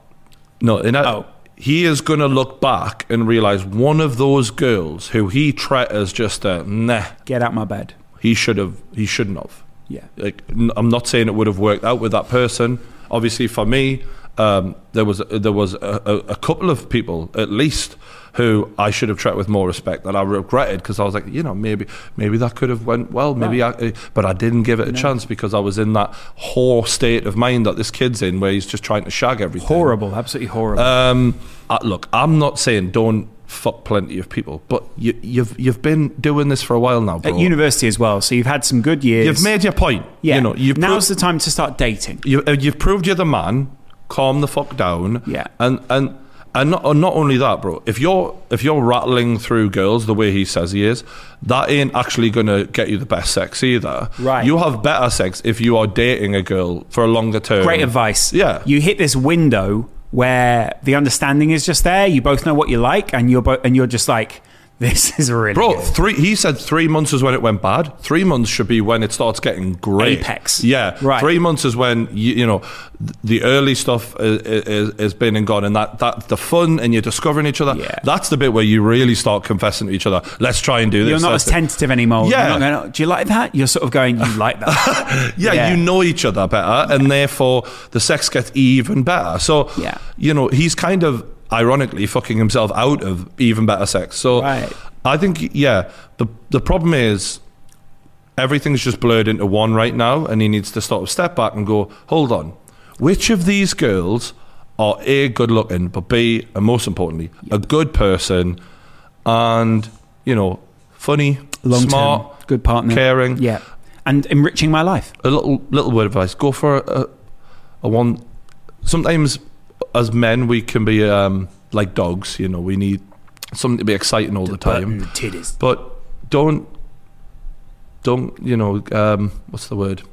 No, in Oh. he is going to look back and realize one of those girls who he treated as just a nah, Get out my bed. he should have, he shouldn't have. Yeah. like n- I'm not saying it would have worked out with that person. Obviously, for me, um, there was there was a, a, a couple of people at least who I should have treated with more respect that I regretted because I was like, you know, maybe maybe that could have went well, maybe I, uh, but I didn't give it a chance because I was in that whore state of mind that this kid's in where he's just trying to shag everything. Horrible. Absolutely horrible. Um, uh, look, I'm not saying don't fuck plenty of people, but you, you've you've been doing this for a while now, bro. At university as well. So you've had some good years. You've made your point. yeah. You know, you've Now's pro- the time to start dating. you, uh, you've proved you're the man. Calm the fuck down. Yeah. And and and not, and not only that, bro. If you're if you're rattling through girls the way he says he is, that ain't actually gonna get you the best sex either. Right. You have better sex if you are dating a girl for a longer term. Great advice. Yeah. You hit this window where the understanding is just there. You both know what you like, and you're bo- and you're just like, this is really Bro, good. three. He said three months is when it went bad. Three months should be when it starts getting great. Apex. Yeah, Right. Three months is when you, you know the early stuff is, is, is been and gone, and that that the fun and you're discovering each other. Yeah. That's the bit where you really start confessing to each other. Let's try and do this. You're not as tentative anymore. Yeah. You're not going, "Oh, do you like that? You're sort of going, you like that. Yeah, Yeah. you know each other better, and therefore the sex gets even better. So, Yeah. you know, he's kind of ironically fucking himself out of even better sex. So, Right. I think, yeah, the the problem is everything's just blurred into one right now, and he needs to sort of step back and go, hold on, which of these girls are a good looking, but b and most importantly, a good person, and you know, funny, Long smart, good partner. caring Yeah. And enriching my life. a little little word of advice: go for a, a one. Sometimes, as men, we can be um, like dogs. You know, we need something to be exciting all the, time. titties. But don't, don't you know? Um, what's the word?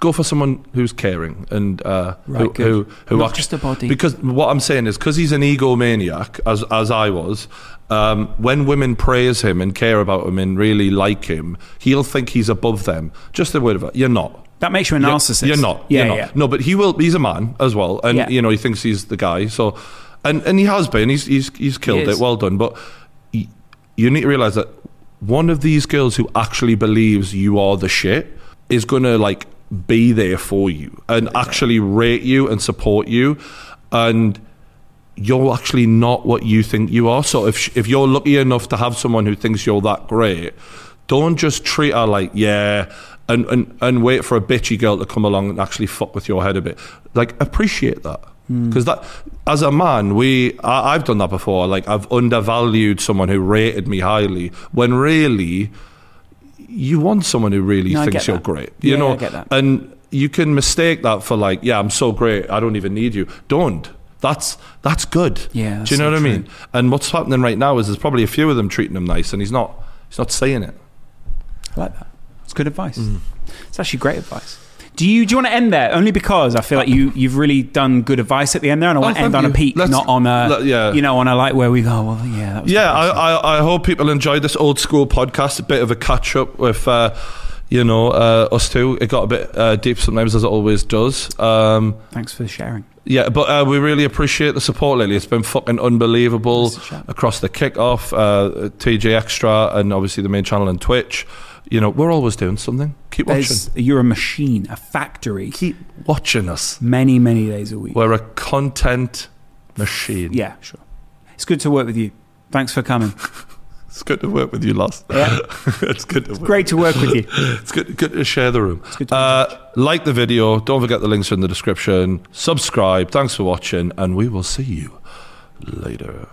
Go for someone who's caring and uh, Right, who, who who Not just a body. Because what I'm saying is because he's an egomaniac, as as I was. Um, when women praise him and care about him and really like him, he'll think he's above them. Just a word of it. You're not. That makes you a You're- narcissist. You're not. Yeah, you're not. yeah. No, but he will. He's a man as well, and Yeah. you know he thinks he's the guy. So, and and he has been. He's he's he's killed He it. Well done. But y- you need to realize that one of these girls who actually believes you are the shit is gonna like be there for you and actually rate you and support you, and you're actually not what you think you are. So if if you're lucky enough to have someone who thinks you're that great, don't just treat her like yeah, and and and wait for a bitchy girl to come along and actually fuck with your head a bit. Like appreciate that. Hmm. Because that, as a man, we I, I've done that before. Like I've undervalued someone who rated me highly when really you want someone who really No, thinks you're that. great. You Yeah, know, I get that. and you can mistake that for like, yeah, I'm so great, I don't even need you. Don't. That's that's good. Yeah, Do you know so what I mean? And what's happening right now is there's probably a few of them treating him nice, and he's not. He's not saying it. I like that. It's good advice. Mm. It's actually great advice. Do you do you want to end there? Only because I feel like you you've really done good advice at the end there, and I want to thank end on a peak, Let's- not on a let- yeah. you know on a like where we go. Well, yeah, that was Yeah, I, I, I hope people enjoyed this old school podcast. A bit of a catch up with, uh, you know, uh, us two. It got a bit uh, deep sometimes, as it always does. Um, Thanks for sharing. Yeah, but uh, we really appreciate the support lately. It's been fucking unbelievable to across the kickoff, uh, TJ Extra, and obviously the main channel and Twitch. You know, we're always doing something. Keep watching. There's, you're a machine, a factory. Keep watching us. Many many days a week. We're a content machine. Yeah, sure. It's good to work with you. Thanks for coming. It's good to work with you, Loz. Yeah. it's good to work. Great to work with you. It's good, good to share the room. good to Uh, like the video. Don't forget the links are in the description. Subscribe. Thanks for watching, and we will see you later.